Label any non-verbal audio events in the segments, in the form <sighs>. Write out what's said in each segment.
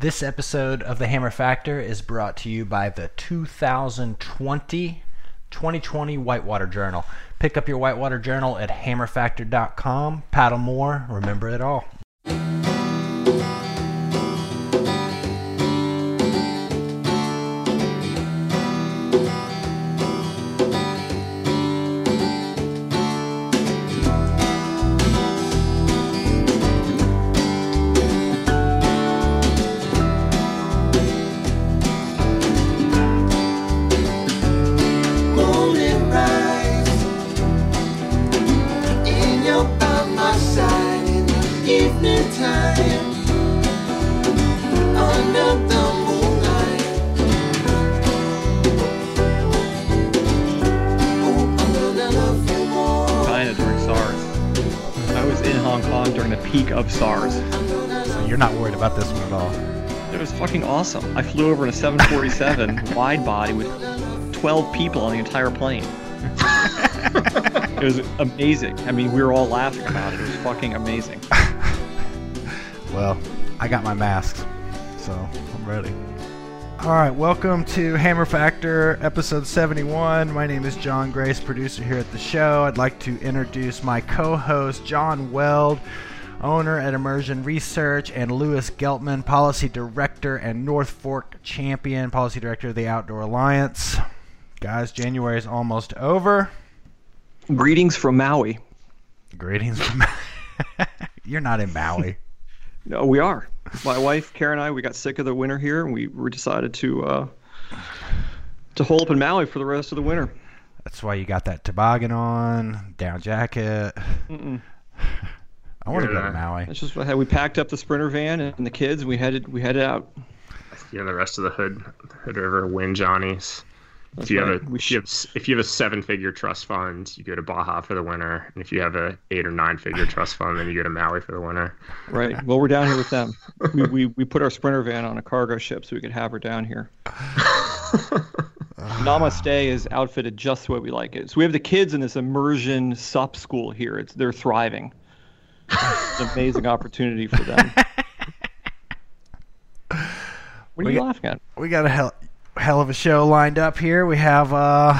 This episode of the Hammer Factor is brought to you by the 2020 2020 Whitewater Journal. Pick up your Whitewater Journal at hammerfactor.com. Paddle more, remember it all. Over in a 747 <laughs> wide body with 12 people on the entire plane. it was amazing. I mean, we were all laughing about it. It was fucking amazing. <laughs> Well, I got my masks, so I'm ready. All right, welcome to Hammer Factor, episode 71. My name is John Grace, producer here at the show. I'd like to introduce my co host, John Weld, owner at Immersion Research, and Louis Geltman, policy director and North Fork champion, policy director of the Outdoor Alliance. Guys, January is almost over. Greetings from Maui. Greetings from. Maui. <laughs> You're not in Maui. No, we are. My wife Karen and I, we got sick of the winter here, and we, we decided to uh, to hole up in Maui for the rest of the winter. That's why you got that toboggan on, down jacket. <laughs> I want to go to Maui. That's just what we packed up the sprinter van and the kids. And we headed we headed out. you know the rest of the hood hood river win johnnies That's if you right. have a We if you have, if you have a seven figure trust fund you go to baja for the winter and if you have a eight or nine figure trust fund then you go to maui for the winter Right. Well, we're down here with them. We, we, we put our sprinter van on a cargo ship so we could have her down here. <laughs> Namaste is outfitted just the way we like it. So we have the kids in this immersion sup school here. It's they're thriving. It's an amazing opportunity for them. <laughs> What are We you got- laughing at? We got a hell, hell of a show lined up here. We have uh,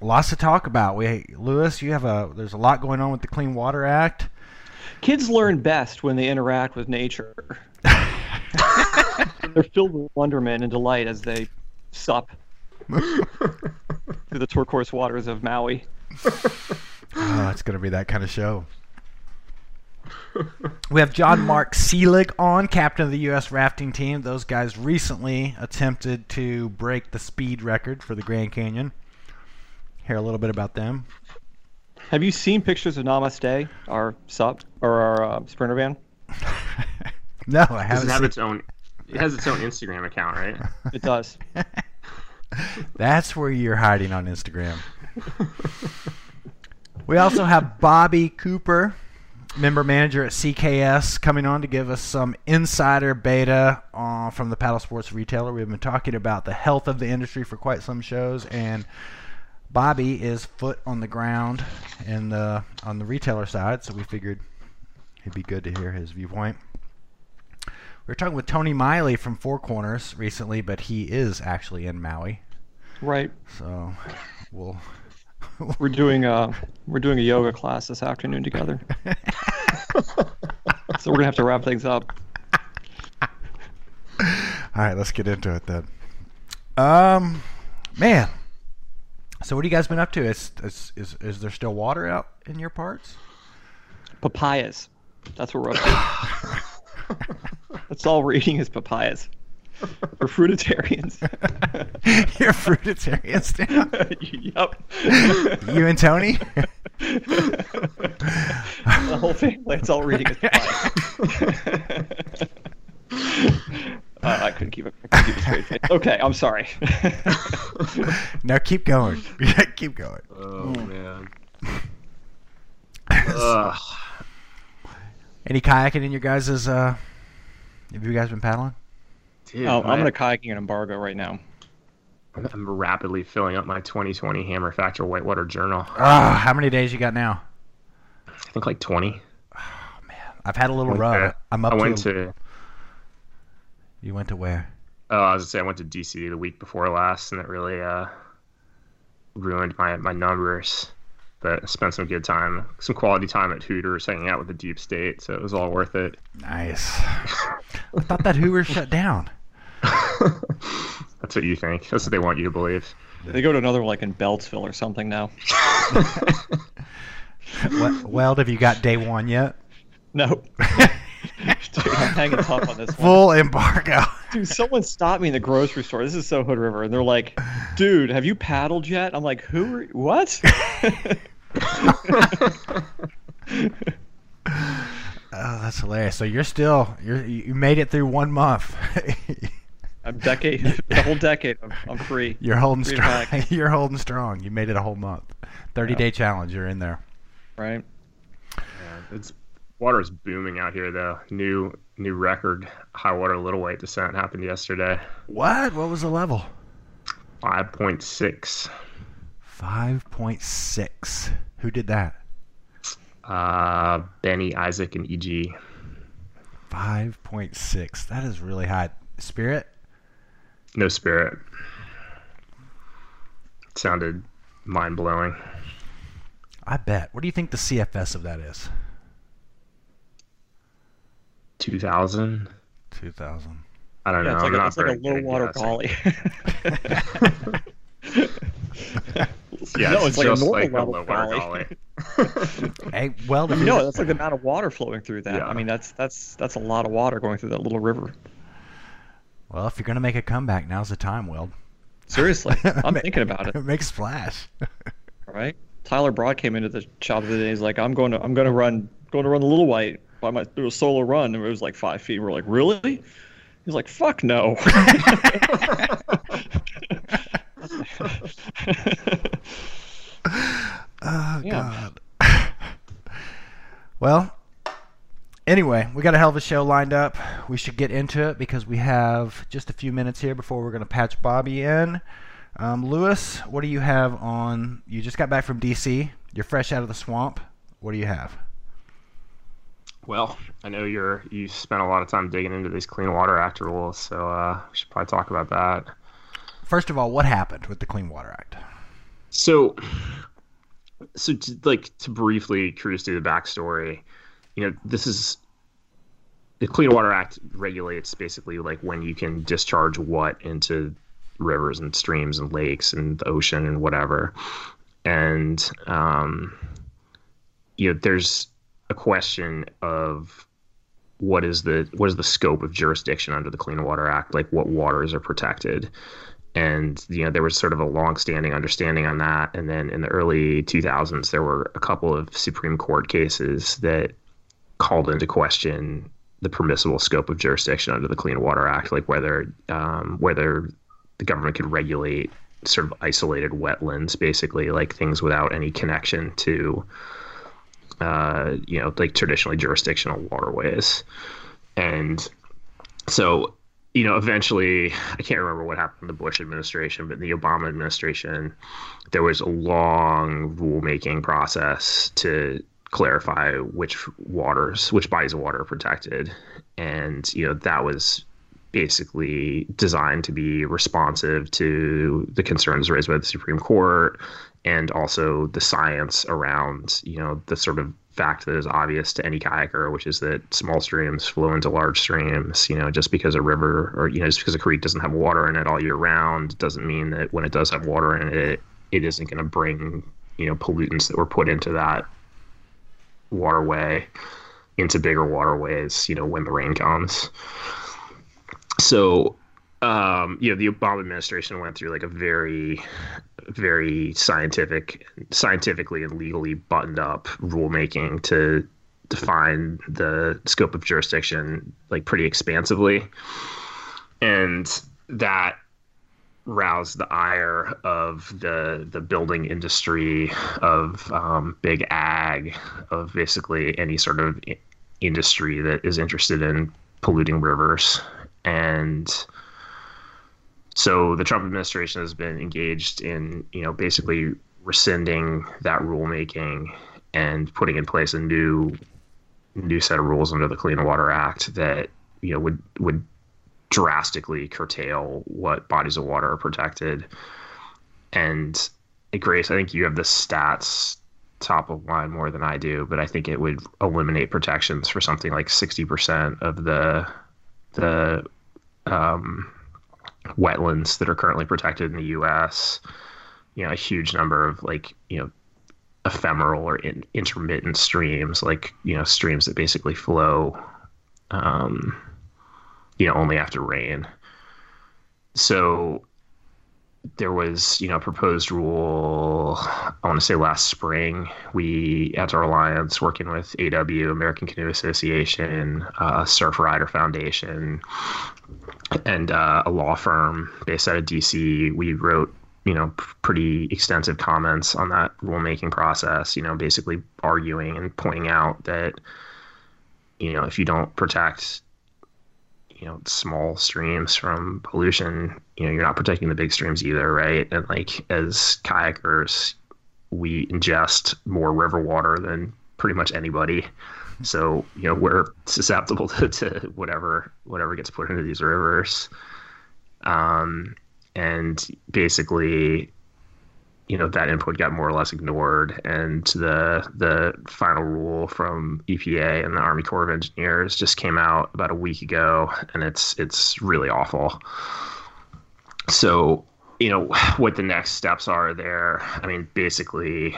lots to talk about. We Louis, you have a there's a lot going on with the Clean Water Act. Kids learn best when they interact with nature. <laughs> They're filled with wonderment and delight as they sup <laughs> through the turquoise waters of Maui. Oh, it's gonna be that kind of show. We have John Mark Seelig on, captain of the U.S. rafting team. Those guys recently attempted to break the speed record for the Grand Canyon. Hear a little bit about them. Have you seen pictures of Namaste, our sup or our uh, sprinter van? <laughs> No, I haven't. it have seen- its own it has its own instagram account right <laughs> It does. <laughs> That's where you're hiding on Instagram. we also have Bobby Cooper, member manager at CKS, coming on to give us some insider beta uh, from the paddle sports retailer. We've been talking about the health of the industry for quite some shows, and Bobby is foot on the ground in the on the retailer side, so we figured it'd be good to hear his viewpoint. We were talking with Tony Miley from Four Corners recently, but he is actually in Maui. Right. So we'll. <laughs> We're doing a we're doing a yoga class this afternoon together. <laughs> so we're gonna have to wrap things up. All right, let's get into it then. Um, man. So what have you guys been up to? Is is is, is there still water out in your parts? Papayas. That's what we're up to. <laughs> That's all we're eating is papayas. <laughs> We're fruitarians. <laughs> You're fruitarians now. <laughs> yep. You and Tony. the whole family. That's all we're eating is. Uh, I couldn't keep it. Couldn't keep a straight. Okay, I'm sorry. now keep going. keep going. oh man Ugh. Any kayaking in your guys' uh have you guys been paddling? Dude, oh, my- I'm gonna kayaking an embargo right now. I'm, I'm rapidly filling up my 2020 Hammer Factor Whitewater Journal. Ah, how many days you got now? I think like 20. Man, I've had a little Went run. I'm up I went to, to You went to where? Oh, I was gonna say I went to DC the week before last, and it really uh, ruined my my numbers. But I spent some good time, some quality time at Hooters, hanging out with the deep state, so it was all worth it. Nice. <laughs> I thought that Hoover shut down. <laughs> That's what you think. That's what they want you to believe. They go to another one like in Beltsville or something now. <laughs> Well, Weld, have you got day one yet? No. <laughs> Dude, I'm hanging tough on this one. Full embargo. Dude, someone stopped me in the grocery store. This is so Hood River, and they're like, "Dude, have you paddled yet?" I'm like, "Who? Are, you? what?" Oh, that's hilarious. So you're still you're you made it through one month. I'm decade, the whole decade. I'm, I'm free. <laughs> you're holding Free strong. <laughs> You're holding strong. You made it a whole month. Thirty day challenge. You're in there. Right? Yeah, it's water is booming out here though. New new record high water little white descent happened yesterday. What? What was the level? Five point six. Five point six. Who did that? Uh, Benny, Isaac, and E EG. Five point six. That is really high. Spirit. No spirit. sounded mind blowing. I bet. What do you think the CFS of that is? Two thousand. Two thousand. I don't Yeah, know. it's like, a, it's like a very good low water guessing. golly. <laughs> Yeah, no, it's like a just normal like a level low water golly. <laughs> Hey, well, no, you're- that's like the amount of water flowing through that. Yeah. I mean, that's that's that's a lot of water going through that little river. Well, if you're gonna make a comeback, now's the time, Weld. <laughs> Seriously, I'm thinking about it. <laughs> Make a splash. <laughs> Right. Tyler Bradt came into the shop the other day. He's like, "I'm going to, I'm going to run, going to run the Little White. I might do a solo run." And it was like five feet. We're like, "Really?" He's like, "Fuck no." Oh Yeah. God. well, anyway, we got a hell of a show lined up. We should get into it because we have just a few minutes here before we're going to patch Bobby in. Um, Louis, what do you have on? You just got back from DC. You're fresh out of the swamp. What do you have? Well, I know you're you spent a lot of time digging into these Clean Water Act rules, so uh, we should probably talk about that. First of all, what happened with the Clean Water Act? So, so to, like to briefly cruise through the backstory, you know, this is the Clean Water Act regulates basically like when you can discharge what into rivers and streams and lakes and the ocean and whatever. And um, you know, there's a question of what is the what is the scope of jurisdiction under the Clean Water Act? Like what waters are protected? and you know there was sort of a long-standing understanding on that and then in the early 2000s there were a couple of supreme court cases that called into question the permissible scope of jurisdiction under the clean water act like whether um, whether the government could regulate sort of isolated wetlands basically like things without any connection to uh, you know like traditionally jurisdictional waterways. And so you know, eventually, I can't remember what happened in the Bush administration, but in the Obama administration, there was a long rulemaking process to clarify which waters, which bodies of water are protected. And, you know, that was basically designed to be responsive to the concerns raised by the Supreme Court and also the science around, you know, the sort of fact that is obvious to any kayaker, which is that small streams flow into large streams. You know, just because a river or you know just because a creek doesn't have water in it all year round doesn't mean that when it does have water in it, it isn't going to bring you know pollutants that were put into that waterway into bigger waterways. You know, when the rain comes. So um, you know, the Obama administration went through like a very, very scientific, scientifically and legally buttoned up rulemaking to define the scope of jurisdiction like pretty expansively, and that roused the ire of the the building industry, of um, big ag, of basically any sort of industry that is interested in polluting rivers. And so the Trump administration has been engaged in, you know, basically rescinding that rulemaking and putting in place a new new set of rules under the Clean Water Act that, you know, would would drastically curtail what bodies of water are protected. And Grace, I think you have the stats top of mind more than I do, but I think it would eliminate protections for something like sixty percent of the the um, wetlands that are currently protected in the U.S. You know, a huge number of like you know ephemeral or in, intermittent streams, like you know streams that basically flow, um, you know, only after rain. So there was, you know, a proposed rule. I want to say last spring. We at Outdoor Alliance, working with AW, American Canoe Association, uh, Surfrider Foundation, and uh, a law firm based out of DC. We wrote, you know, pretty extensive comments on that rulemaking process. You know, basically arguing and pointing out that, you know, if you don't protect you know small streams from pollution you know you're not protecting the big streams either right? And like as kayakers we ingest more river water than pretty much anybody. So you know we're susceptible <laughs> to, to whatever whatever gets put into these rivers. Um and basically you know that input got more or less ignored, and the the final rule from EPA and the Army Corps of Engineers just came out about a week ago, and it's it's really awful. So you know what the next steps are there. I mean, basically,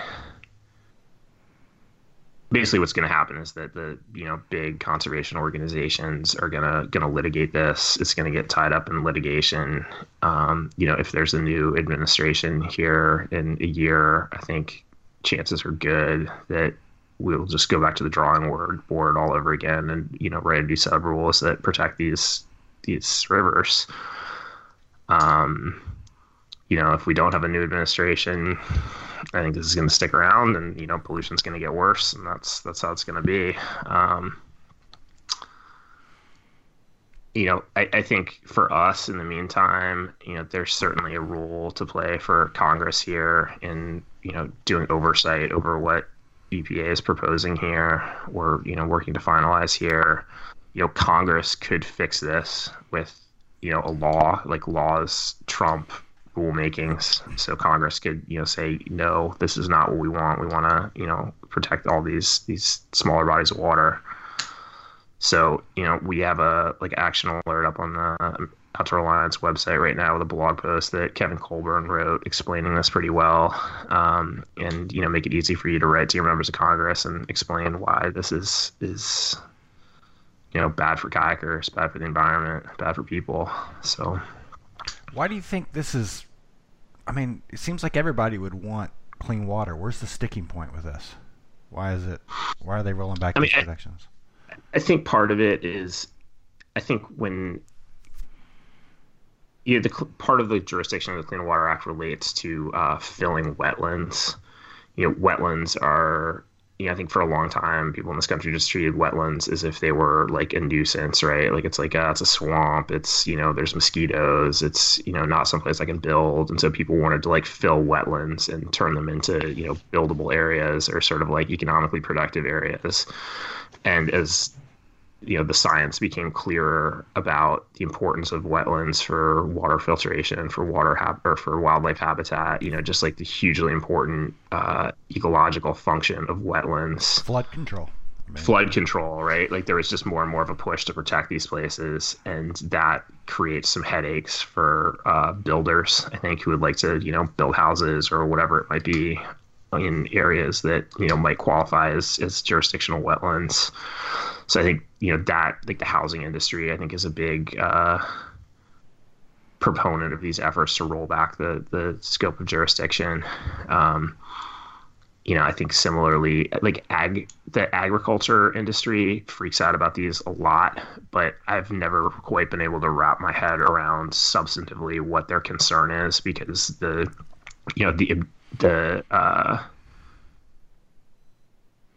basically what's going to happen is that the you know big conservation organizations are gonna gonna litigate this. It's going to get tied up in litigation. Um, you know, if there's a new administration here in a year, I think chances are good that we'll just go back to the drawing board board all over again, and you know, write a new set of rules that protect these these rivers. Um, you know, if we don't have a new administration, I think this is going to stick around, and you know, pollution's going to get worse, and that's that's how it's going to be. Um, you know, I, I think for us in the meantime, you know, there's certainly a role to play for Congress here in you know doing oversight over what EPA is proposing here, or you know, working to finalize here. You know, Congress could fix this with you know a law like laws trump rulemakings. So Congress could, you know, say, no, this is not what we want. We want to, you know, protect all these these smaller bodies of water. So, you know, we have a like action alert up on the Outdoor Alliance website right now with a blog post that Kevin Colburn wrote explaining this pretty well, um, and you know, make it easy for you to write to your members of Congress and explain why this is is you know bad for kayakers, bad for the environment, bad for people. So why do you think this is? I mean, it seems like everybody would want clean water. Where's the sticking point with this? Why is it? Why are they rolling back I these I- protections? I think part of it is, I think when yeah, the part of the jurisdiction of the Clean Water Act relates to uh, filling wetlands. You know, wetlands are. You know, I think for a long time, people in this country just treated wetlands as if they were like a nuisance, right? Like it's like, uh, it's a swamp. It's you know, there's mosquitoes. It's you know, not someplace I can build, and so people wanted to like fill wetlands and turn them into you know, buildable areas or sort of like economically productive areas. And as you know the science became clearer about the importance of wetlands for water filtration for water hab- or for wildlife habitat you know just like the hugely important uh, ecological function of wetlands. Flood control. Flood control right? Like there was just more and more of a push to protect these places and that creates some headaches for uh, builders i think who would like to you know build houses or whatever it might be in areas that you know might qualify as, as jurisdictional wetlands so I think you know that like the housing industry, I think, is a big uh, proponent of these efforts to roll back the the scope of jurisdiction. Um, you know, I think similarly, like ag, the agriculture industry freaks out about these a lot, but I've never quite been able to wrap my head around substantively what their concern is because the, you know, the the uh,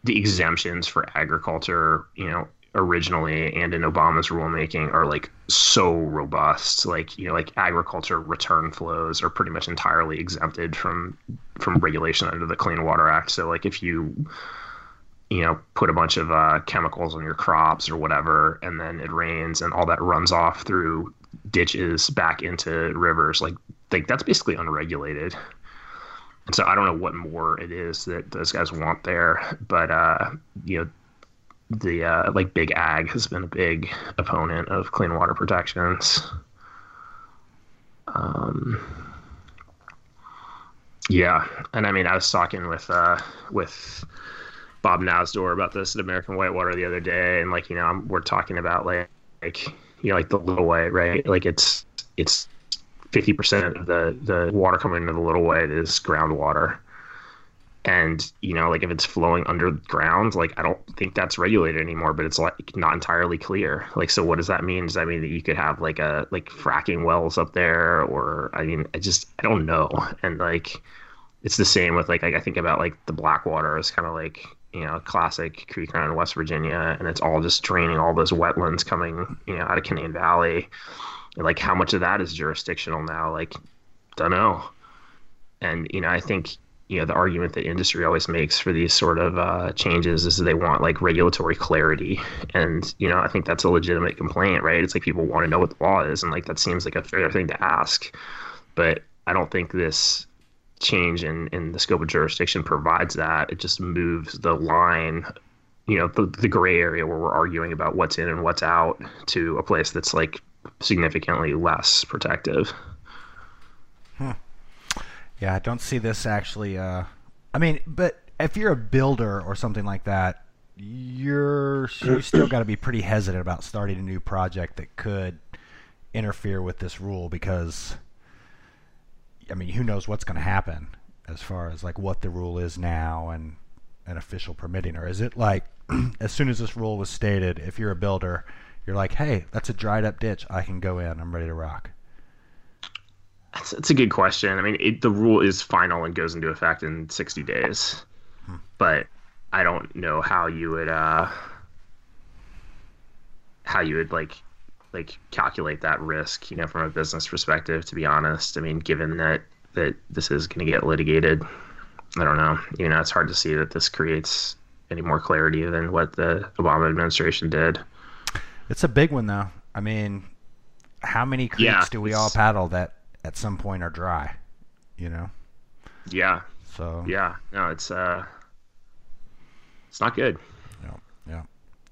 the exemptions for agriculture, you know, originally and in Obama's rulemaking are like so robust. Like, you know, like agriculture return flows are pretty much entirely exempted from from regulation under the Clean Water Act. So like if you you know, put a bunch of uh, chemicals on your crops or whatever, and then it rains and all that runs off through ditches back into rivers. Like like that's basically unregulated. And so I don't know what more it is that those guys want there, but uh, you know, the uh, like Big Ag has been a big opponent of clean water protections. Um, yeah, and I mean, I was talking with uh, with Bob Nasdor about this at American Whitewater the other day, and like you know, I'm, we're talking about like like you know like the Little White, right? Like it's it's fifty percent of the the water coming into the Little White is groundwater, and you know like if it's flowing underground, like I don't think that's regulated anymore, but it's like not entirely clear. Like so, what does that mean? Does that mean that you could have like a like fracking wells up there, or I mean, I just I don't know, and like it's the same with like, like I think about like the Blackwater as kind of like you know classic creek in West Virginia, and it's all just draining all those wetlands coming you know out of Canaan Valley. Like how much of that is jurisdictional now? Like, don't know. And you know, I think you know the argument that industry always makes for these sort of uh, changes is they want like regulatory clarity, and you know, I think that's a legitimate complaint, right? It's like people want to know what the law is, and like that seems like a fair thing to ask, but I don't think this change in, in the scope of jurisdiction provides that. It just moves the line, you know, the, the gray area where we're arguing about what's in and what's out to a place that's like significantly less protective. Yeah, I don't see this actually. Uh, I mean, but if you're a builder or something like that, you're you still got to be pretty hesitant about starting a new project that could interfere with this rule because I mean, who knows what's going to happen as far as like what the rule is now and an official permitting or is it like <clears throat> as soon as this rule was stated, if you're a builder, you're like, "Hey, that's a dried up ditch. I can go in. I'm ready to rock." That's, that's a good question. I mean, it, the rule is final and goes into effect in 60 days, but I don't know how you would uh, how you would like like calculate that risk, you know, from a business perspective. To be honest, I mean, given that that this is going to get litigated, I don't know. You know, it's hard to see that this creates any more clarity than what the Obama administration did. It's a big one though. I mean, how many creeks Yeah, do we all paddle that at some point are dry? You know. Yeah, So yeah. No, it's uh, it's not good. Yeah, yeah.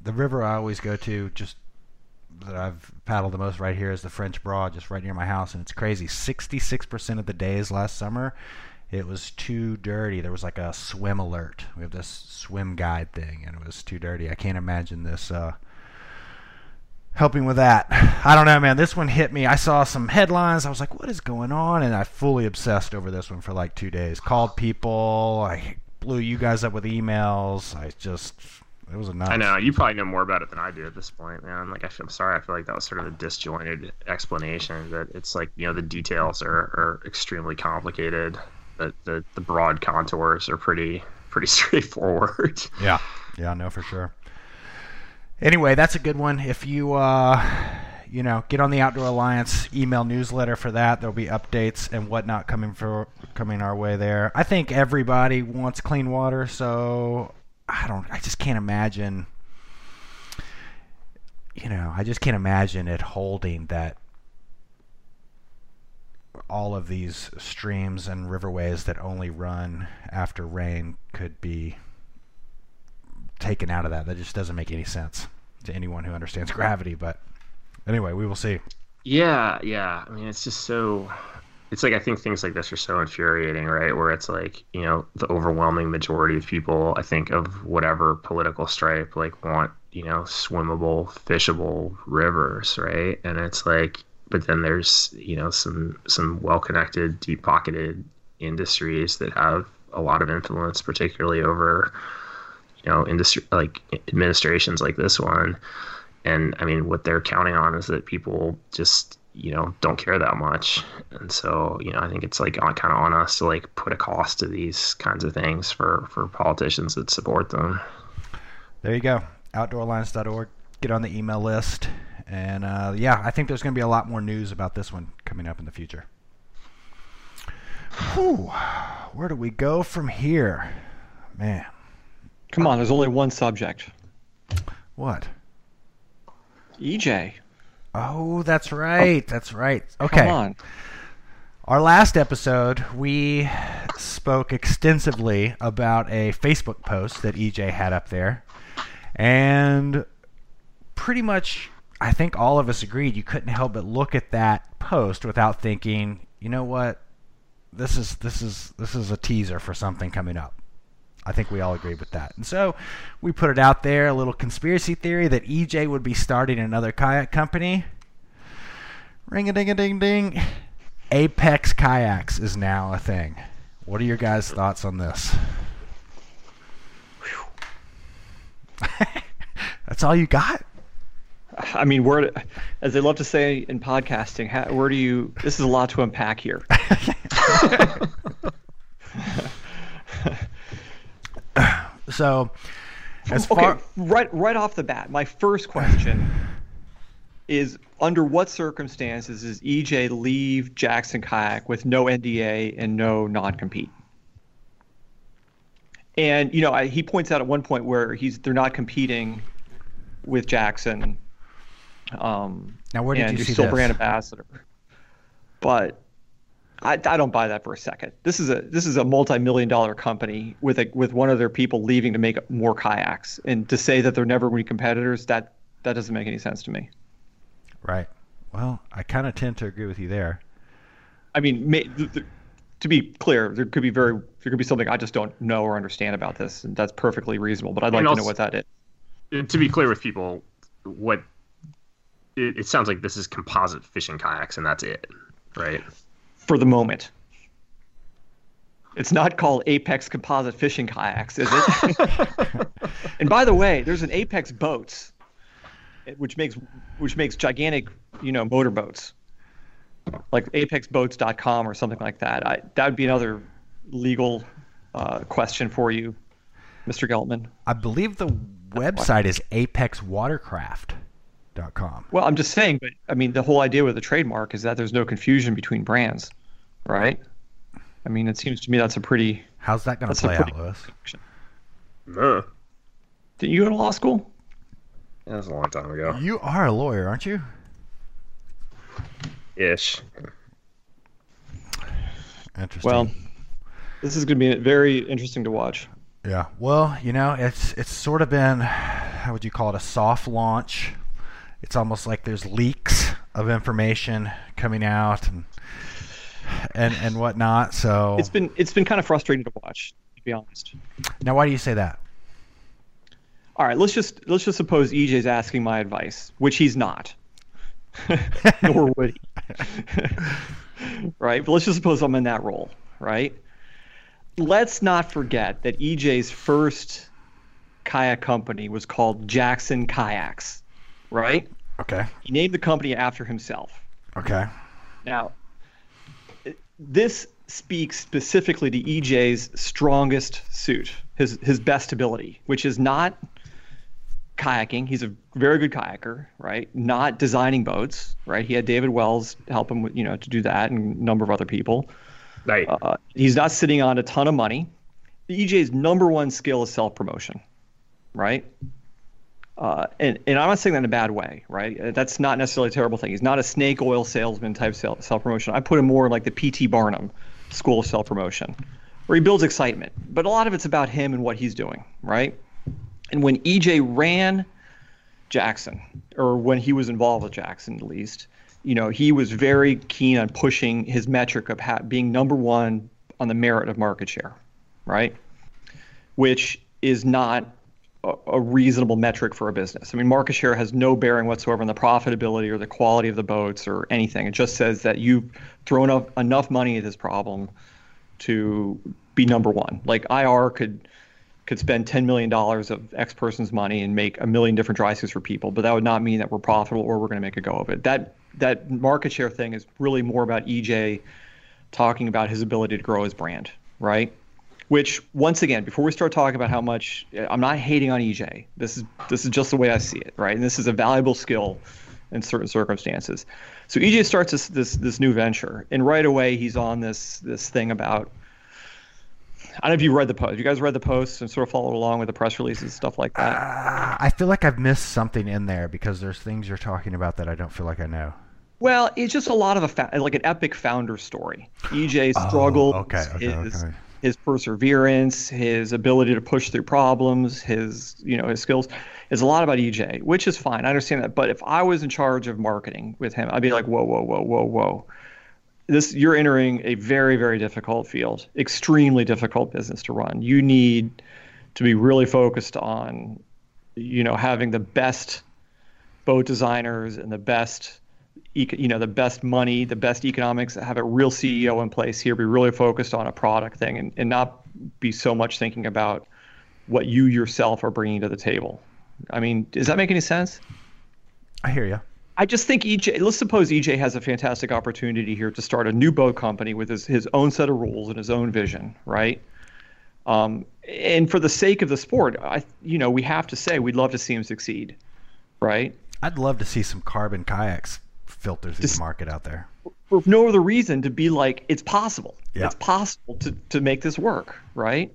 The river I always go to, just that I've paddled the most right here, is the French Broad, just right near my house, and it's crazy. Sixty-six percent of the days last summer, it was too dirty. There was like a swim alert. We have this swim guide thing, and it was too dirty. I can't imagine this. Uh, helping with that. I don't know, man. This one hit me. I saw some headlines. I was like, what is going on? And I fully obsessed over this one for like two days. Called people. I blew you guys up with emails. I just, it was a nuts. I know you probably know more about it than I do at this point, man. Like I I'm sorry, I feel like that was sort of a disjointed explanation. That it's like you know the details are, are extremely complicated, but the the broad contours are pretty pretty <laughs> straightforward. Yeah, yeah, no, for sure. Anyway, that's a good one. If you, uh, you know, get on the Outdoor Alliance email newsletter for that, there'll be updates and whatnot coming for coming our way there. I think everybody wants clean water, so I don't. I just can't imagine. You know, I just can't imagine it holding that all of these streams and riverways that only run after rain could be taken out of that. That just doesn't make any sense to anyone who understands <laughs> gravity. But anyway, we will see. Yeah, yeah. I mean, it's just so. It's like I think things like this are so infuriating, right? Where it's like you know the overwhelming majority of people, I think of whatever political stripe, like want you know swimmable, fishable rivers, right? And it's like, but then there's you know some some well-connected, deep-pocketed industries that have a lot of influence, particularly over know industry like administrations like this one and i mean what they're counting on is that people just you know don't care that much and so you know i think it's like on, kind of on us to like put a cost to these kinds of things for for politicians that support them There you go. OutdoorAlliance.org. Get on the email list. And uh, yeah, I think there's going to be a lot more news about this one coming up in the future. Whew. Where do we go from here? Man, Come on, there's only one subject. what? EJ. Oh, that's right. That's right. Okay. Come on. Our last episode, we spoke extensively about a Facebook post that EJ had up there. And pretty much, I think all of us agreed you couldn't help but look at that post without thinking, you know what? This is this is this is a teaser for something coming up. I think we all agreed with that. And so we put it out there, a little conspiracy theory that EJ would be starting another kayak company. Ring a ding a ding ding. Apex Kayaks is now a thing. What are your guys' thoughts on this? <laughs> That's all you got? I mean, where, as they love to say in podcasting, how, where do you? This is a lot to unpack here. <laughs> <laughs> <sighs> So, as okay, far right right off the bat, my first question <sighs> is: Under what circumstances does EJ leave Jackson Kayak with no NDA and no non-compete? And you know, I, he points out at one point where he's they're not competing with Jackson. Um, Now, where did and you see still this? brand ambassador. But I, I don't buy that for a second. This is a this is a multi-million dollar company with a with one of their people leaving to make more kayaks, and to say that they're never going to be competitors that that doesn't make any sense to me. right. Well, I kind of tend to agree with you there. I mean, may, th- th- to be clear, there could be very there could be something I just don't know or understand about this, and that's perfectly reasonable. But I'd like And to know what that is. to be clear with people, what it, it sounds like this is composite fishing kayaks, and that's it, right? For the moment. It's not called Apex Composite Fishing Kayaks, is it? <laughs> and by the way, there's an Apex Boats, which makes which makes gigantic, you know, motorboats, like ApexBoats.com or something like that. I, that would be another legal uh, question for you, Mr. Geltman. I believe the website is apexwatercraft.com. Well, I'm just saying, but I mean, the whole idea with the trademark is that there's no confusion between brands, right? I mean, it seems to me that's a pretty. How's that going to a play pretty- out, Louis? Uh, Did you go to law school? that was a long time ago. You are a lawyer, aren't you? Ish. Interesting. Well, this is going to be very interesting to watch. Yeah. Well, you know, it's it's sort of been how would you call it a soft launch. It's almost like there's leaks of information coming out and and and whatnot. So It's been it's been kind of frustrating to watch, to be honest. now, why do you say that? All right, let's just let's just suppose EJ's asking my advice, which he's not, <laughs> nor would he. <laughs> right? But let's just suppose I'm in that role, right? Let's not forget that EJ's first kayak company was called Jackson Kayaks, right? Okay. He named the company after himself. Okay. Now, this speaks specifically to EJ's strongest suit, his his best ability, which is not kayaking. He's a very good kayaker, right? Not designing boats, right? He had David Wells help him with, you know, to do that, and a number of other people. Right. Uh, he's not sitting on a ton of money. EJ's number one skill is self promotion, right? Uh, and, and I'm not saying that in a bad way, right? Uh, That's not necessarily a terrible thing. He's not a snake oil salesman type self promotion. I put him more like the P.T. Barnum school of self promotion, where he builds excitement. But a lot of it's about him and what he's doing, right? And when EJ ran Jackson, or when he was involved with Jackson at least, you know, he was very keen on pushing his metric of ha- being number one on the merit of market share, right? Which is not a, reasonable metric for a business. I mean, market share has no bearing whatsoever on the profitability or the quality of the boats or anything. It just says that you've thrown up enough money at this problem to be number one. Like IR could could spend $10 million of X person's money and make a million different dry suits for people, but that would not mean that we're profitable or we're going to make a go of it. That that market share thing is really more about EJ talking about his ability to grow his brand, right? Which once again, before we start talking about how much I'm not hating on EJ. This is this is just the way I see it, right? And this is a valuable skill in certain circumstances. So EJ starts this this this new venture, and right away he's on this this thing about I don't know if you read the post. You guys read the posts and sort of followed along with the press releases and stuff like that. Uh, I feel like I've missed something in there because there's things you're talking about that I don't feel like I know. Well, it's just a lot of a fa- like an epic founder story. EJ's struggles, Oh, okay, okay, his, okay. His perseverance, his ability to push through problems, his you know his skills. Is a lot about EJ, which is fine. I understand that. But if I was in charge of marketing with him, I'd be like, whoa, whoa, whoa, whoa, whoa. This you're entering a very, very difficult field, extremely difficult business to run. You need to be really focused on, you know, having the best boat designers and the best you know the best money the best economics have a real ceo in place here be really focused on a product thing and, and not be so much thinking about what you yourself are bringing to the table i mean does that make any sense I hear you. I just think EJ. Let's suppose EJ has a fantastic opportunity here to start a new boat company with his, his own set of rules and his own vision, right? Um, and for the sake of the sport, I you know we have to say we'd love to see him succeed, right? I'd love to see some carbon kayaks filter through the market out there. For no other reason to be like it's possible. Yeah. It's possible to to make this work, right?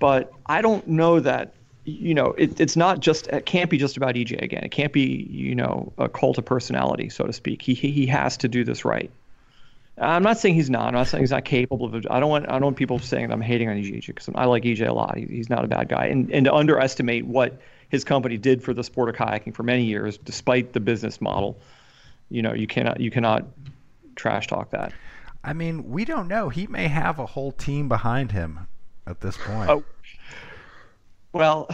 But I don't know that you know it, it's not just it can't be just about EJ again. It can't be you know a cult of personality, so to speak. He he he has to do this right. I'm not saying he's not. I'm not saying he's not capable of. it. I don't want. I don't want people saying that I'm hating on EJ because I like EJ a lot. He, he's not a bad guy. And and to underestimate what his company did for the sport of kayaking for many years, despite the business model, you know, you cannot you cannot trash talk that. I mean, we don't know. He may have a whole team behind him at this point. Oh. Well,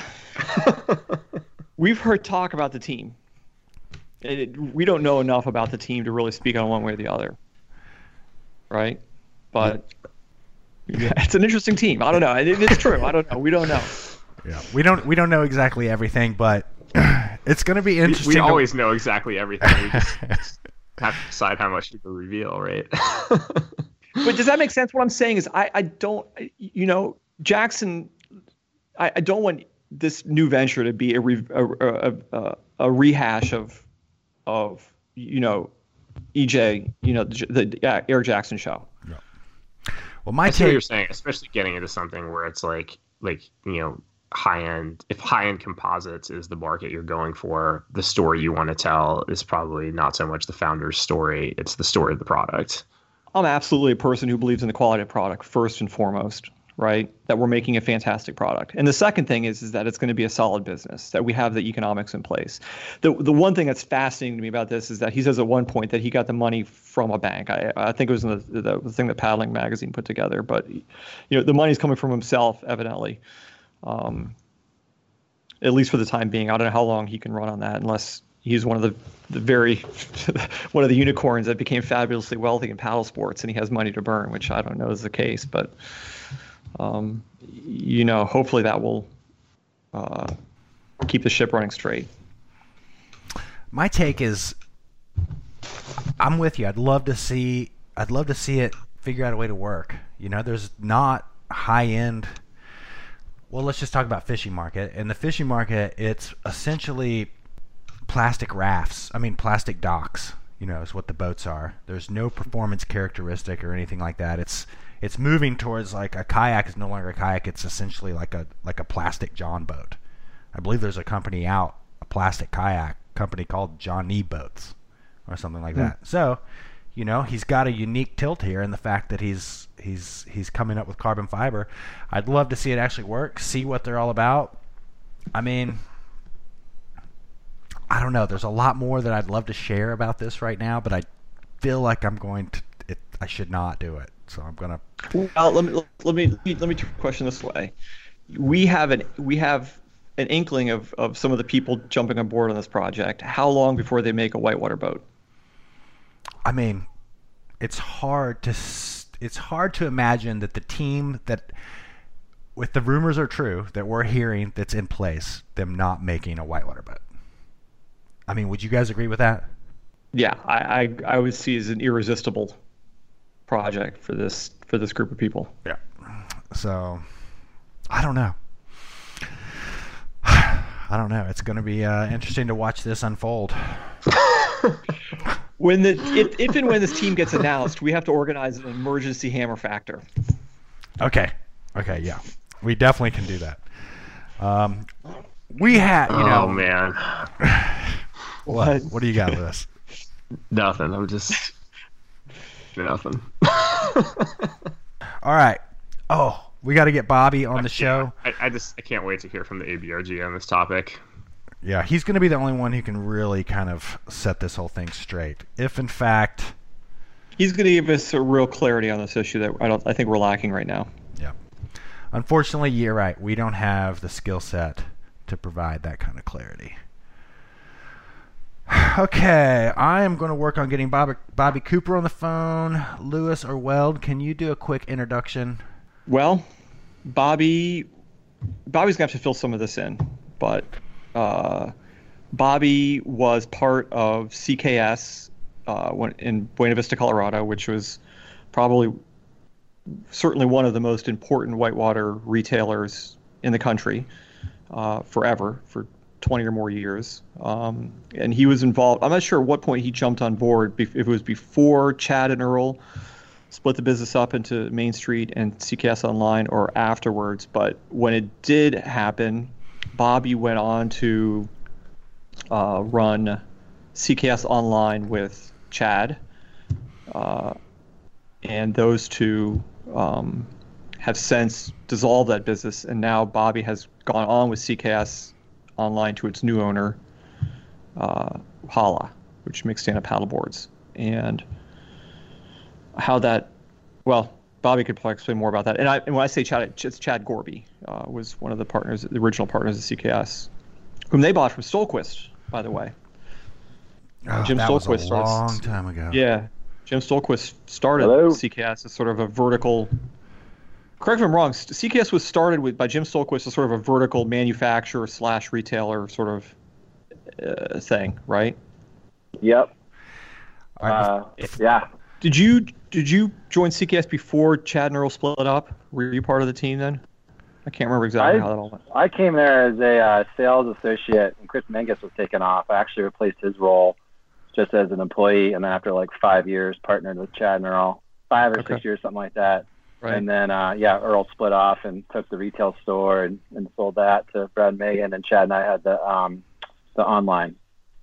we've heard talk about the team. And it, we don't know enough about the team to really speak on one way or the other, right? But yeah, <laughs> it's an interesting team. I don't know. It, it's true. I don't know. We don't know. Yeah, we don't we don't know exactly everything, but <clears throat> it's going to be interesting. we to- always know exactly everything. We just <laughs> have to decide how much to reveal, right? <laughs> But does that make sense? What I'm saying is, I, I don't, you know, Jackson, I, I don't want this new venture to be a, re, a, a, a, a rehash of, of, you know, EJ, you know, the, the yeah, Eric Jackson show. well, my I see what you're saying, especially getting into something where it's like, like you know, high end. If high end composites is the market you're going for, the story you want to tell is probably not so much the founder's story; it's the story of the product. I'm absolutely a person who believes in the quality of product first and foremost, right? That we're making a fantastic product. And the second thing is, is that it's going to be a solid business, that we have the economics in place. The, the one thing that's fascinating to me about this is that he says at one point that he got the money from a bank. I, I think it was the, the, the thing that Paddling Magazine put together, but you know, the money's coming from himself, evidently. Um, at least for the time being. I don't know how long he can run on that unless he's one of the, the very <laughs> one of the unicorns that became fabulously wealthy in paddle sports and he has money to burn, which I don't know is the case, but um, you know, hopefully that will uh, keep the ship running straight. my take is I'm with you. I'd love to see I'd love to see it figure out a way to work. You know, there's not high end well, let's just talk about fishing market. In the fishing market, it's essentially plastic rafts. I mean, plastic docks. You know, is what the boats are. There's no performance characteristic or anything like that. It's it's moving towards like a kayak is no longer a kayak. It's essentially like a like a plastic John boat. I believe there's a company out, a plastic kayak company called Johnny Boats or something like hmm. that. So, you know, he's got a unique tilt here in the fact that he's he's he's coming up with carbon fiber. I'd love to see it actually work, see what they're all about. I mean, I don't know. There's a lot more that I'd love to share about this right now, but I feel like I'm going to. It, I should not do it. So I'm gonna. Well, let me let me let me, let me question this way: we have an we have an inkling of, of some of the people jumping on board on this project. How long before they make a whitewater boat? I mean, it's hard to it's hard to imagine that the team that with the rumors are true that we're hearing that's in place them not making a whitewater boat. I mean, would you guys agree with that? Yeah, I, I I would see as an irresistible project for this for this group of people. Yeah. So, I don't know. <sighs> I don't know. It's going to be uh, interesting to watch this unfold. <laughs> <laughs> When the if, if and when this team gets announced, we have to organize an emergency hammer factor. Okay. Okay, yeah, we definitely can do that. Um, we had, you know, oh man, <sighs> what? What do you got, Louis? nothing. I'm just <laughs> nothing. All right. Oh, we got to get Bobby on the show. I, I just I can't wait to hear from the ABRG on this topic. Yeah, he's going to be the only one who can really kind of set this whole thing straight. If in fact, He's going to give us a real clarity on this issue that I don't. I think we're lacking right now. yeah. Unfortunately, you're right. We don't have the skill set to provide that kind of clarity. <sighs> Okay, I am going to work on getting Bobby, Bobby Cooper on the phone. Louis or Weld, can you do a quick introduction? Well, Bobby, Bobby's gonna have to fill some of this in, but uh, Bobby was part of CKS uh, in Buena Vista, Colorado, which was probably certainly one of the most important whitewater retailers in the country uh, forever for 20 or more years. Um, and he was involved. I'm not sure at what point he jumped on board. If it was before Chad and Earl split the business up into Main Street and CKS Online or afterwards. But when it did happen, Bobby went on to uh, run CKS Online with Chad. Uh, and those two um, have since dissolved that business. And now Bobby has gone on with CKS Online to its new owner, uh, Hala, which makes stand up paddleboards. And how that, well, Bobby could probably explain more about that. And, I, and when I say Chad, it's Chad Gorby uh, was one of the partners, the original partners of CKS, whom they bought from Stohlquist, by the way. Oh, Jim that was a starts- long time ago. Yeah, Jim Stohlquist started Hello? CKS as sort of a vertical. Correct me if I'm wrong. CKS was started with by Jim Stohlquist as sort of a vertical manufacturer slash retailer sort of uh, thing, right? Yep. Uh, yeah. Did you did you join CKS before Chad and Earl split up? Were you part of the team then? I can't remember exactly I- how that all went. I came there as a uh, sales associate, and Chris Menges was taken off. I actually replaced his role just as an employee, and then after like five years, partnered with Chad and Earl. Five or Okay. six years, something like that. Right. And then, uh, yeah, Earl split off and took the retail store and, and sold that to Brad and Megan. And Chad and I had the um, the online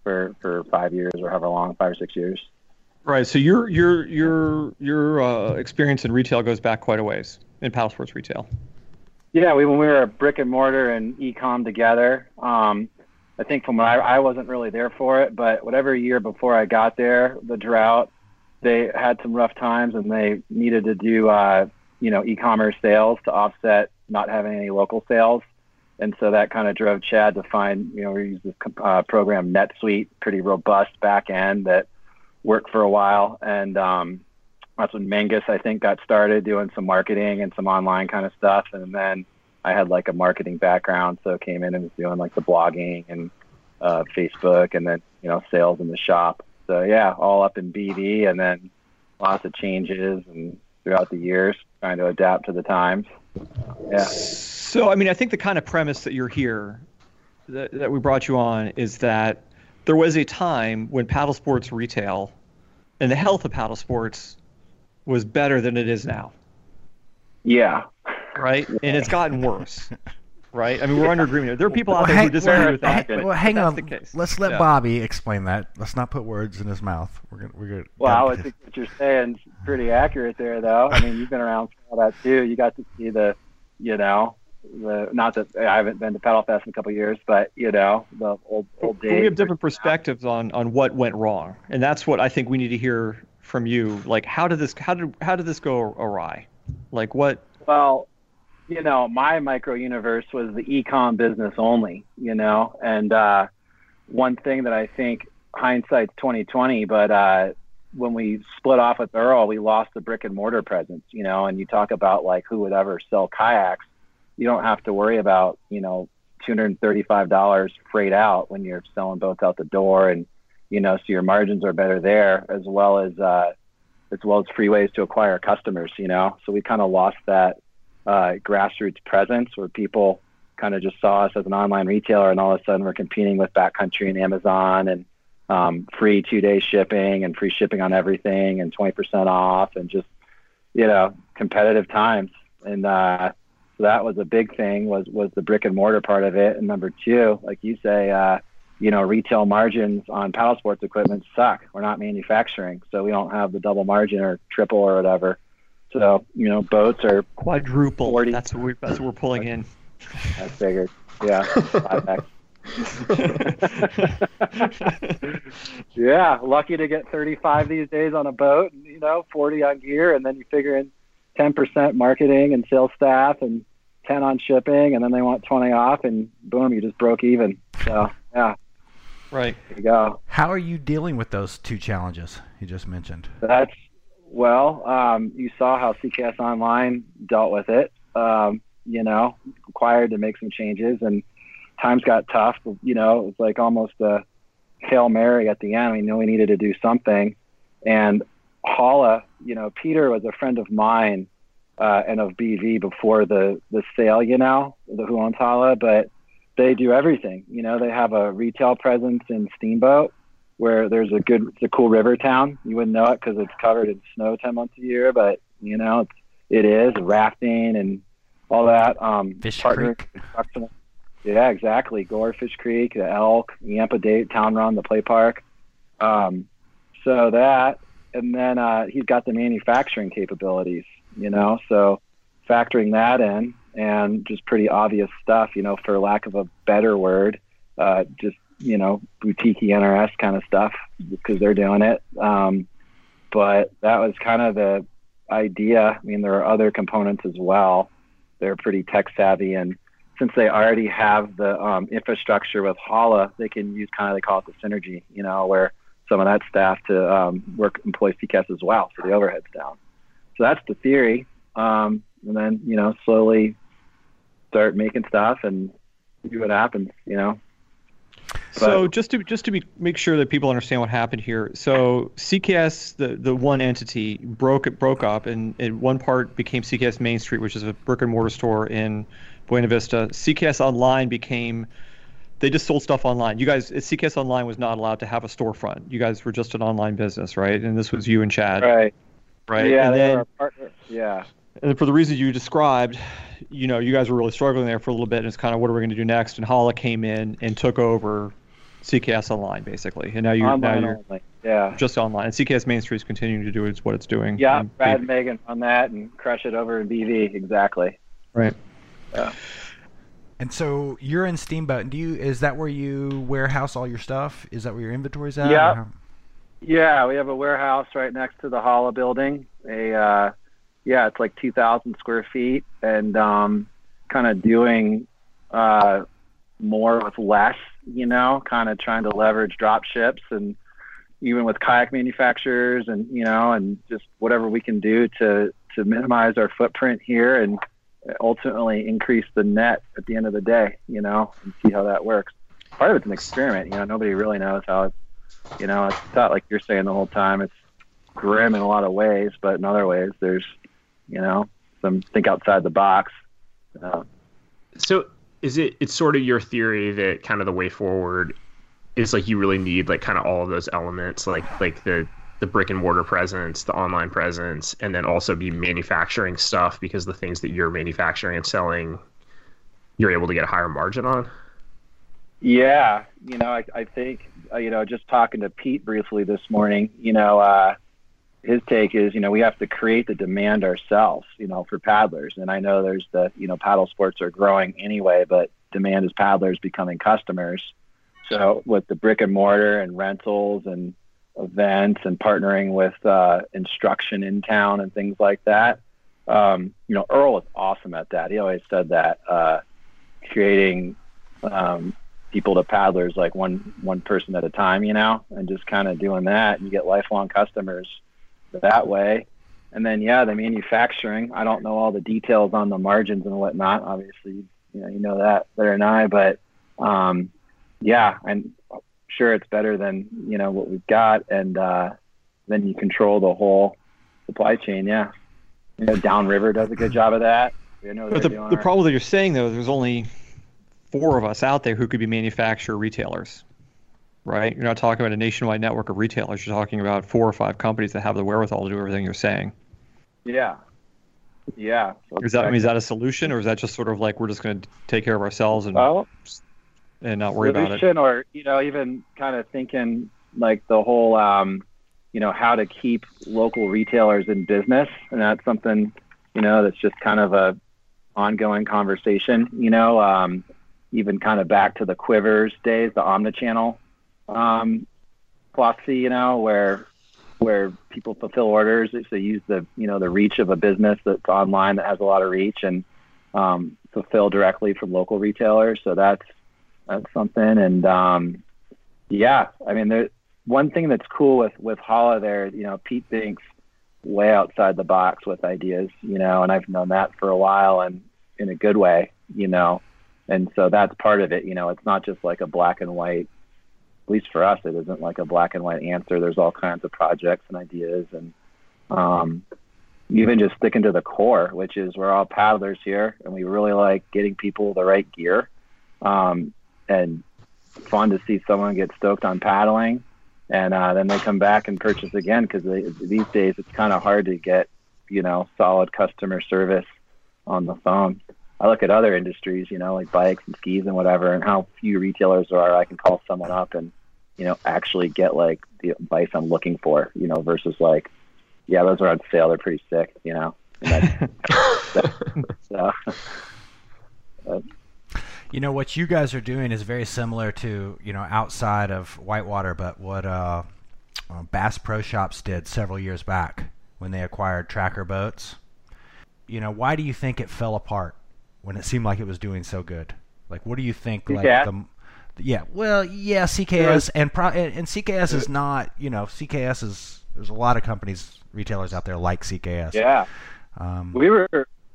for for five years or however long, five or six years. Right. So your your your your uh, experience in retail goes back quite a ways in paddle sports retail. Yeah, we when we were brick and mortar and e-com together. Um, I think from what I, I wasn't really there for it, but whatever year before I got there, the drought, they had some rough times and they needed to do, uh, you know, e-commerce sales to offset not having any local sales. And so that kind of drove Chad to find, you know, we used this uh, program NetSuite, pretty robust back end that worked for a while. And um, that's when Mangus, I think, got started doing some marketing and some online kind of stuff. And then I had like a marketing background, so came in and was doing like the blogging and uh, Facebook, and then you know sales in the shop. So yeah, all up in BD, and then lots of changes and throughout the years, trying to adapt to the times. Yeah. So, I mean, I think the kind of premise that you're here, that, that we brought you on, is that there was a time when paddle sports retail and the health of paddle sports was better than it is now, Yeah. right? And it's gotten worse, right? I mean, we're under agreement. There are people out Well, there who hang, disagree with that. hang- but well, hang that's on. the case. Let's let Yeah. Bobby explain that. Let's not put words in his mouth. We're gonna we're gonna. Well, I gotta- think what you're saying is pretty accurate there, though. I mean, you've been around for all that too. You got to see the, you know, the not that I haven't been to Paddle Fest in a couple of years, but you know, the old old days. we have different perspectives on on what went wrong, and that's what I think we need to hear from you. Like, how did this how did how did this go awry? Like, what? Well, you know, my micro universe was the ecom business only, you know, and uh, one thing that I think hindsight's twenty twenty, but uh, when we split off with Earl, we lost the brick and mortar presence, you know, and you talk about like who would ever sell kayaks, you don't have to worry about, you know, two hundred and thirty five dollars freight out when you're selling boats out the door and you know, so your margins are better there as well as uh as well as free ways to acquire customers, you know. So we kind of lost that uh, grassroots presence where people kind of just saw us as an online retailer, and all of a sudden we're competing with Backcountry and Amazon and um, free two day shipping and free shipping on everything and 20% off and just, you know, competitive times. And uh, So that was a big thing was was the brick and mortar part of it. And number two, like you say, uh, you know, retail margins on paddle sports equipment suck. We're not manufacturing, so we don't have the double margin or triple or whatever. So you know, boats are Quadruple. 40. That's what we that's what we're pulling in. I figured, yeah, <laughs> <laughs> yeah, lucky to get 35 these days on a boat, and, you know, 40 on gear, and then you figure in 10% marketing and sales staff and 10 on shipping, and then they want 20 off, and boom, you just broke even. So, yeah, Right. there you go. How are you dealing with those two challenges you just mentioned? That's well, um, you saw how CKS Online dealt with it. Um, you know, required to make some changes, and times got tough. You know, it was like almost a hail mary at the end. We knew we needed to do something, and Hala, you know, Peter was a friend of mine uh, and of BV before the the sale. You know, the who owns Hala, but they do everything. You know, they have a retail presence in Steamboat where there's a good, it's a cool river town. You wouldn't know it because it's covered in snow 10 months a year, but you know, it's, it is rafting and all that. Um, Fish partner Creek. Yeah, exactly. Gore, Fish Creek, the Elk, Yampa Date, Town Run, the play park. Um, so that, and then uh, he's got the manufacturing capabilities, you know, so factoring that in and just pretty obvious stuff, you know, for lack of a better word, uh, just, you know, boutique NRS kind of stuff because they're doing it. Um, but that was kind of the idea. I mean, there are other components as well. They're pretty tech savvy and since they already have the um, infrastructure with Hala, they can use kind of they call it the synergy, you know, where some of that staff to um, work employ CKS as well, so the overhead's down. So that's the theory, um, and then you know slowly start making stuff and see what happens, you know. So But- just to just to be make sure that people understand what happened here. So CKS, the the one entity, broke it broke up, and, and one part became CKS Main Street, which is a brick and mortar store in Buena Vista. CKS Online became they just sold stuff online. You guys, CKS Online was not allowed to have a storefront. You guys were just an online business, right? And this was you and Chad, Right. right? Yeah, and they then were partner. Yeah. and for the reasons you described, you know, you guys were really struggling there for a little bit, and it's kind of what are we going to do next? And Hala came in and took over CKS Online, basically, and now you're now Online you're only. Yeah. just online. And CKS Main Street is continuing to do its, what it's doing. Yeah, Brad Megan on that and crush it over in BV. Exactly. right. And so you're in Steamboat. Do you is that where you warehouse all your stuff? Is that where your inventory's at? Yeah. Yeah, we have a warehouse right next to the Hala building. A uh, yeah, it's like 2,000 square feet, and um, kind of doing uh, more with less. You know, kind of trying to leverage drop ships and even with kayak manufacturers, and you know, and just whatever we can do to to minimize our footprint here and ultimately increase the net at the end of the day. You know, and see how that works. Part of it's an experiment. You know, nobody really knows how it's you know, it's not like you're saying the whole time. It's grim in a lot of ways, but in other ways, there's, you know, some think outside the box. Uh, So is it it's sort of your theory that kind of the way forward is like you really need like kind of all of those elements like like the the brick and mortar presence, the online presence, and then also be manufacturing stuff because the things that you're manufacturing and selling you're able to get a higher margin on. yeah, you know, I, I think, uh, you know, just talking to Pete briefly this morning, you know, uh, his take is, you know, we have to create the demand ourselves, you know, for paddlers. And I know there's the, you know, paddle sports are growing anyway, but demand is paddlers becoming customers. So with the brick and mortar and rentals and events and partnering with uh, instruction in town and things like that, um, you know, Earl is awesome at that. He always said that uh, creating um, people to paddlers like one one person at a time, you know, and just kind of doing that. and You get lifelong customers that way. And then yeah, the manufacturing. I don't know all the details on the margins and whatnot. Obviously, you know you know that better than I, but um, yeah, I'm sure it's better than you know what we've got, and uh, then you control the whole supply chain. Yeah, you know, Downriver does a good job of that. You know, But the, the problem that you're saying though, there's only four of us out there who could be manufacturer retailers, right? You're not talking about a nationwide network of retailers. You're talking about four or five companies that have the wherewithal to do everything you're saying. Yeah. Yeah. So Is that I mean, is that a solution, or is that just sort of like we're just going to take care of ourselves and well, and not worry about it? or you know even kind of thinking like the whole um, you know how to keep local retailers in business. And that's something you know that's just kind of a ongoing conversation you know um, even kind of back to the quivers days the omnichannel um, philosophy you know where where people fulfill orders. So they use the you know the reach of a business that's online that has a lot of reach and um, fulfill directly from local retailers. So that's that's something and um, yeah i mean there one thing that's cool with with Hala there, you know, Pete thinks way outside the box with ideas, you know, and I've known that for a while and in a good way, you know. And so that's part of it, you know, it's not just like a black and white at least for us it isn't like a black and white answer. There's all kinds of projects and ideas and um even just sticking to the core, which is we're all paddlers here and we really like getting people the right gear. Um and fun to see someone get stoked on paddling and uh, then they come back and purchase again because these days it's kind of hard to get you know solid customer service on the phone. I look at other industries, you know, like bikes and skis and whatever, and how few retailers there are. I can call someone up and you know actually get like the advice I'm looking for, you know, versus like, yeah, those are on sale. They're pretty sick, you know. <laughs> So, but, <laughs> You know what you guys are doing is very similar to you know outside of Whitewater, but what uh, uh, Bass Pro Shops did several years back when they acquired Tracker Boats. You know, why do you think it fell apart when it seemed like it was doing so good? Like, what do you think? Like Yeah. the yeah, well, yeah, CKS and pro, and, and CKS is not you know CKS is there's a lot of companies retailers out there like CKS. yeah. Um, we were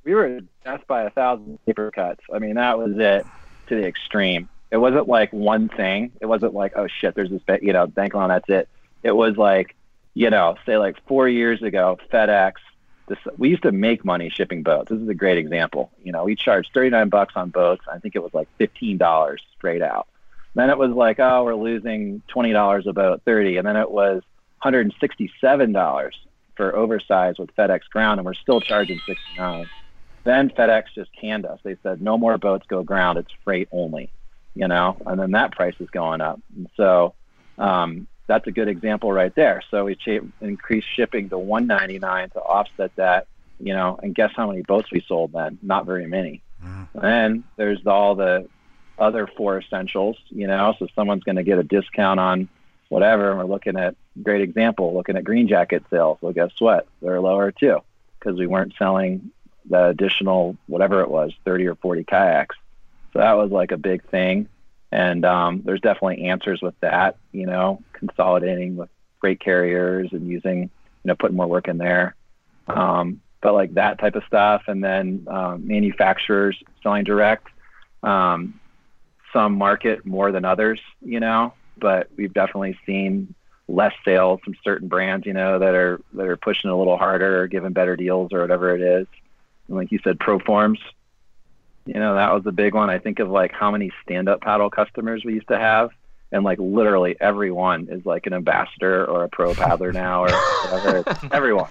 we were death by a thousand paper cuts. I mean, that was it to the extreme. It wasn't like one thing. It wasn't like, oh shit, there's this, you know, bank loan, that's it. It was like, you know, say like four years ago, FedEx. This we used to make money shipping boats. This is a great example. You know, we charged 39 bucks on boats. I think it was like $15 straight out. Then it was like, oh, we're losing $20 a boat, 30, and then it was $167 for oversized with FedEx Ground, and we're still charging 69. Then FedEx just canned us. They said no more boats go ground; it's freight only. You know, and then that price is going up. And so um, that's a good example right there. So we cha- increased shipping to 199 to offset that. You know, and guess how many boats we sold then? Not very many. Mhm. And there's all the other four essentials. You know, so someone's going to get a discount on whatever. And we're looking at great example, looking at green jacket sales. Well, guess what? They're lower too because we weren't selling the additional whatever it was, 30 or 40 kayaks. So that was like a big thing. And um, there's definitely answers with that, you know, consolidating with freight carriers and using, you know, putting more work in there. Um, but like that type of stuff. And then um, manufacturers selling direct. Um, some market more than others, you know, but we've definitely seen less sales from certain brands, you know, that are that are pushing a little harder or giving better deals or whatever it is. Like you said, pro forms. you know, that was a big one. I think of like how many stand-up paddle customers we used to have, and like literally everyone is like an ambassador or a pro paddler now or whatever. <laughs> It's everyone,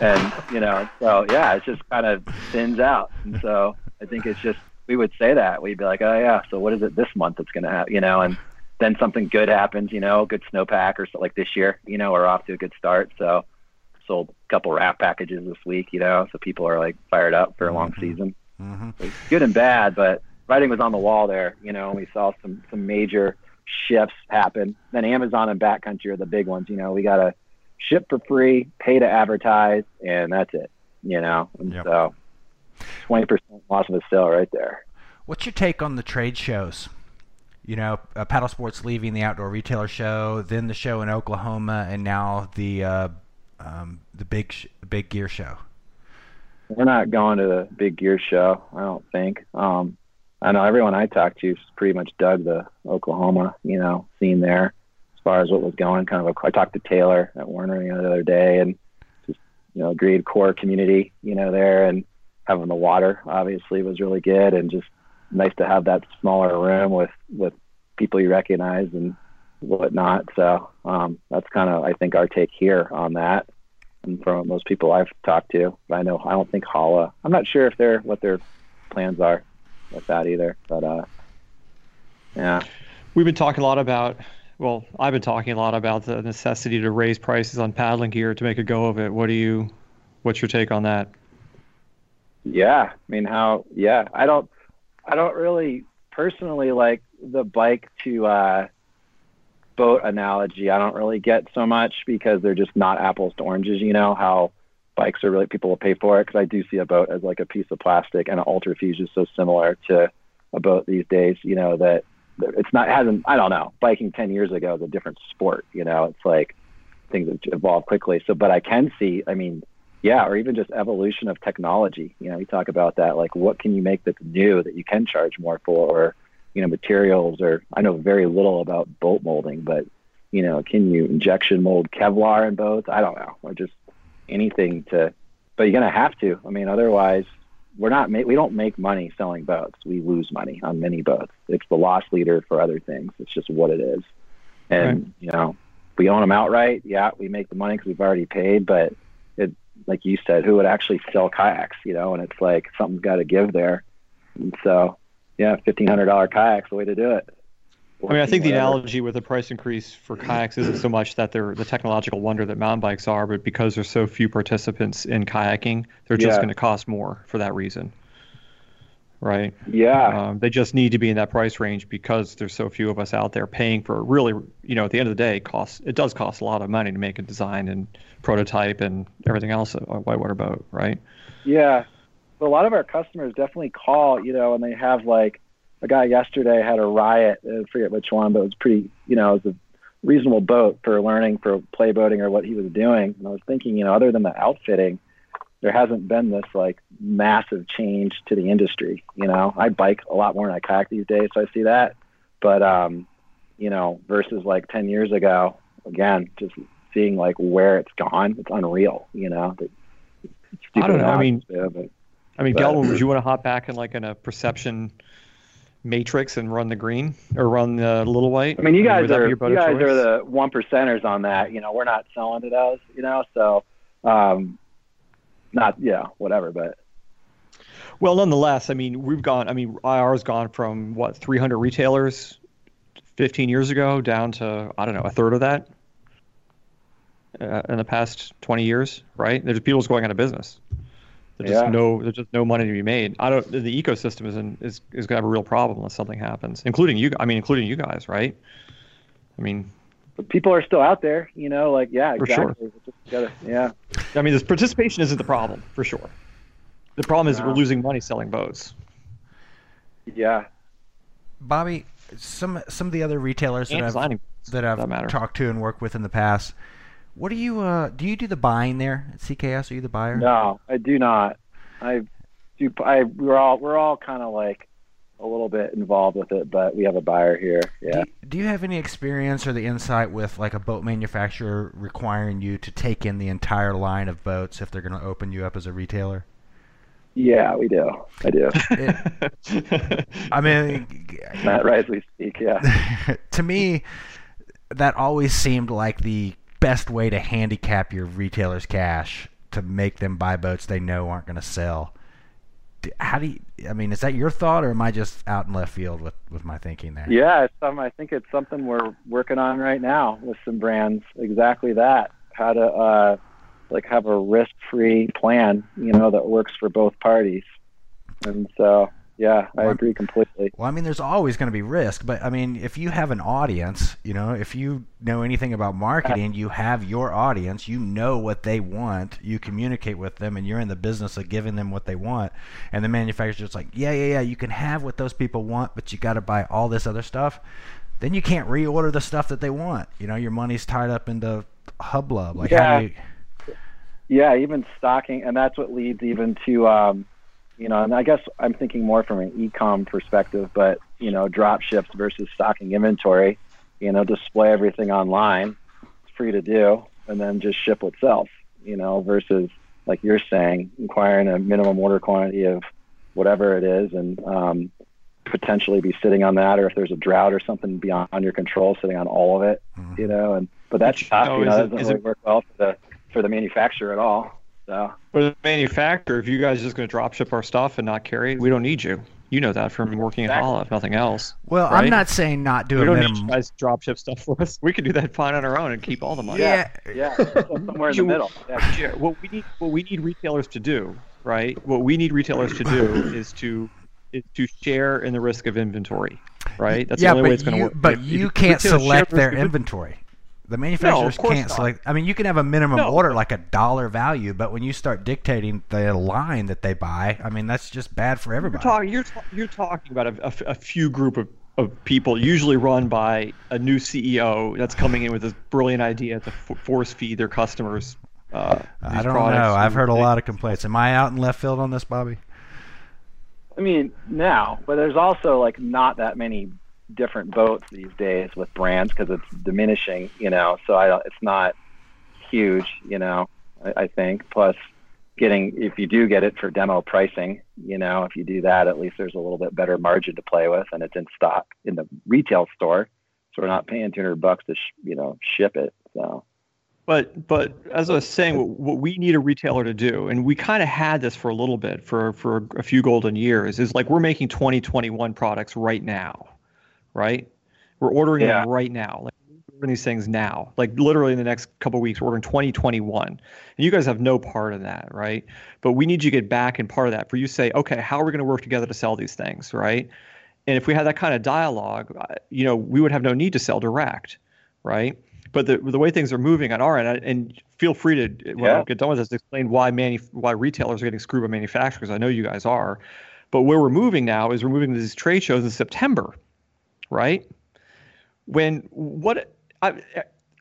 and you know, so yeah, it just kind of thins out. And so I think it's just we would say that we'd be like, oh yeah, so what is it this month that's gonna have, you know, and then something good happens, you know, good snowpack or so like this year, you know, we're off to a good start. So sold a couple wrap packages this week, you know, so people are like fired up for a long season. mhm. It's good and bad, but writing was on the wall there, you know, and we saw some some major shifts happen. Then Amazon and Backcountry are the big ones, you know, we gotta ship for free, pay to advertise, and that's it. You know. And Yep. so twenty percent loss of a sale right there. What's your take on the trade shows? You know, uh, Paddle Sports leaving the Outdoor Retailer Show, then the show in Oklahoma, and now the uh, um, the big sh- big gear show. We're not going to the big gear show, I don't think. Um, I know everyone I talked to pretty much dug the Oklahoma, you know, scene there as far as what was going. Kind of, a, I talked to Taylor at Werner you know, the other day, and just you know, agreed core community, you know, there, and having the water obviously was really good, and just nice to have that smaller room with with people you recognize and whatnot. So um, that's kind of I think our take here on that. and from most people I've talked to. I know I don't think Hala. I'm not sure if they're what their plans are with that either. But uh, yeah, We've been talking a lot about, well, I've been talking a lot about the necessity to raise prices on paddling gear to make a go of it. What do you, what's your take on that? yeah. I mean, how? Yeah, I don't. I don't really personally like the bike to uh, boat analogy. I don't really get so much because they're just not apples to oranges. You know how bikes are really people will pay for it because I do see a boat as like a piece of plastic and an ultrafuge is so similar to a boat these days. You know that it's not hasn't. I don't know. Biking ten years ago is a different sport. You know, it's like things have evolved quickly. So, but I can see. I mean, yeah, or even just evolution of technology. You know, you talk about that. Like, what can you make that's new that you can charge more for, or you know, materials. Or I know very little about boat molding, but you know, can you injection mold Kevlar in boats? I don't know, or just anything to. But you're gonna have to. I mean, otherwise, we're not. Ma- we don't make money selling boats. We lose money on many boats. It's the loss leader for other things. It's just what it is. And Right. you know, we own them outright. Yeah, we make the money because we've already paid. But it, like you said, who would actually sell kayaks? You know, and it's like something's got to give there. And so, yeah, fifteen hundred dollar kayaks the way to do it. I mean, I think the analogy with the price increase for kayaks isn't so much that they're the technological wonder that mountain bikes are, but because there's so few participants in kayaking, they're just Yeah. going to cost more for that reason. Right? Yeah, Um, they just need to be in that price range because there's so few of us out there paying for really, you know, at the end of the day, costs it does cost a lot of money to make a design and prototype and everything else a whitewater boat, right? Yeah. But a lot of our customers definitely call, you know, and they have like a guy yesterday had a riot, I forget which one, but it was pretty, you know, it was a reasonable boat for learning for play boating or what he was doing. And I was thinking, you know, other than the outfitting, there hasn't been this like massive change to the industry. You know, I bike a lot more than I kayak these days, so I see that. But um, you know, versus like ten years ago, again, just seeing like where it's gone, it's unreal. You know, I don't know, I mean- yeah, but- I mean, But- Geltman, would you want to hop back in like in a perception matrix and run the green or run the little white? I mean, you guys are you guys choice? are the one percenters on that. You know, we're not selling to those. You know, so um, not yeah, whatever. But Well, nonetheless, I mean, we've gone. I mean, IR's gone from what 300 retailers 15 years ago down to I don't know a third of that uh, in the past 20 years, right? There's people's going out of business. There's Yeah. just no there's just no money to be made. I don't. The ecosystem is in, is is gonna have a real problem unless something happens, including you. I mean, including you guys, right? I mean, but people are still out there. You know, like yeah, For sure. exactly. Gotta, yeah, I mean, this participation isn't the problem for sure. The problem is No. we're losing money selling boats. yeah. Bobby, some some of the other retailers that I've that I've that talked to and worked with in the past. What do you uh, do? You do the buying there at CKS? Are you the buyer? No, I do not. I do. I we're all we're all kind of like a little bit involved with it, but we have a buyer here. Do Yeah. you, do you have any experience or the insight with like a boat manufacturer requiring you to take in the entire line of boats if they're going to open you up as a retailer? Yeah, we do. I do. <laughs> I mean, Not right as we speak. Yeah. <laughs> to me, that always seemed like the best way to handicap your retailers' cash to make them buy boats they know aren't going to sell. How do you? I mean, is that your thought, or am I just out in left field with with my thinking there? Yeah, some, I think it's something we're working on right now with some brands. Exactly that. How to uh, like have a risk-free plan, you know, that works for both parties. And so, yeah, I Well, agree completely. Well, I mean, there's always going to be risk, but I mean, if you have an audience, you know, if you know anything about marketing, you have your audience, you know what they want, you communicate with them, and you're in the business of giving them what they want. And the manufacturer's just like, yeah, yeah, yeah, you can have what those people want, but you got to buy all this other stuff. Then you can't reorder the stuff that they want. You know, your money's tied up into hublub. Like, how Yeah. you? Yeah, even stocking, and that's what leads even to, um, you know, and I guess I'm thinking more from an e-com perspective, but you know, drop ships versus stocking inventory. You know, display everything online, it's free to do, and then just ship itself. You know, versus like you're saying, inquiring a minimum order quantity of whatever it is, and um, potentially be sitting on that, or if there's a drought or something beyond your control, sitting on all of it. Mhm. You know, and but that's Which, oh, you know, that it- doesn't is really it- work well for the for the manufacturer at all. So For the manufacturer, if you guys are just going to drop ship our stuff and not carry it, we don't need you. You know that from working at Exactly. Hala, if nothing else. Well, I'm not saying not do We a don't need you guys to drop ship stuff for us. We could do that fine on our own and keep all the money. Yeah, yeah, somewhere in the middle. Yeah. <laughs> Yeah, what we need what we need retailers to do, right? What we need retailers to do <coughs> is to is to share in the risk of inventory, right? That's yeah, the only way it's going to work. but If- if you can't select their risk inventory. The manufacturers course can't not. select. I mean, you can have a minimum No. order like a dollar value, but when you start dictating the line that they buy, I mean, that's just bad for You're, everybody. talking, you're, ta- you're talking about a a few group of, of people, usually run by a new CEO that's coming in with this brilliant idea to f- force feed their customers. Uh, I don't know. I've and heard a lot of complaints. Am I out in left field on this, Bobby? I mean, now, but there's also like not that many different boats these days with brands because it's diminishing, you know. So I it's not huge, you know. I, I think. Plus, getting if you do get it for demo pricing, you know, if you do that, at least there's a little bit better margin to play with, and it's in stock in the retail store, so we're not paying 200 bucks to, sh- you know, ship it. So But but as I was saying, what, what we need a retailer to do, and we kind of had this for a little bit for for a few golden years, is like we're making 2021 products right now, right? We're ordering Yeah. them right now, like we're ordering these things now, like literally in the next couple of weeks, we're ordering 2021, and you guys have no part in that, right? But we need you to get back in part of that. For you to say, okay, how are we going to work together to sell these things, right? And if we had that kind of dialogue, uh, you know, we would have no need to sell direct, right? But the the way things are moving on our end, and feel free to when I get done with this, to explain why manu- why retailers are getting screwed by manufacturers. I know you guys are. But where we're moving now is we're moving to these trade shows in September, right? When what I,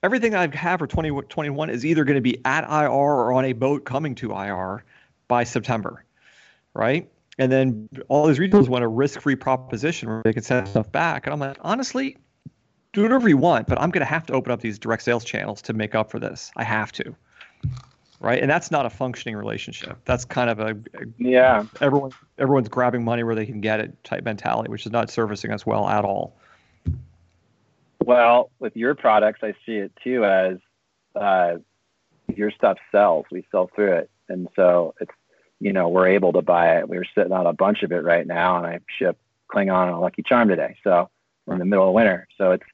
everything I have for 2021 is either going to be at IR or on a boat coming to IR by September, right? And then all these retailers want a risk-free proposition where they can send stuff back. And I'm like, honestly, do whatever you want, but I'm going to have to open up these direct sales channels to make up for this. I have to, right? And that's not a functioning relationship. That's kind of a, a yeah, everyone everyone's grabbing money where they can get it type mentality, which is not servicing us well at all. Well, with your products, I see it too as uh, your stuff sells. We sell through it, and so it's you know we're able to buy it. We're sitting on a bunch of it right now, and I ship Klingon and a Lucky Charm today. So we're in the middle of winter, so it's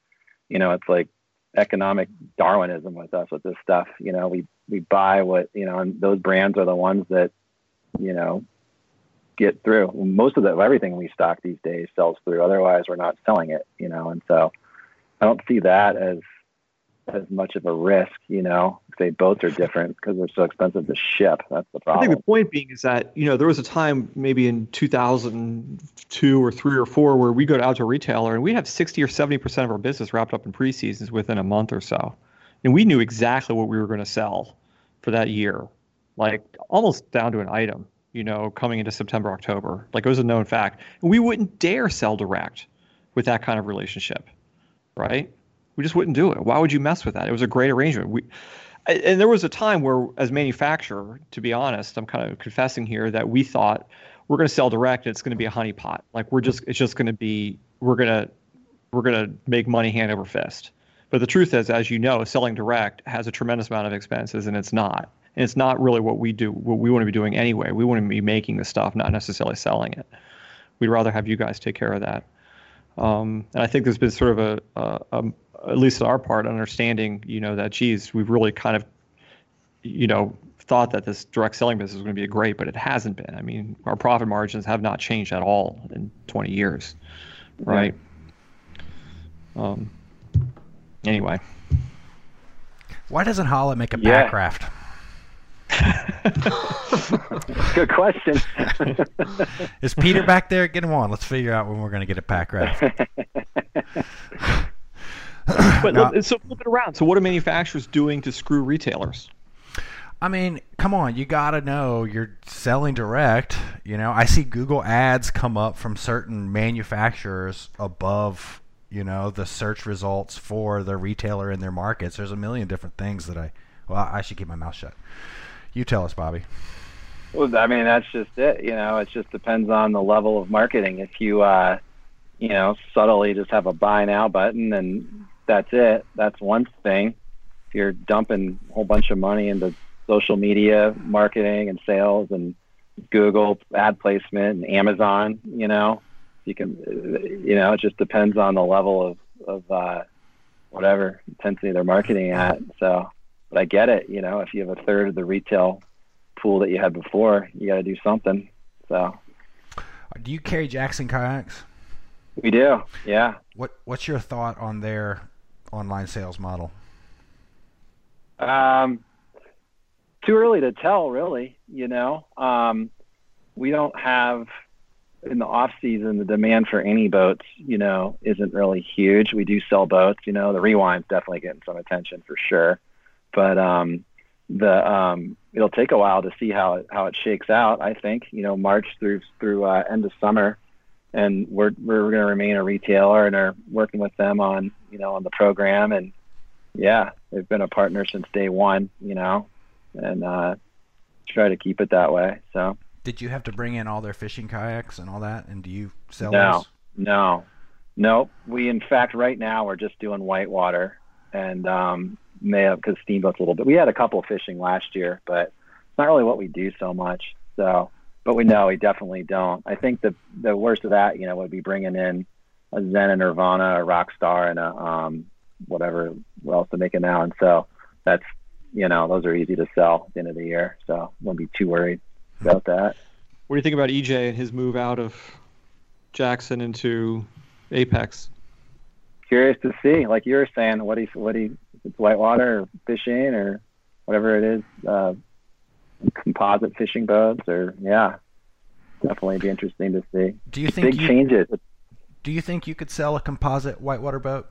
you know it's like economic Darwinism with us with this stuff. You know, we we buy what you know, and those brands are the ones that you know get through. Most of the everything we stock these days sells through. Otherwise, we're not selling it. You know, and so. I don't see that as as much of a risk, you know. Say boats are different because they're so expensive to ship. That's the problem. I think the point being is that you know there was a time maybe in 2002 or three or four where we go out to a retailer and we have 60 or 70 percent of our business wrapped up in preseasons within a month or so, and we knew exactly what we were going to sell for that year, like almost down to an item. You know, coming into September, October, like it was a known fact, and we wouldn't dare sell direct with that kind of relationship, right? We just wouldn't do it. Why would you mess with that? It was a great arrangement. We, and there was a time where, as manufacturer, to be honest, I'm kind of confessing here that we thought we're going to sell direct. And it's going to be a honeypot. Like we're just, it's just going to be, we're going to, we're going to make money hand over fist. But the truth is, as you know, selling direct has a tremendous amount of expenses, and it's not. And it's not really what we do. What we want to be doing anyway. We want to be making the stuff, not necessarily selling it. We'd rather have you guys take care of that. Um, and I think there's been sort of a, a, a at least on our part, understanding, you know, that geez, we've really kind of, you know, thought that this direct selling business was going to be great, but it hasn't been. I mean, our profit margins have not changed at all in 20 years, right? Um. Anyway, Why doesn't Hala make a Yeah. Packraft? <laughs> Good question. <laughs> Is Peter back there? Get him on. Let's figure out when we're going to get a Packraft. <laughs> <clears throat> but Now- so flip it around. So what are manufacturers doing to screw retailers? I mean, come on, you got to know you're selling direct. You know, I see Google ads come up from certain manufacturers above, you know, the search results for the retailer in their markets. There's a million different things that I, well, I should keep my mouth shut. You tell us, Bobby. well, I mean, that's just it. You know, it just depends on the level of marketing. If you, uh, you know, subtly just have a buy now button and that's it, that's one thing. if you're dumping a whole bunch of money into social media marketing and sales and Google ad placement and Amazon, you know, you can, you know, it just depends on the level of, of, uh, whatever intensity they're marketing at. So, but I get it, you know, if you have a third of the retail pool that you had before, you got to do something. So Do you carry Jackson kayaks? we do. Yeah. What What's your thought on their online sales model? Um, too early to tell, really. You know, um, we don't have in the off season the demand for any boats. You know, isn't really huge. We do sell boats. You know, the rewind's definitely getting some attention for sure, but um, the um, it'll take a while to see how it how it shakes out. I think you know March through through uh, end of summer, and we're we're going to remain a retailer and are working with them on you know on the program and yeah, they've been a partner since day one, you know, and uh, try to keep it that way. So Did you have to bring in all their fishing kayaks and all that, and do you sell No. those? no, no, we in fact right now we're just doing whitewater and um, may have because steamboats a little bit. We had a couple fishing last year, but it's not really what we do so much. So, but we know we definitely don't. I think the the worst of that, you know, would be bringing in a Zen and Nirvana, a rock star, and a um, whatever what else to make it now. And so that's you know those are easy to sell at the end of the year. So won't be too worried about that. What do you think about EJ and his move out of Jackson into Apex? curious to see, like you were saying, what he what he it's whitewater or fishing or whatever it is, uh, composite fishing boats or yeah, definitely be interesting to see. Do you think Big you, changes. Do you think you could sell a composite whitewater boat?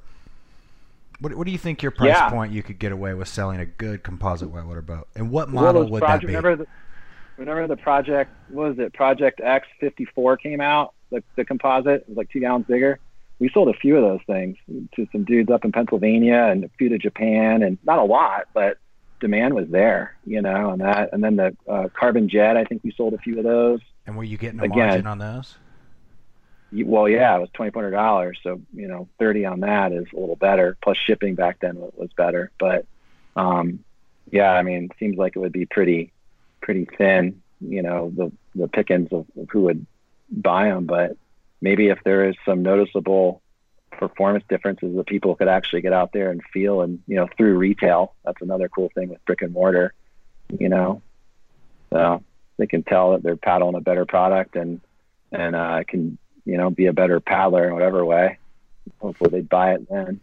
What, what do you think your price Yeah. point you could get away with selling a good composite whitewater boat? And what model would project- that be? Remember the, remember the project? What was it? Project X fifty four came out. The the composite it was like two gallons bigger. We sold a few of those things to some dudes up in Pennsylvania and a few to Japan, and not a lot, but demand was there, you know. And that, and then the uh, carbon jet. I think we sold a few of those. and were you getting a Again. margin on those? Y- Well, yeah, it was twenty four hundred dollars. So you know, thirty on that is a little better. Plus shipping back then was better. But um, yeah, I mean, it seems like it would be pretty pretty thin. You know, the the pickings of, of who would buy them. But maybe if there is some noticeable performance differences that people could actually get out there and feel, and you know, through retail, that's another cool thing with brick and mortar. You know, so they can tell that they're paddling a better product and and uh, can you know be a better paddler in whatever way. Hopefully they'd buy it then.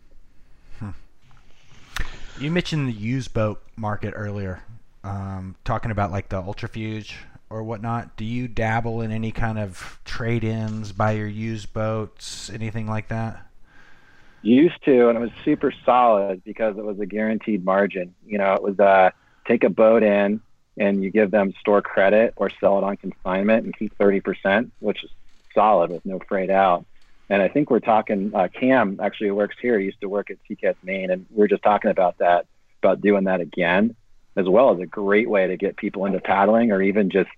You mentioned the used boat market earlier, um, talking about like the Ultrafuge or whatnot. Do you dabble in any kind of trade-ins, buy your used boats, anything like that? Used to, and it was super solid because it was a guaranteed margin. You know, it was uh, take a boat in and you give them store credit or sell it on consignment and keep 30%, which is solid with no freight out. And I think we're talking, uh, Cam actually works here, he used to work at CKS Main, and we are just talking about that, about doing that again, as well as a great way to get people into paddling or even just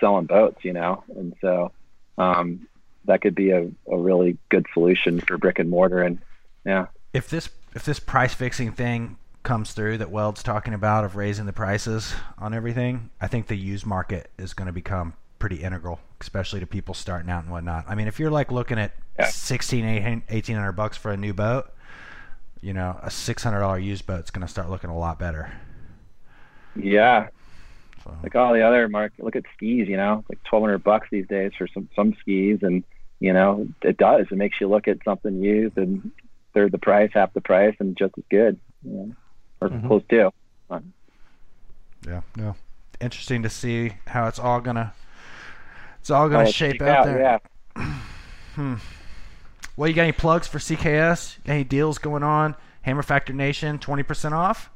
selling boats, you know? And so um, that could be a, a really good solution for brick and mortar. And yeah, If this if this price fixing thing comes through that Weld's talking about of raising the prices on everything, I think the used market is going to become pretty integral, especially to people starting out and whatnot. I mean, if you're like looking at Yeah. 16, 1800 bucks for a new boat, you know, a $600 used boat's going to start looking a lot better. yeah, So, like all the other market. Look at skis, you know, like twelve hundred bucks these days for some some skis, and you know it does. It makes you look at something used and third the price, half the price, and just as good, you know, or Mhm. close to. yeah, no. Interesting to see how it's all going to it's all going Oh, to it's shape cheap out there. Yeah, <clears throat> Hmm. Well, you got any plugs for CKS? Any deals going on? Hammer Factor Nation, 20% off?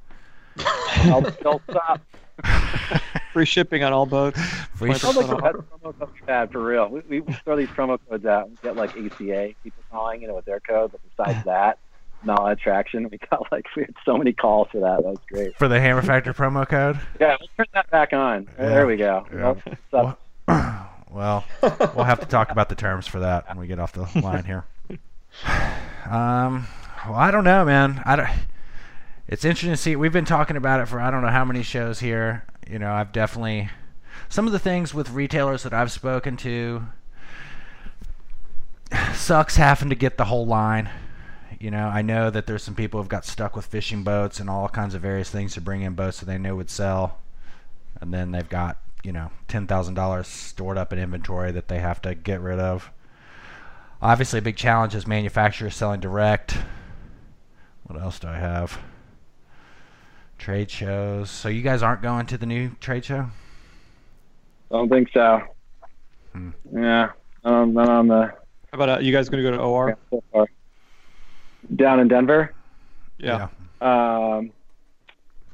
I'll, I'll stop. <laughs> Free shipping on all boats. Free Twenty Sounds like the promo code we've for real. We, we throw these promo codes out. We get like ACA people calling, you know, with their code. But besides <sighs> that, no attraction. We got like we had so many calls for that. That was great. for the Hammer Factor promo code? Yeah, we'll turn that back on. Yeah. There we go. Yeah. Well, <clears throat> Well, we'll have to talk about the terms for that when we get off the line here. <sighs> Um, well, I don't know, man. I don't. It's interesting to see. We've been talking about it for I don't know how many shows here. You know, I've definitely some of the things with retailers that I've spoken to sucks having to get the whole line. You know, I know that there's some people who've got stuck with fishing boats and all kinds of various things to bring in boats that they know would sell, and then they've got you know ten thousand dollars stored up in inventory that they have to get rid of. Obviously, a big challenge is manufacturers selling direct. What else do I have? Trade shows. So you guys aren't going to the new trade show? I don't think so. Hmm. Yeah, um, not on the How about uh, you guys going to go to OR? Down in Denver. Yeah. Um,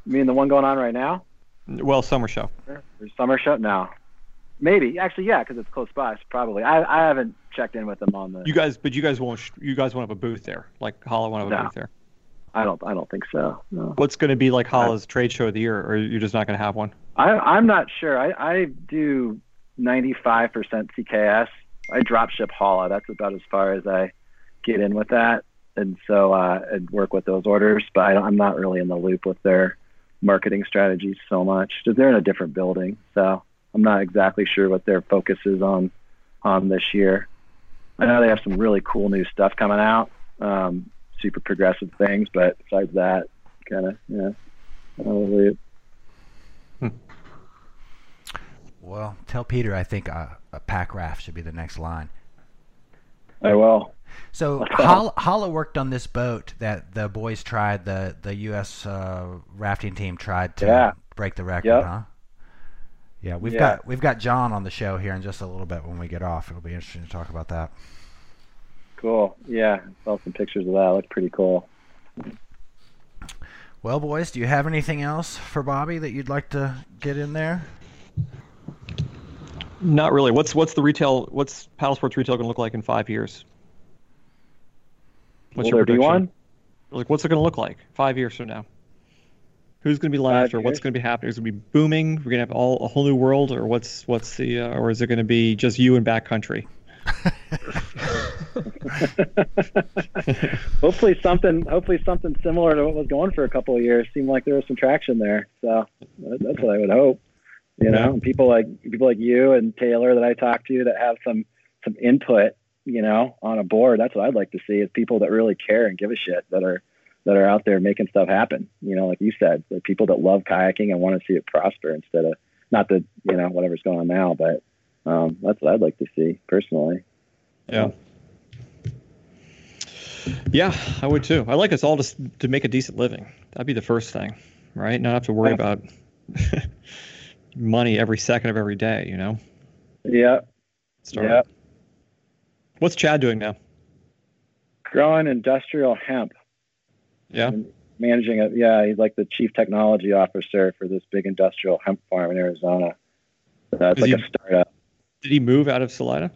you mean the one going on right now? Well, summer show. Or summer show? No. Maybe. Actually, yeah, because it's close by. So probably. I, I haven't checked in with them on the. You guys, but you guys won't. You guys won't have a booth there, like Hala won't have a No. booth there. I don't. I don't think so. No. What's going to be like Hala's trade show of the year, or you're just not going to have one? I, I'm not sure. I, I do 95% CKS. I drop ship Hala. That's about as far as I get in with that, and so uh, and work with those orders. But I, don't- I'm not really in the loop with their marketing strategies so much. 'cause They're in a different building, so I'm not exactly sure what their focus is on on this year. I know they have some really cool new stuff coming out, um, super progressive things. But besides that, kind of yeah. I don't know, Well, tell Peter I think a, a pack raft should be the next line. I will. So <laughs> Hala, Hala worked on this boat that the boys tried. The the U.S. Uh, rafting team tried to Yeah. break the record, Yep. huh? Yeah, we've Yeah. got we've got John on the show here in just a little bit when we get off. It'll be interesting to talk about that. Cool. Yeah, saw some pictures of that. Looked pretty cool. Well, boys, do you have anything else for Bobby that you'd like to get in there? Not really. What's what's the retail? What's paddle sports retail going to look like in five years? What's Will your there be prediction? one? Like, what's it going to look like five years from now? Who's going to be left, Five or what's going to be happening? Is it going to be booming? We're going to have all a whole new world, or what's what's the, uh, or is it going to be just you and backcountry? <laughs> hopefully something. Hopefully something similar to what was going for a couple of years. Seemed like there was some traction there. So that's what I would hope. You know, Yeah. And people like people like you and Taylor that I talk to that have some some input. You know, on a board. That's what I'd like to see is people that really care and give a shit that are that are out there making stuff happen. You know, like you said, the people that love kayaking and want to see it prosper instead of not that you know whatever's going on now, but um, that's what I'd like to see personally. Yeah. Yeah, I would too. I like us all to to make a decent living. That'd be the first thing, right? Not have to worry about <laughs> money every second of every day. You know. Yeah, Start. yeah. What's Chad doing now? Growing industrial hemp. Yeah. managing it. Yeah, he's like the chief technology officer for this big industrial hemp farm in Arizona. So that's Is like he- a startup. Did he move out of Salida?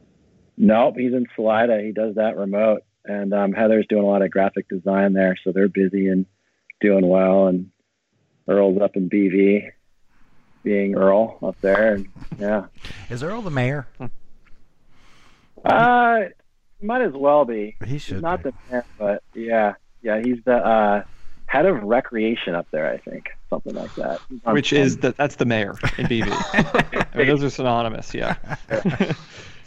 Nope, he's in Salida. He does that remote, and um, Heather's doing a lot of graphic design there, so they're busy and doing well. And Earl's up in BV, being Earl up there, and yeah, <laughs> Is Earl the mayor? <laughs> uh, might as well be. He should. He's not be. the mayor, but yeah, yeah, he's the uh, head of recreation up there. I think something like that. He's on- Which is the, that's the mayor in BV. <laughs> I mean, those are synonymous. Yeah.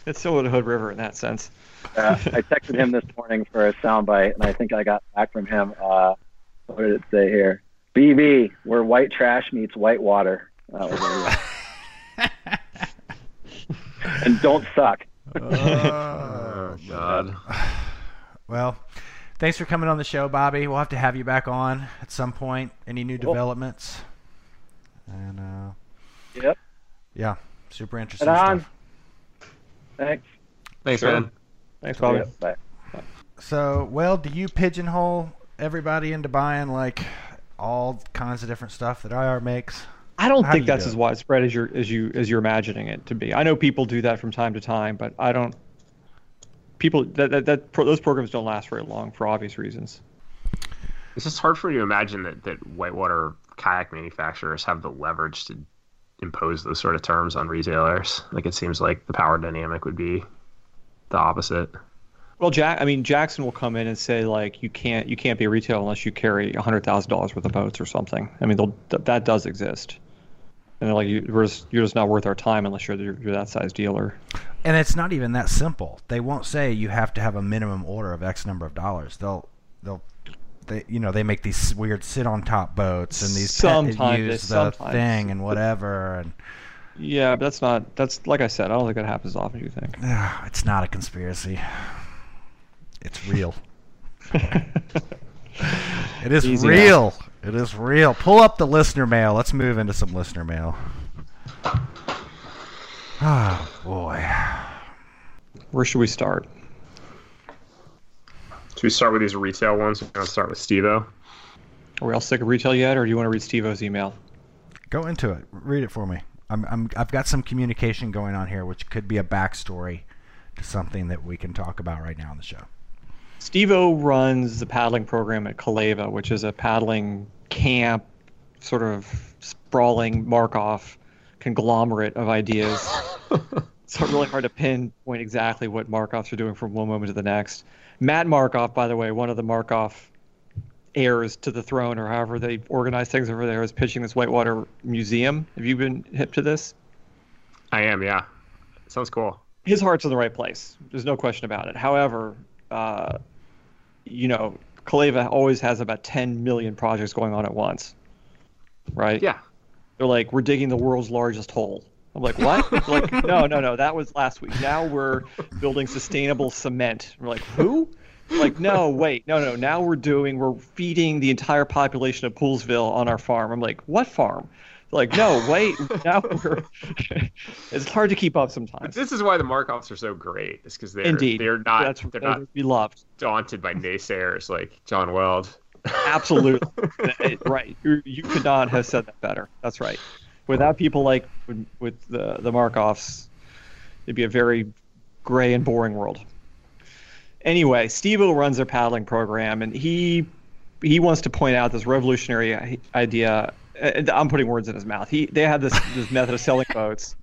it's still the Hood River in that sense. Uh, I texted him this morning for a soundbite, and I think I got back from him. Uh, what did it say here? BB, where white trash meets white water. That <laughs> and don't suck. Oh, God. Well, thanks for coming on the show, Bobby. We'll have to have you back on at some point. Any new Cool. developments? And uh, Yep. yeah, super interesting Right on. stuff. Thanks. Thanks, Sure. man. Thanks, Bobby. Yep, Bye. So, well, do you pigeonhole everybody into buying like all kinds of different stuff that IR makes? I don't How think you that's do as widespread as you're as you as you're imagining it to be. I know people do that from time to time, but I don't. People that that, that pro, those programs don't last very long for obvious reasons. It's just hard for me to imagine that, that whitewater kayak manufacturers have the leverage to impose those sort of terms on retailers. Like it seems like the power dynamic would be the opposite. Well, Jack, I mean, Jackson will come in and say like, you can't, you can't be a retailer unless you carry hundred thousand dollars worth of boats or something. I mean, they'll, th- that does exist. And they're like, you, we're just, you're just not worth our time unless you're, you're, you're that size dealer. And it's not even that simple. They won't say you have to have a minimum order of X number of dollars. They'll they'll they you know they make these weird sit on top boats and these pet- Sometimes they- use the sometimes. thing and whatever and Yeah, but that's not, that's like I said, I don't think that happens as often as you think. <sighs> it's not a conspiracy. It's real. <laughs> It is Easy real. It is real. Pull up the listener mail. Let's move into some listener mail. Oh boy. Where should we start? Should we start with these retail ones? We're gonna start with Steve-O. Are we all sick of retail yet, or do you want to read Steve-O's email? Go into it. Read it for me. I'm, I'm I've got some communication going on here, which could be a backstory to something that we can talk about right now on the show. Steve-O runs the paddling program at Calleva, which is a paddling camp, sort of sprawling Markov conglomerate of ideas. <laughs> it's really hard to pinpoint exactly what Markovs are doing from one moment to the next. Matt Markov, by the way, one of the Markov heirs to the throne, or however they organize things over there, is pitching this Whitewater Museum. Have you been hip to this? I am, yeah. Sounds cool. his heart's in the right place. There's no question about it. However, uh, you know, Calleva always has about 10 million projects going on at once, right? Yeah. They're like, we're digging the world's largest hole. I'm like, what? Like, no, no, no, that was last week. Now we're building sustainable cement. We're like, who? Like, no, wait, no, no. Now we're doing, we're feeding the entire population of Poolesville on our farm. I'm like, what farm? Like, no, wait. Now we're. <laughs> it's hard to keep up But sometimes. this is why the Markovs are so great. Is because they're Indeed, they're not That's they're that's not beloved. daunted by naysayers like John Weld. Absolutely. <laughs> right. You, you could not have said that better. That's right. Without people like with, the, the Markovs, it'd be a very gray and boring world. Anyway, Steve runs their paddling program, and he he wants to point out this revolutionary idea. Uh, I'm putting words in his mouth. He they have this this method of selling boats.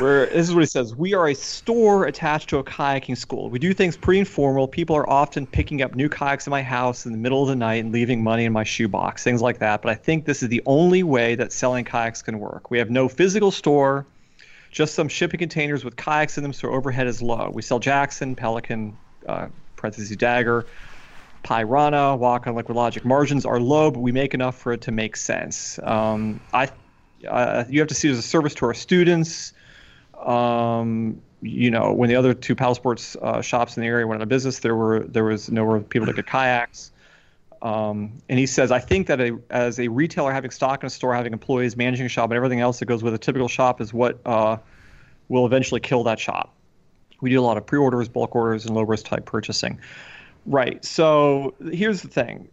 Where this is what he says: We are a store attached to a kayaking school. We do things pretty informal. People are often picking up new kayaks in my house in the middle of the night and leaving money in my shoebox, things like that. But I think this is the only way that selling kayaks can work. We have no physical store, just some shipping containers with kayaks in them, so overhead is low. We sell Jackson, Pelican, uh, Dagger, Pyranha, Waka, Liquid Logic. Margins are low, but we make enough for it to make sense. Um, I, uh, you have to see it as a service to our students. Um, you know, when the other two paddle sports uh, shops in the area went out of business, there were there was nowhere people to get kayaks. Um, and he says, I think that a, as a retailer, having stock in a store, having employees, managing a shop, and everything else that goes with a typical shop is what uh, will eventually kill that shop. We do a lot of pre-orders, bulk orders, and low-risk type purchasing. Right. So here's the thing.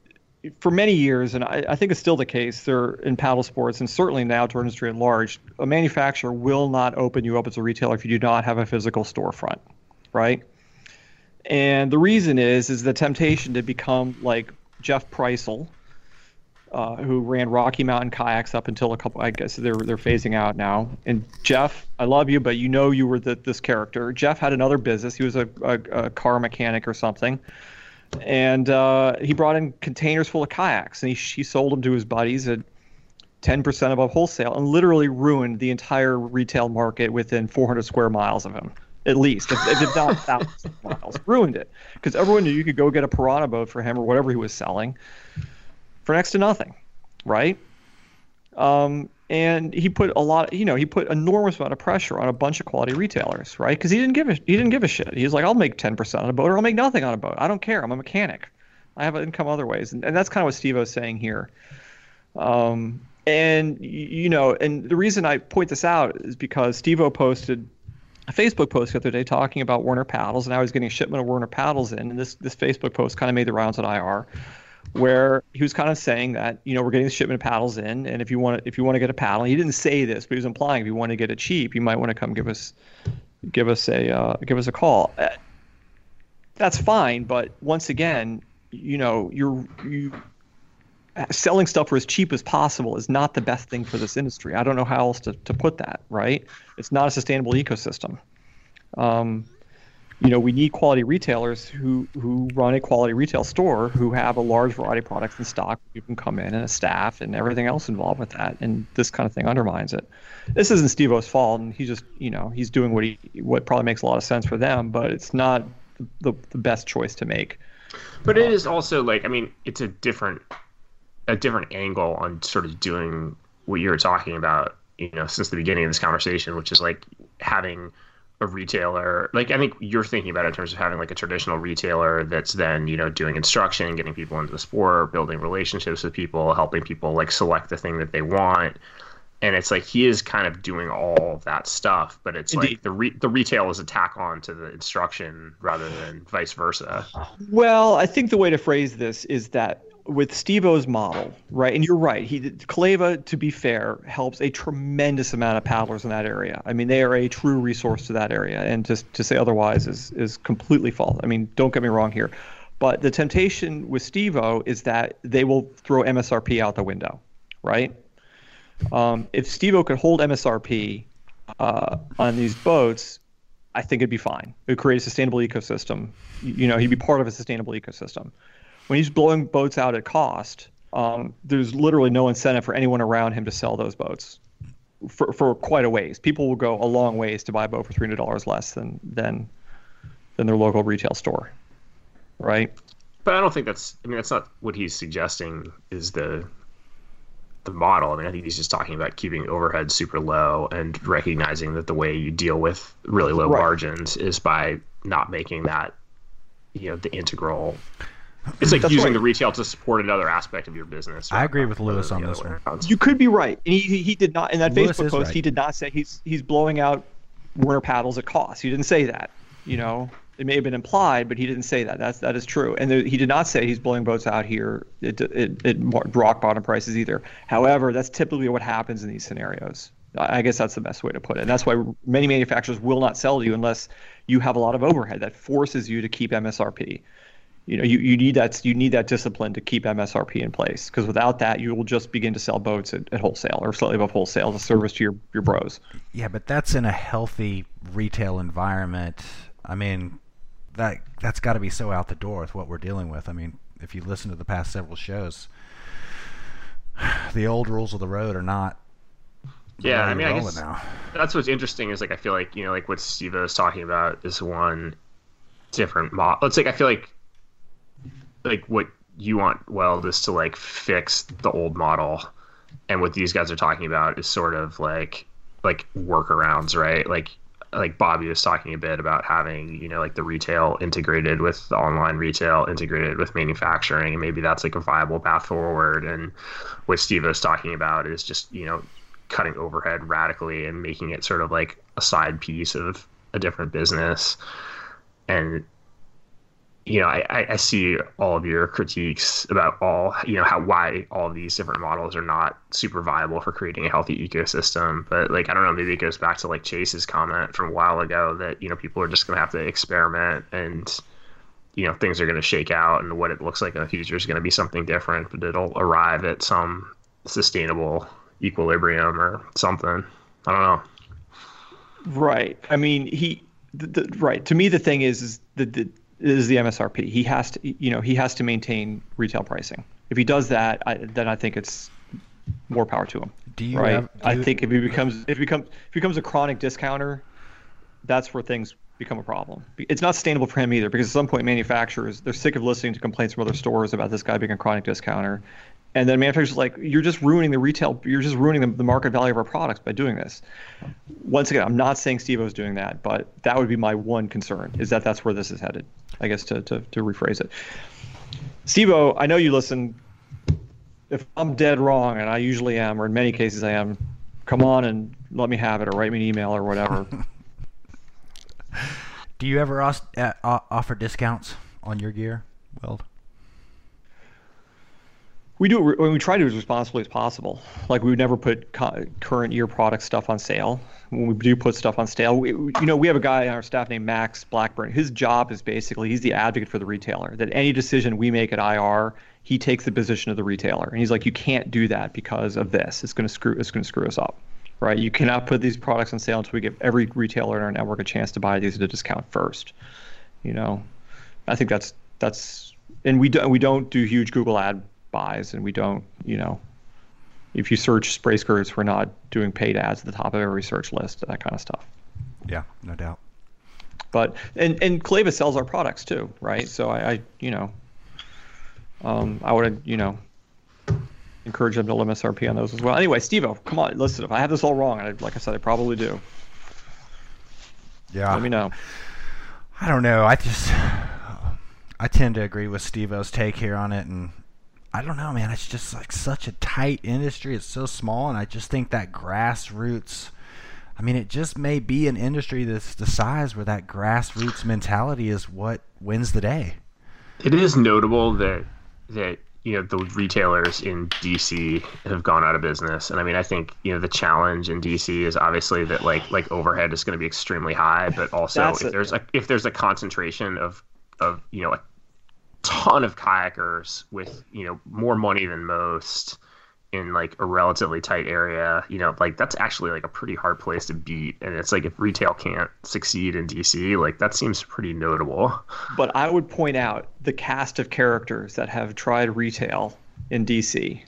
For many years, and I, I think it's still the case, there in paddle sports, and certainly in the outdoor industry at large, a manufacturer will not open you up as a retailer if you do not have a physical storefront, right? And the reason is is the temptation to become like Jeff Preisel, uh, who ran Rocky Mountain Kayaks up until a couple. I guess they're they're phasing out now. And Jeff, I love you, but you know you were the, this character. Jeff had another business. He was a, a, a car mechanic or something, and uh, he brought in containers full of kayaks, and he he sold them to his buddies at. 10% above wholesale and literally ruined the entire retail market within 400 square miles of him at least, if, if not thousands of miles. Ruined it because everyone knew you could go get a Pyranha boat for him or whatever he was selling for next to nothing, right? Um, and he put a lot, you know, he put enormous amount of pressure on a bunch of quality retailers, right? Because he didn't give a he didn't give a shit. He was like, I'll make ten percent on a boat, or I'll make nothing on a boat. I don't care. I'm a mechanic. I have income other ways, and, and that's kind of what Steve was saying here. Um, and you know, and the reason I point this out is because Steve-O posted a Facebook post the other day talking about Werner paddles, and I was getting a shipment of Werner paddles in, and this this Facebook post kind of made the rounds at IR, where he was kind of saying that you know we're getting the shipment of paddles in, and if you want to, if you want to get a paddle, he didn't say this, but he was implying if you want to get it cheap, you might want to come give us give us a uh, give us a call. Uh, That's fine, but once again, you know you're you selling stuff for as cheap as possible is not the best thing for this industry. I don't know how else to, to put that, right? It's not a sustainable ecosystem. Um, you know, we need quality retailers who who run a quality retail store who have a large variety of products in stock. You can come in and a staff and everything else involved with that, and this kind of thing undermines it. This isn't Steve-O's fault, and he just, you know, he's doing what he what probably makes a lot of sense for them, but it's not the, the best choice to make. But it is also like I mean, it's a different a different angle on sort of doing what you were talking about, you know, since the beginning of this conversation, which is like having a retailer like i think you're thinking about it in terms of having like a traditional retailer that's then you know doing instruction getting people into the sport building relationships with people helping people like select the thing that they want and it's like he is kind of doing all of that stuff but it's Indeed. like the re- the retail is a tack on to the instruction rather than vice versa Well, I think the way to phrase this is that with Steve-O's model, right? And you're right. He Calleva, to be fair, helps a tremendous amount of paddlers in that area. I mean, they are a true resource to that area, and just to say otherwise is is completely false. I mean, don't get me wrong here, but the temptation with Steve-O is that they will throw MSRP out the window, right? Um, if Steve-O could hold MSRP uh, on these boats, I think it'd be fine. It would create a sustainable ecosystem. You know, he'd be part of a sustainable ecosystem. When he's blowing boats out at cost, um, there's literally no incentive for anyone around him to sell those boats for, for quite a ways. People will go a long ways to buy a boat for three hundred dollars less than than than their local retail store, right? but i don't think that's i mean that's not what he's suggesting is the the model i mean i think he's just talking about keeping overhead super low and recognizing that the way you deal with really low Right. margins is by not making that you know the integral it's like using right. the retail to support another aspect of your business I agree with Louis on this one. around. You could be right. And he, he he did not in that Louis Facebook post. right. He did not say he's he's blowing out Werner paddles at cost. He didn't say that. You know, it may have been implied, but he didn't say that. That's that is true. And there, he did not say he's blowing boats out here at, at, at rock bottom prices either. However, that's typically what happens in these scenarios. I I guess that's the best way to put it. And that's why many manufacturers will not sell to you unless you have a lot of overhead that forces you to keep MSRP you know you, you need that you need that discipline to keep MSRP in place because without that you will just begin to sell boats at, at wholesale or slightly above wholesale as a service to your your bros. Yeah, but that's in a healthy retail environment. I mean, that that's got to be so out the door with what we're dealing with. I mean, if you listen to the past several shows, the old rules of the road are not. yeah way i mean i rolling guess now. that's what's interesting is like I feel like you know like what Steve was talking about is one different model. It's like I feel like like what you want Weld is to like fix the old model, and what these guys are talking about is sort of like like workarounds, right? Like like Bobby was talking a bit about having you know like the retail integrated with the online retail integrated with manufacturing, and maybe that's like a viable path forward. And what Steve was talking about is just you know cutting overhead radically and making it sort of like a side piece of a different business. And you know, I, I- see all of your critiques about all you know how why all these different models are not super viable for creating a healthy ecosystem. But like I don't know, maybe it goes back to like Chase's comment from a while ago that you know people are just going to have to experiment and you know things are going to shake out and what it looks like in the future is going to be something different, but it'll arrive at some sustainable equilibrium or something. I don't know. Right. I mean he the, the, right to me the thing is is the, the is the MSRP. He has to you know he has to maintain retail pricing. If he does that, I, then I think it's more power to him. Do you right? have- do I you- think if he becomes if he becomes if he becomes a chronic discounter, that's where things become a problem. It's not sustainable for him either because at some point manufacturers they're sick of listening to complaints from other stores about this guy being a chronic discounter. And then manufacturers like, you're just ruining the retail, you're just ruining the, the market value of our products by doing this. Once again, I'm not saying Steve is doing that, but that would be my one concern is that that's where this is headed. I guess to, to, to rephrase it. Steve I know you listen. If I'm dead wrong, and I usually am, or in many cases I am, come on and let me have it, or write me an email or whatever. <laughs> Do you ever uh, offer discounts on your gear, Weld? We do. it- We try to do it as responsibly as possible. Like we would never put co- current year product stuff on sale. When we do put stuff on sale, we, you know, we have a guy on our staff named Max Blackburn. His job is basically he's the advocate for the retailer. That any decision we make at IR, he takes the position of the retailer, and he's like, you can't do that because of this. It's going to screw. It's going to screw us up. right? You cannot put these products on sale until we give every retailer in our network a chance to buy these at a discount first. You know, I think that's that's, and we don't we don't do huge Google ad buys, and we don't, you know, if you search spray skirts, we're not doing paid ads at the top of every search list, that kind of stuff. Yeah, no doubt. But and and Calleva sells our products too, right? So I, I you know, um, I would you know encourage them to limit SRP on those as well. Anyway, Steve-O, come on, listen. If I have this all wrong, and I, like I said, I probably do. Yeah. Let me know. I don't know. I just I tend to agree with Steve-O's take here on it, and I don't know, man. It's just like such a tight industry. It's so small, and I just think that grassroots. I mean, it just may be an industry that's the size where that grassroots mentality is what wins the day. It is notable that that you know the retailers in DC have gone out of business, and I mean I think you know the challenge in DC is obviously that like like overhead is going to be extremely high, but also That's if it. there's a if there's a concentration of of you know a ton of kayakers with you know more money than most in like a relatively tight area, you know, like that's actually like a pretty hard place to beat. And it's like if retail can't succeed in DC, like that seems pretty notable. But I would point out the cast of characters that have tried retail in DC.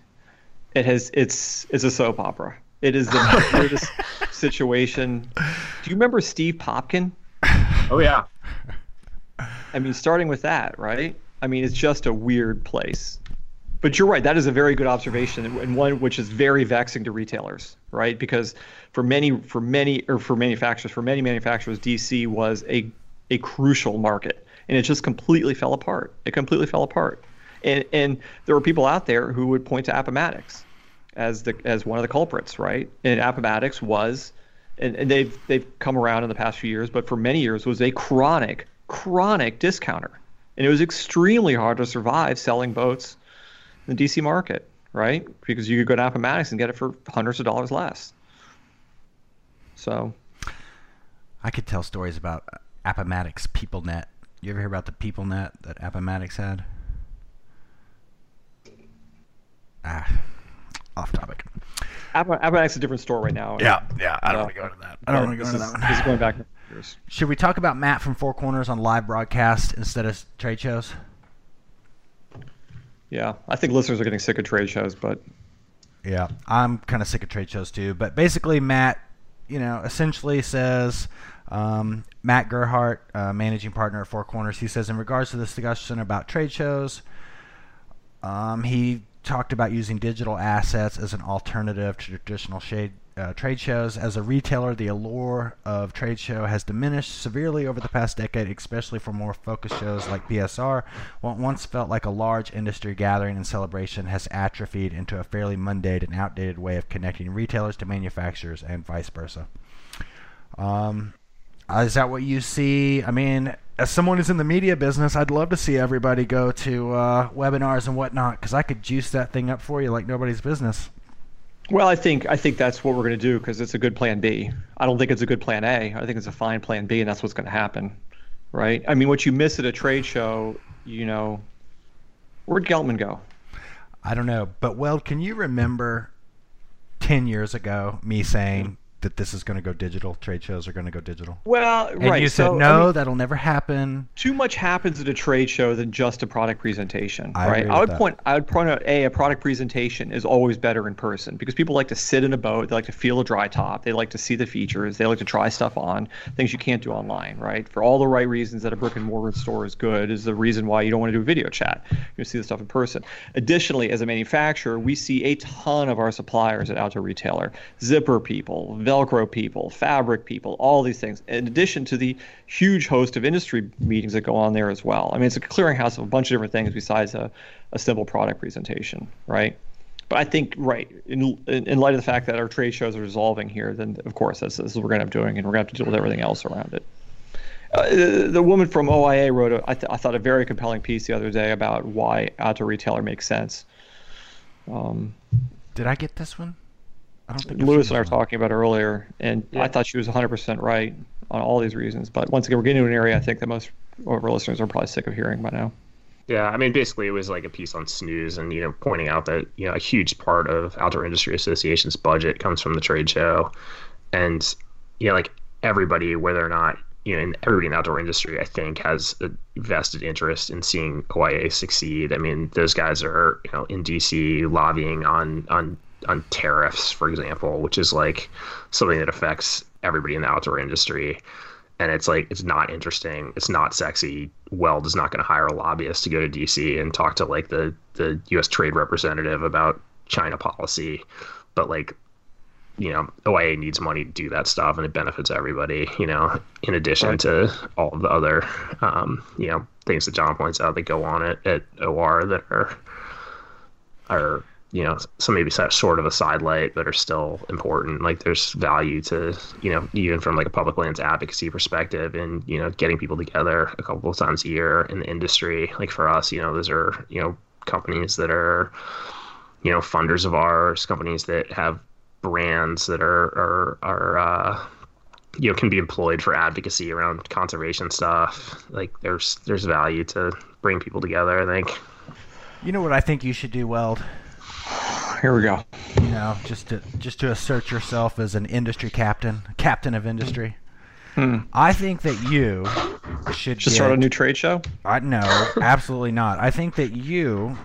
It has it's it's a soap opera. It is the <laughs> weirdest situation. Do you remember Steve Popkin? Oh yeah. I mean, starting with that, right? I mean, it's just a weird place. But you're right. That is a very good observation, and one which is very vexing to retailers, right? Because for many, for many, or for manufacturers, for many manufacturers, DC was a a crucial market, and it just completely fell apart. It completely fell apart, and and there were people out there who would point to Appomattox as the as one of the culprits, right? And Appomattox was, and, and they've they've come around in the past few years, but for many years was a chronic chronic discounter, and it was extremely hard to survive selling boats in the DC market, right? Because you could go to Appomattox and get it for hundreds of dollars less. So I could tell stories about Appomattox PeopleNet. You ever hear about the PeopleNet that Appomattox had? Ah, off topic. App- Appomattox is a different store right now. Yeah, yeah. I don't Uh, want to go into that. I don't want to go into that This is one. going back years. Should we talk about Matt from Four Corners on live broadcast instead of trade shows? Yeah, I think listeners are getting sick of trade shows, but Yeah, I'm kind of sick of trade shows too. But basically, Matt, you know, essentially says um, Matt Gerhart, uh, managing partner at Four Corners, he says in regards to this discussion about trade shows, um, he talked about using digital assets as an alternative to traditional shade, uh, trade shows. As a retailer, the allure of trade show has diminished severely over the past decade, especially for more focused shows like PSR. What once felt like a large industry gathering and celebration has atrophied into a fairly mundane and outdated way of connecting retailers to manufacturers and vice versa. Um, uh, is that what you see? I mean, as someone who's in the media business, I'd love to see everybody go to uh, webinars and whatnot because I could juice that thing up for you like nobody's business. Well, I think I think that's what we're going to do because it's a good plan B. I don't think it's a good plan A. I think it's a fine plan B, and that's what's going to happen, right? I mean, what you miss at a trade show, you know, where'd Geltman go? I don't know, but Weld, can you remember ten years ago me saying that this is going to go digital? Trade shows are going to go digital, Well, and right. you said so, I no, mean, that'll never happen. too much happens at a trade show than just a product presentation, I right? I would that. point I would point out a a product presentation is always better in person because people like to sit in a boat, they like to feel a dry top, they like to see the features, they like to try stuff on, things you can't do online, right? For all the right reasons that a brick and mortar store is good is the reason why you don't want to do a video chat. You see the stuff in person. Additionally, as a manufacturer, we see a ton of our suppliers at Outdoor Retailer, zipper people, Velcro people, fabric people, all these things. In addition to the huge host of industry meetings that go on there as well. I mean, it's a clearinghouse of a bunch of different things besides a, a simple product presentation, right? But I think, right, in, in light of the fact that our trade shows are dissolving here, then of course that's, that's what we're going to up doing, and we're going to have to deal with everything else around it. Uh, the, the woman from OIA wrote, a, I, th- I thought, a very compelling piece the other day about why outdoor retailer makes sense. Um, Did I get this one? I don't think Louis and I were talking about earlier, and I thought she was 100% right on all these reasons. But once again, we're getting to an area I think that most of our listeners are probably sick of hearing by now. Yeah, I mean, basically, it was like a piece on SNEWS, and you know, pointing out that you know a huge part of Outdoor Industry Association's budget comes from the trade show, and you know, like everybody, whether or not you know, and everybody in the outdoor industry, I think, has a vested interest in seeing OIA succeed. I mean, those guys are you know in DC lobbying on on on tariffs, for example, which is like something that affects everybody in the outdoor industry. And it's like it's not interesting. It's not sexy. Weld is not going to hire a lobbyist to go to dc and talk to like the the us trade representative about china policy. But like you know oia needs money to do that stuff and it benefits everybody you know in addition Right. to all of the other um, you know things that john points out that go on at, at or that are are you know some maybe sort of a sidelight but are still important. Like there's value to you know even from like a public lands advocacy perspective and you know getting people together a couple of times a year in the industry. Like for us you know those are you know companies that are you know funders of ours companies that have brands that are are are uh you know can be employed for advocacy around conservation stuff. Like there's there's value to bring people together i think. You know what I think you should do, Weld? Here we go. You know, just to just to assert yourself as an industry captain, captain of industry. Hmm. I think that you should Just get, start a new trade show. I no, absolutely not. I think that you.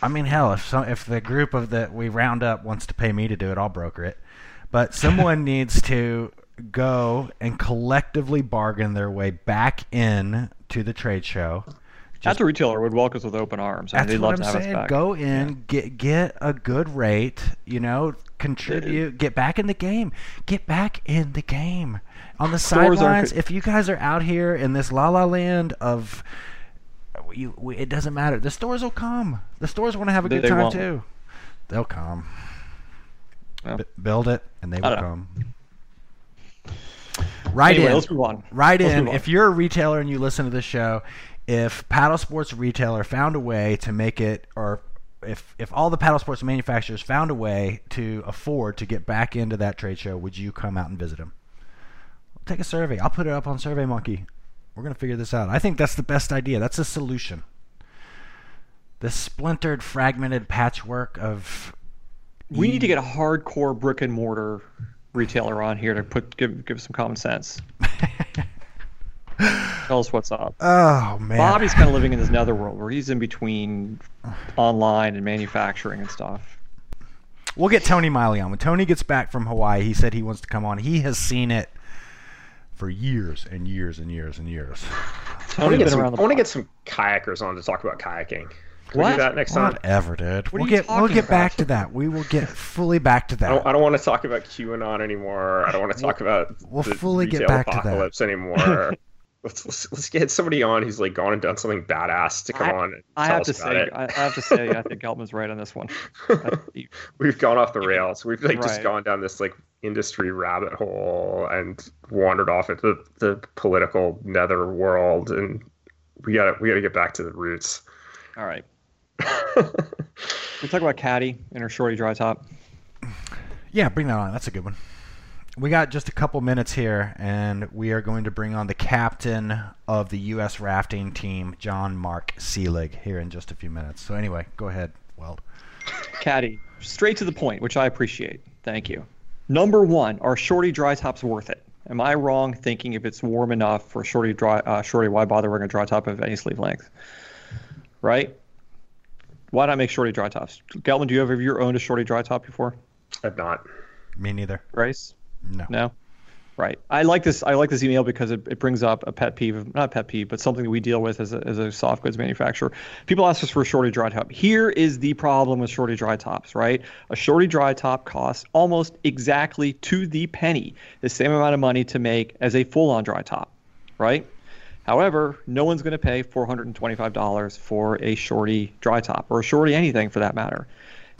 I mean, hell, if some if the group of that we round up wants to pay me to do it, I'll broker it. But <laughs> someone needs to go and collectively bargain their way back in to the trade show. That's a retailer would welcome us with open arms. I mean, That's they'd what love I'm to have us saying. Go in, get get a good rate. You know, contribute, get back in the game. Get back in the game. On the sidelines, if you guys are out here in this la la land of, you, we, it doesn't matter. The stores will come. The stores want to have a They- good they time won't. too. They'll come. Well. B- build it, and they will know. come. Right anyway, in. let's move on. Right Let's in. If you're a retailer and you listen to this show, if paddle sports retailer found a way to make it, or if if all the paddle sports manufacturers found a way to afford to get back into that trade show, would you come out and visit them? Take a survey. I'll put it up on SurveyMonkey. We're gonna figure this out. I think that's the best idea. That's a solution. The splintered, fragmented patchwork of we need to get a hardcore brick and mortar retailer on here to put give give us some common sense. <laughs> <laughs> Tell us what's up. oh man. Bobby's kind of living in this netherworld where he's in between online and manufacturing and stuff. We'll get Tony Miley on. When Tony gets back from Hawaii, he said he wants to come on. He has seen it for years and years and years and years. I want to get some, I want to get some kayakers on to talk about kayaking. Can we What? do that next time? Whatever, dude. What are we'll get we'll talking get back to that. We will get fully back to I don't, that. I don't want to talk about QAnon anymore. I don't want to talk about we'll the fully get retail back to that. apocalypse anymore. <laughs> let's, let's let's get somebody on who's like gone and done something badass to come I- on and I have to say, it. I, I have to say, I think <laughs> Geltman's right on this one. <laughs> We've gone off the rails. We've like just Right. gone down this like industry rabbit hole and wandered off into the, the political nether world, and we gotta we gotta get back to the roots. All right. <laughs> We talk about Caddy and her shorty dry top. Yeah, bring that on. That's a good one. We got just a couple minutes here, and we are going to bring on the captain of the U.S. rafting team, John Mark Seelig, here in just a few minutes. So anyway, go ahead, Weld. Caddy, straight to the point, which I appreciate. Thank you. Number one, are shorty dry tops worth it? Am I wrong thinking if it's warm enough for shorty dry uh, shorty, why bother wearing a dry top of any sleeve length? Right? Why not make shorty dry tops? Geltman, do you ever have you owned a shorty dry top before? I've not. Me neither. Grace? No. No. Right. I like this. I like this email because it, it brings up a pet peeve, not pet peeve, but something that we deal with as a, as a soft goods manufacturer. People ask us for a shorty dry top. Here is the problem with shorty dry tops, right? A shorty dry top costs almost exactly to the penny the same amount of money to make as a full on dry top, right? However, no one's going to pay $425 for a shorty dry top or a shorty anything for that matter.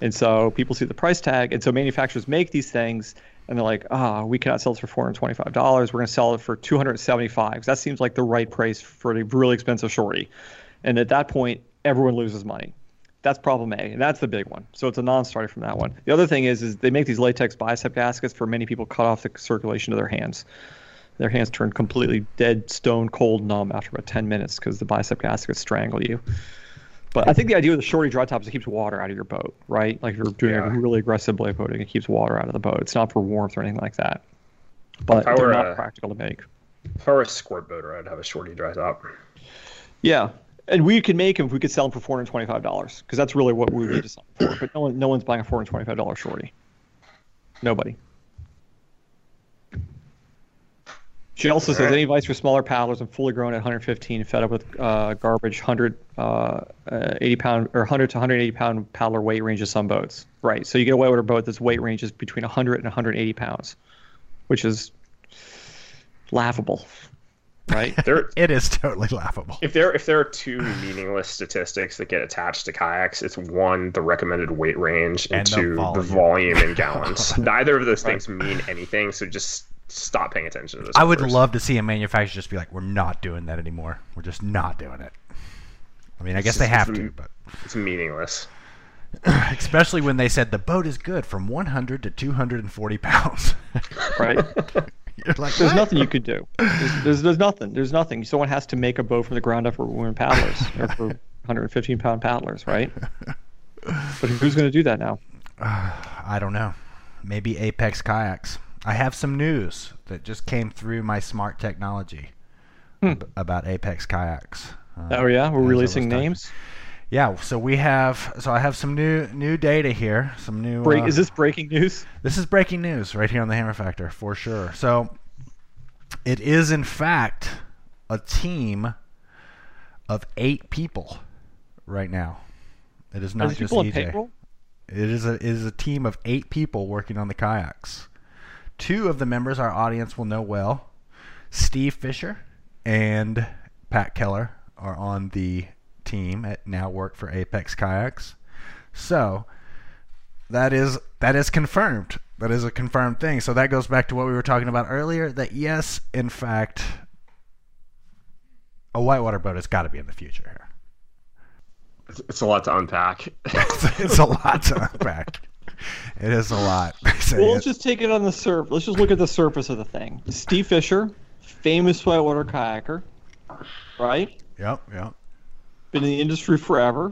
And so people see the price tag, and so manufacturers make these things, and they're like, "Ah, we cannot sell this for four hundred twenty-five dollars. We're going to sell it for two hundred seventy-five. 'cause That seems like the right price for a really expensive shorty." And at that point, everyone loses money. That's problem A, and that's the big one. So it's a non-starter from that one. The other thing is, is they make these latex bicep gaskets for many people cut off the circulation of their hands. Their hands turn completely dead, stone cold numb after about 10 minutes because the bicep gaskets strangle you. But I think the idea with the shorty dry top is it keeps water out of your boat, right? Like if you're doing Yeah. a really aggressive blade boating, it keeps water out of the boat. It's not for warmth or anything like that. But If I they're were not a- practical to make. If I were a squirt boater, I'd have a shorty dry top. Yeah, and we could make them if we could sell them for four hundred twenty-five dollars because that's really what we would need to sell them for. But no one, no one's buying a four hundred twenty-five dollar shorty. Nobody. She also says Alright. any advice for smaller paddlers and fully grown at 115, fed up with uh, garbage, 100, uh, uh, 80 pound or 100 to 180 pound paddler weight range of some boats. Right. So you get a whitewater boat that's weight range is between 100 and 180 pounds, which is laughable. Right. <laughs> There, It is totally laughable. if there if there are two meaningless statistics that get attached to kayaks, it's one the recommended weight range and, And the two volume. the volume in <laughs> gallons. Neither of those things mean anything, so just stop paying attention to this. I would first. love to see a manufacturer just be like, "We're not doing that anymore. We're just not doing it." I mean, I guess they have to, but It's meaningless. <clears throat> especially when they said the boat is good from 100 to 240 pounds. <laughs> Right. You're like, There's "What?" nothing you could do. There's, there's, there's nothing. There's nothing. Someone has to make a boat from the ground up for women paddlers <laughs> or for 115 pound paddlers, right? But who's going to do that now? <sighs> I don't know. Maybe Apex Kayaks. I have some news that just came through my smart technology ab- about Apex Kayaks. Uh, Oh yeah, we're as I was releasing names. Yeah, so we have so I have some new new data here, some new Break. uh, Is this breaking news? This is breaking news right here on the Hammer Factor for sure. So it is in fact a team of eight people right now. It is not just people EJ. It is a it is a team of eight people working on the kayaks. Two of the members our audience will know well. Steve Fisher and Pat Keller are on the team at now work for Apex Kayaks. So that is that is confirmed. That is a confirmed thing. So that goes back to what we were talking about earlier. That yes, in fact, a whitewater boat has got to be in the future here. It's, it's a lot to unpack. <laughs> it's a lot to unpack. It is a lot. <laughs> Well, let's just take it on the surf. Let's just look at the surface of the thing. Steve Fisher, famous whitewater kayaker, right? Yep, yep. Been in the industry forever.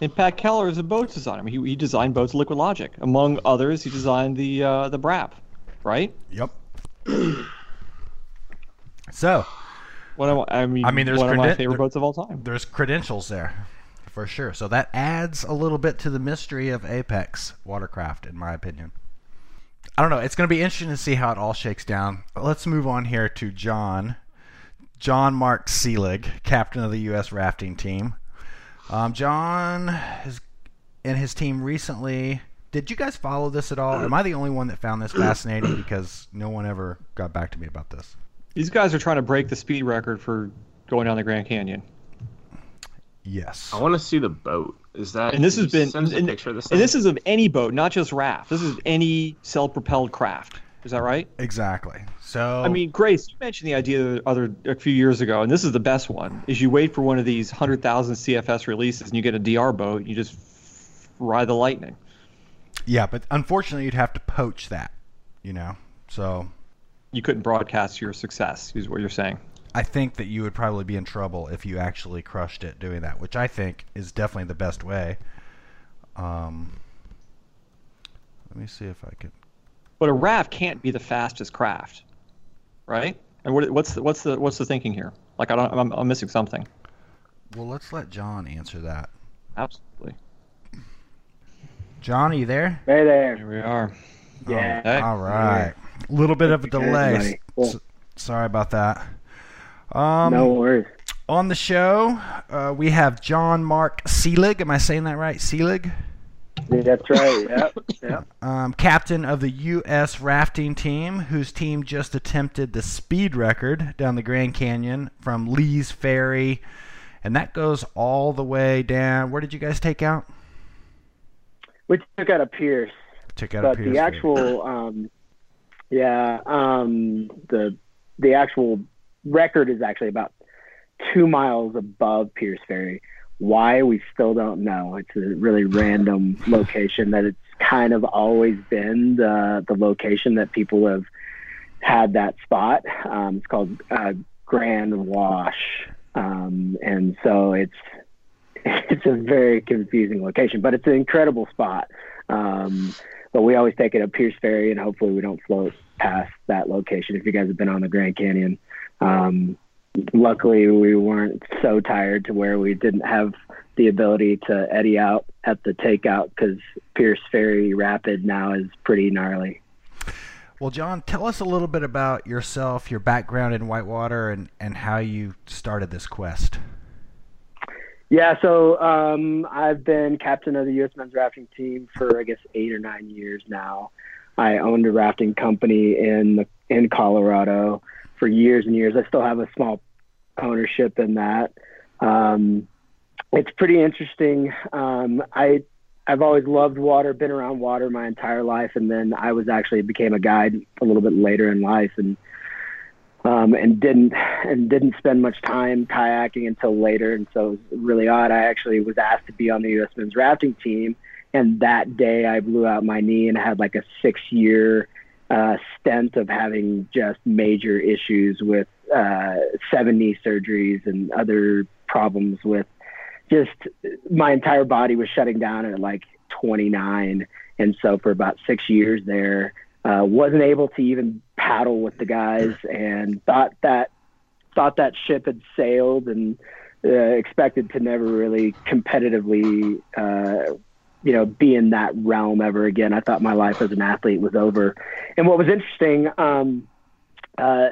And Pat Keller is a boat designer. He, he designed boats Liquid Logic. Among others, he designed the uh, the Brap, right? Yep. <clears throat> so One of, I mean, I mean, there's one of my favorite there- boats of all time. there's credentials there for sure. So that adds a little bit to the mystery of Apex Watercraft, in my opinion. I don't know. It's going to be interesting to see how it all shakes down. Let's move on here to John. John Mark Seelig, captain of the U.S. rafting team. Um, John has, and his team recently. Did you guys follow this at all? Am I the only one that found this <clears throat> fascinating? Because no one ever got back to me about this. These guys are trying to break the speed record for going down the Grand Canyon. Yes. I want to see the boat. Is that? And this has been, send a and, picture of this. and this is of any boat, not just raft. This is any self-propelled craft. Is that right? Exactly. So I mean, Grace, you mentioned the idea the other a few years ago, and this is the best one: is you wait for one of these hundred thousand CFS releases, and you get a DR boat, and you just ride the lightning. Yeah, but unfortunately, you'd have to poach that, you know. So You couldn't broadcast your success, is what you're saying. I think that you would probably be in trouble if you actually crushed it doing that, which I think is definitely the best way. Um, let me see if I can. But a raft can't be the fastest craft, right? And what, what's the, what's the what's the thinking here? Like I don't, I'm, I'm missing something. Well, let's let John answer that. Absolutely. John, are you there? Hey there. Here we are. Yeah. Hey. All right. A little bit of a delay. buddy. Cool. S- sorry about that. Um, no worries. On the show, uh, we have John Mark Seelig. Am I saying that right? Seelig? Yeah, that's right. Yep. Yep. um, captain of the U.S. rafting team, whose team just attempted the speed record down the Grand Canyon from Lee's Ferry, and that goes all the way down. Where did you guys take out? We took out a Pierce, Took out a but the actual, um, yeah, um, the the actual record is actually about two miles above Pierce Ferry. Why we still don't know. It's a really random <laughs> location that it's kind of always been the the location that people have had that spot. Um, it's called uh, Grand Wash, um, and so it's <laughs> it's a very confusing location, but it's an incredible spot. Um, but we always take it up Pierce Ferry, and hopefully we don't float past that location. If you guys have been on the Grand Canyon, um, luckily we weren't so tired to where we didn't have the ability to eddy out at the takeout because Pierce Ferry Rapid now is pretty gnarly. Well, John, tell us a little bit about yourself, your background in whitewater, and, and how you started this quest. Yeah, so um, I've been captain of the U.S. men's rafting team for I guess eight or nine years now. I owned a rafting company in the, in Colorado for years and years. I still have a small ownership in that. Um, it's pretty interesting. Um, I I've always loved water, been around water my entire life, and then I was actually became a guide a little bit later in life, and um, and didn't and didn't spend much time kayaking until later, and so it was really odd. I actually was asked to be on the U.S. men's rafting team, and that day I blew out my knee and had like a six year uh, stent of having just major issues with uh, seven knee surgeries and other problems with just my entire body was shutting down at like 29 and so for about six years there uh, wasn't able to even paddle with the guys and thought that thought that ship had sailed and uh, expected to never really competitively uh, you know be in that realm ever again i thought my life as an athlete was over and what was interesting um, uh,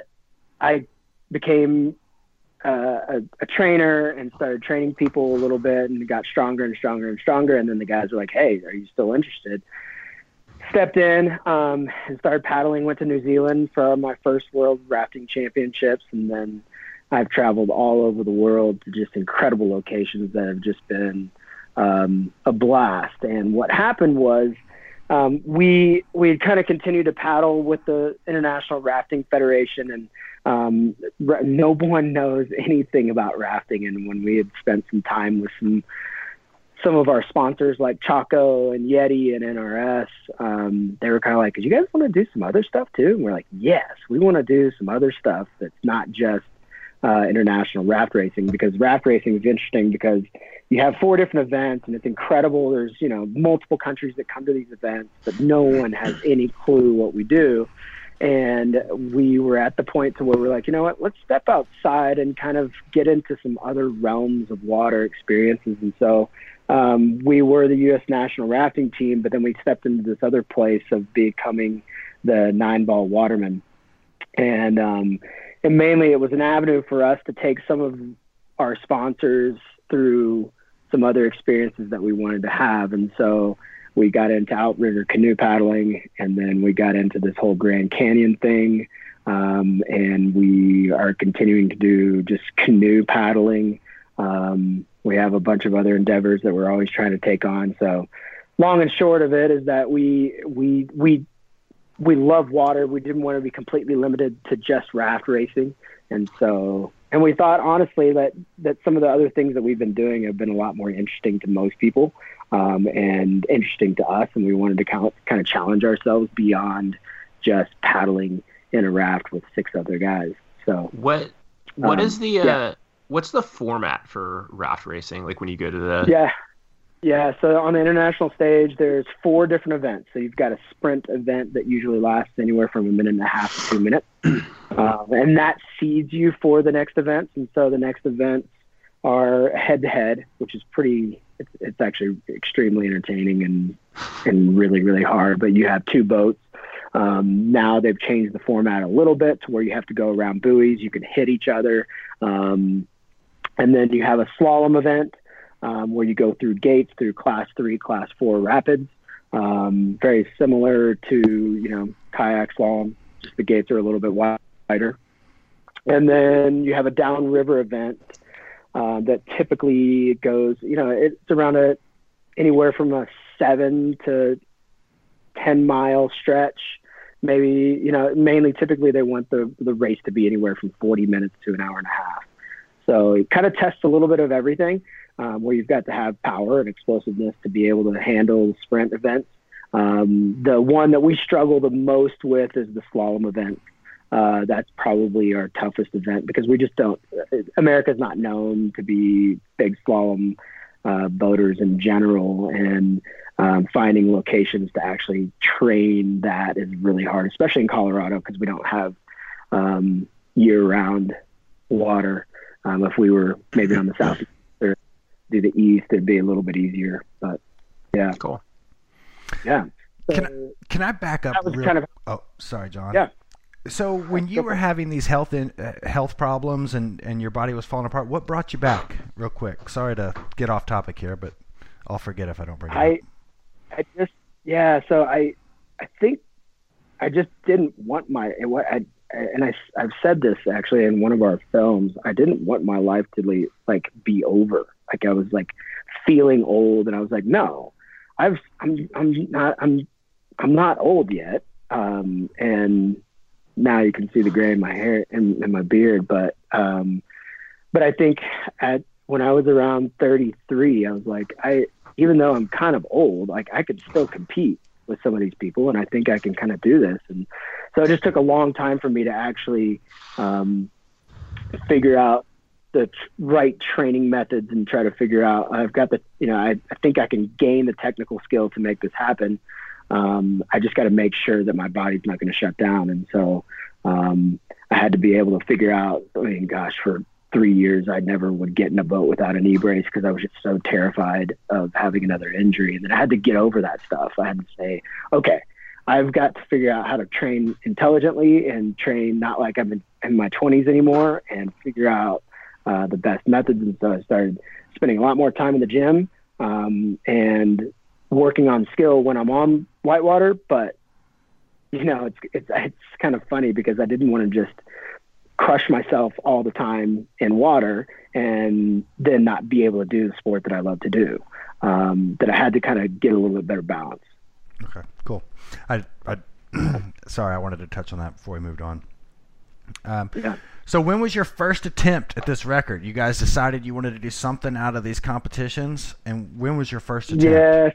i became uh, a, a, trainer and started training people a little bit and got stronger and stronger and stronger. And then the guys were like, "Hey, are you still interested?" Stepped in um, and started paddling. Went to New Zealand for my first World Rafting Championships, and then I've traveled all over the world to just incredible locations that have just been um, a blast. And what happened was. Um, we we kind of continued to paddle with the International Rafting Federation, and um, no one knows <laughs> anything about rafting. And when we had spent some time with some some of our sponsors like Chaco and Yeti and NRS, um, they were kind of like, Did "You guys want to do some other stuff too?" And we're like, "Yes, we want to do some other stuff that's not just uh, international raft racing because raft racing is interesting because you have four different events and it's incredible. There's you know multiple countries that come to these events, but no one has any clue what we do." and we were at the point to where we're like, you know what, let's step outside and kind of get into some other realms of water experiences. And so um, we were the U.S. national rafting team, but then we stepped into this other place of becoming the nine ball waterman. And, um, and mainly it was an avenue for us to take some of our sponsors through some other experiences that we wanted to have. And so we got into outrigger canoe paddling, and then we got into this whole Grand Canyon thing. Um, and we are continuing to do just canoe paddling. Um, we have a bunch of other endeavors that we're always trying to take on. So, long and short of it is that we we we we love water. We didn't want to be completely limited to just raft racing, and so and we thought honestly that that some of the other things that we've been doing have been a lot more interesting to most people um, and interesting to us. And we wanted to kind of, kind of challenge ourselves beyond just paddling in a raft with six other guys. So what what um, is the uh, yeah. what's the format for raft racing? Like when you go to the yeah. Yeah, so on the international stage, there's four different events. So you've got a sprint event that usually lasts anywhere from a minute and a half to two minutes, <clears throat> um, and that seeds you for the next events. And so the next events are head to head, which is pretty it's, it's actually extremely entertaining and and really really hard. But you have two boats. Um, now they've changed the format a little bit to where you have to go around buoys. You can hit each other, um, and then you have a slalom event um, where you go through gates through class three, class four rapids. Um, very similar to you know kayak slalom. Just the gates are a little bit wider. And then you have a downriver event uh, that typically goes, you know, it's around a anywhere from a seven to ten mile stretch. Maybe you know, mainly typically they want the the race to be anywhere from forty minutes to an hour and a half. So it kind of tests a little bit of everything, um, where you've got to have power and explosiveness to be able to handle sprint events. Um, the one that we struggle the most with is the slalom event. uh, that's probably our toughest event because we just don't. America's not known to be big slalom uh, boaters in general, and um, finding locations to actually train that is really hard, especially in Colorado because we don't have um, year-round water. Um, if we were maybe on the south or to the east, it'd be a little bit easier. But yeah, Cool. yeah. Can So, Can I back up? that was real- kind of Oh, sorry, John. Yeah. So when you were having these health in, uh, health problems and, and your body was falling apart, what brought you back? Real quick. Sorry to get off topic here, but I'll forget if I don't bring it I, up. I just yeah. So I, I think I just didn't want my and what I and I I've said this actually in one of our films. I didn't want my life to le- like be over. Like I was like feeling old, and I was like, no, I've I'm I'm not I'm I'm not old yet. Um, and now you can see the gray in my hair and, and my beard, but um, but I think at when I was around 33, I was like, I even though I'm kind of old, like I could still compete with some of these people, and I think I can kind of do this. And so it just took a long time for me to actually um, figure out the right training methods and try to figure out. I've got the, you know, I, I think I can gain the technical skill to make this happen. Um, I just got to make sure that my body's not going to shut down, and so um, I had to be able to figure out. I mean, gosh, for three years, I never would get in a boat without a knee brace because I was just so terrified of having another injury. And then I had to get over that stuff. I had to say, okay, I've got to figure out how to train intelligently and train not like I'm in, in my 20s anymore and figure out uh, the best methods. And so I started spending a lot more time in the gym um, and working on skill when I'm on whitewater. But, you know, it's, it's, it's kind of funny because I didn't want to just crush myself all the time in water and then not be able to do the sport that I love to do. Um, that I had to kind of get a little bit better balance. Okay, cool. I, I <clears throat> sorry, I wanted to touch on that before we moved on. Um, Yeah. So when was your first attempt at this record? You guys decided you wanted to do something out of these competitions, and when was your first attempt? Yeah.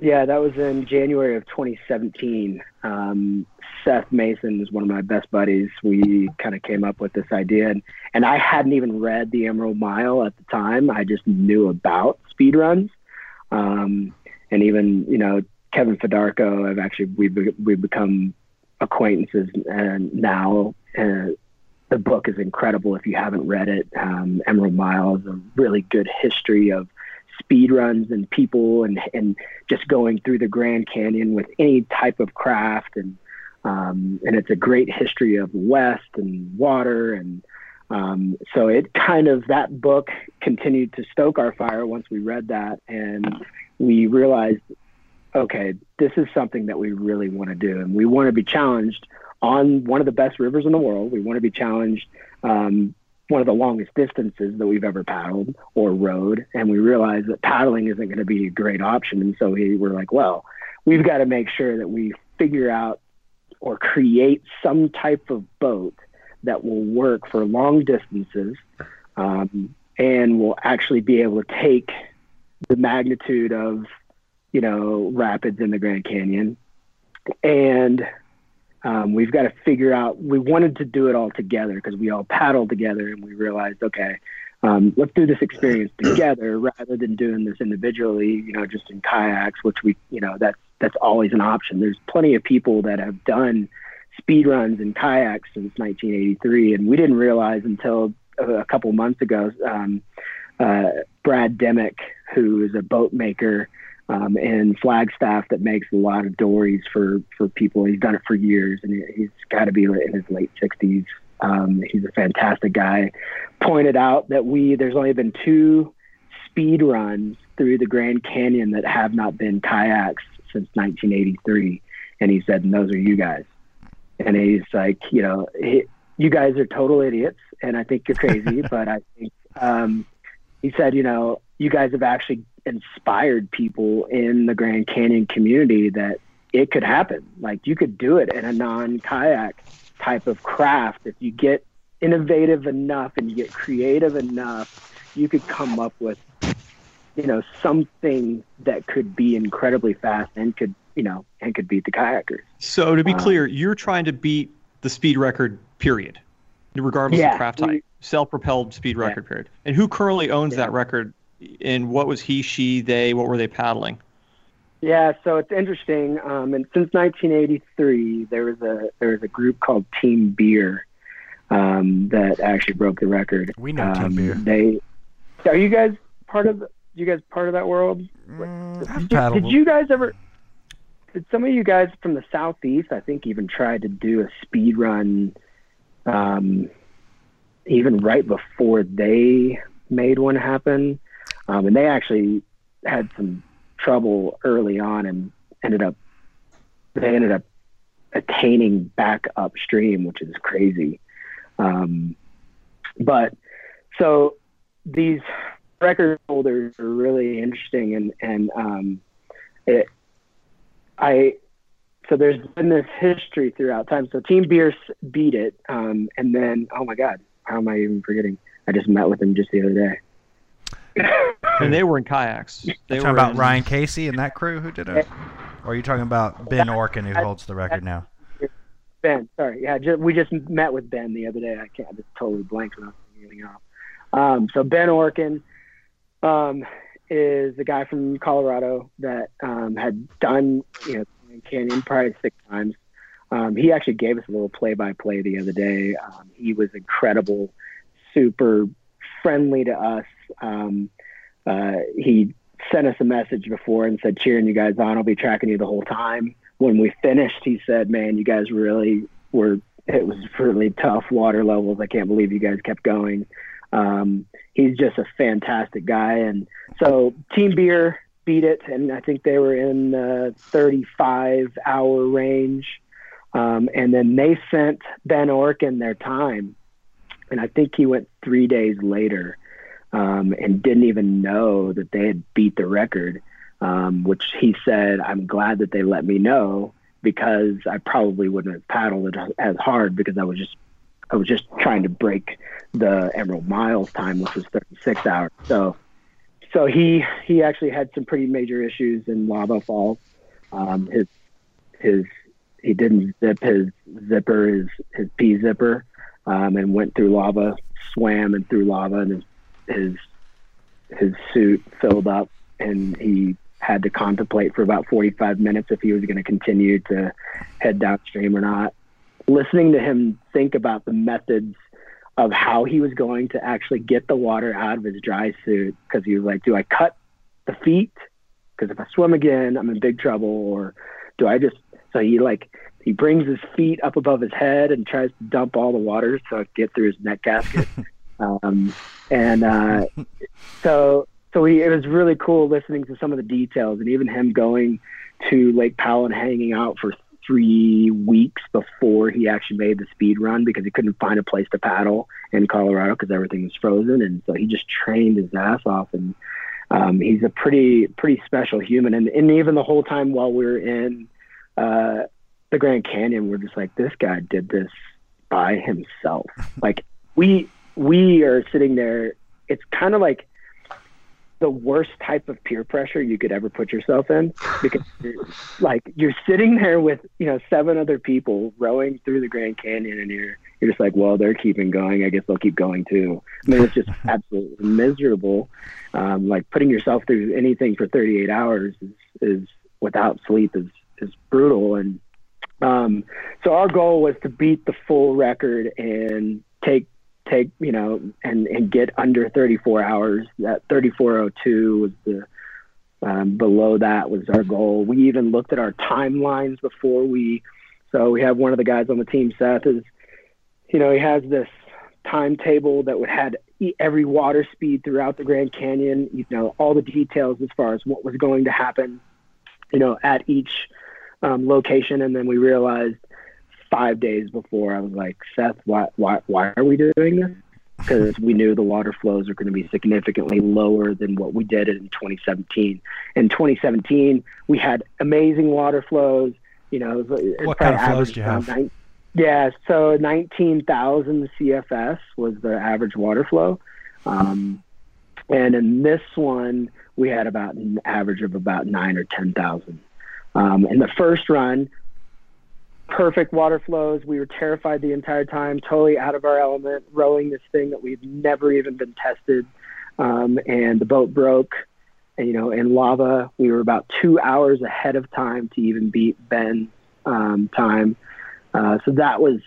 Yeah, that was in January of 2017. Um, Seth Mason is one of my best buddies. We kind of came up with this idea, and, and I hadn't even read the Emerald Mile at the time. I just knew about speed runs, um, and even you know Kevin Fedarko. I've actually we be, we've become acquaintances, and now uh, the book is incredible. If you haven't read it, um, Emerald Mile is a really good history of speed runs and people and and just going through the Grand Canyon with any type of craft. And um, and it's a great history of West and water. And um, so it kind of that book continued to stoke our fire once we read that. And we realized okay this is something that we really want to do and we want to be challenged on one of the best rivers in the world we want to be challenged um, one of the longest distances that we've ever paddled or rowed. And we realized that paddling isn't going to be a great option. And so we were like, well, we've got to make sure that we figure out or create some type of boat that will work for long distances um, and will actually be able to take the magnitude of, you know, rapids in the Grand Canyon and um, we've got to figure out. We wanted to do it all together because we all paddled together, and we realized, okay, um, let's do this experience <clears throat> together rather than doing this individually. You know, just in kayaks, which we, you know, that's that's always an option. There's plenty of people that have done speed runs in kayaks since 1983, and we didn't realize until a, a couple months ago. Um, uh, Brad Dimock, who is a boat maker um, and Flagstaff that makes a lot of dories for for people. He's done it for years, and he- he's got to be in his late sixties. Um, he's a fantastic guy. Pointed out that we there's only been two speed runs through the Grand Canyon that have not been kayaks since 1983, and he said, and those are you guys. And he's like, you know, he, you guys are total idiots, and I think you're crazy, <laughs> but I think um, he said, you know, you guys have actually inspired people in the Grand Canyon community that it could happen. Like you could do it in a non kayak type of craft. If you get innovative enough and you get creative enough, you could come up with, you know, something that could be incredibly fast and could, you know, and could beat the kayakers. So to be Wow. clear, you're trying to beat the speed record period, regardless Yeah, of craft type. Self-propelled speed record period. And who currently owns that record? And what was he, she, they? What were they paddling? Yeah, so it's interesting. Um, and since 1983, there was a there was a group called Team Beer um, that actually broke the record. We know Team Um, Beer. They are you guys part of? You guys part of that world? Mm, I've Did, did you guys ever? Did some of you guys from the southeast, I think, even tried to do a speed run, um, even right before they made one happen, um, and they actually had some trouble early on and ended up they ended up attaining back upstream, which is crazy. Um, but so these record holders are really interesting and and um, it I so there's been this history throughout time. So Team Beers beat it, um, and then oh my God, how am I even forgetting? I just met with him just the other day. And they were in kayaks. They talking were about in- Ryan Casey and that crew who did it? Or are you talking about Ben Orkin who holds the record now? Ben, sorry, yeah, ju- we just met with Ben the other day. I can't, I just totally blanked when I was getting off. Um, so Ben Orkin um, is a guy from Colorado that um, had done you know Grand Canyon probably six times. Um, he actually gave us a little play-by-play the other day. Um, he was incredible, super friendly to us. Um, uh, he sent us a message before and said, "Cheering you guys on. I'll be tracking you the whole time." When we finished, he said, "Man, you guys really were. It was really tough water levels. I can't believe you guys kept going." Um, he's just a fantastic guy, and so Team Beer beat it, and I think they were in the 35 hour range. Um, and then they sent Ben Orkin their time, and I think he went three days later um, and didn't even know that they had beat the record. Um, which he said, "I'm glad that they let me know because I probably wouldn't have paddled it as hard because I was just I was just trying to break the Emerald Miles time, which was 36 hours. So, so he he actually had some pretty major issues in Lava Falls. Um, his his he didn't zip his zipper, his his P zipper, um, and went through lava, swam and through lava, and his his his suit filled up, and he had to contemplate for about 45 minutes if he was going to continue to head downstream or not. Listening to him think about the methods of how he was going to actually get the water out of his dry suit, because he was like, "Do I cut the feet? Because if I swim again, I'm in big trouble, or do I just?" So he like he brings his feet up above his head and tries to dump all the water so it get through his neck gasket. <laughs> um, and uh, <laughs> so so he, it was really cool listening to some of the details and even him going to Lake Powell and hanging out for three weeks before he actually made the speed run because he couldn't find a place to paddle in Colorado because everything was frozen. And so he just trained his ass off. And um, he's a pretty pretty special human. And, and even the whole time while we were in uh, the Grand Canyon we're just like this guy did this by himself. <laughs> Like we we are sitting there it's kind of like the worst type of peer pressure you could ever put yourself in because <laughs> you're, like you're sitting there with you know seven other people rowing through the Grand Canyon and you're you're just like well they're keeping going. I guess they'll keep going too. I mean it's just <laughs> absolutely miserable. Um, like putting yourself through anything for 38 hours is, is without sleep is is brutal. And um, so our goal was to beat the full record and take take you know and and get under 34 hours that 3402 was the um, below that was our goal. We even looked at our timelines before we so we have one of the guys on the team seth is you know he has this timetable that would had every water speed throughout the grand canyon you know all the details as far as what was going to happen you know at each um, location. And then we realized five days before I was like, Seth, why why why are we doing this? <laughs> Because we knew the water flows are going to be significantly lower than what we did in 2017. In 2017, we had amazing water flows. You know, it was- it What kind of flows do you have? yeah, so 19,000 CFS was the average water flow. Um, and in this one, we had about an average of about nine or 10,000. Um, in the first run, perfect water flows. We were terrified the entire time, totally out of our element, rowing this thing that we've never even been tested. Um, and the boat broke. And, you know, in lava, we were about two hours ahead of time to even beat Ben's um, time. Uh, so that was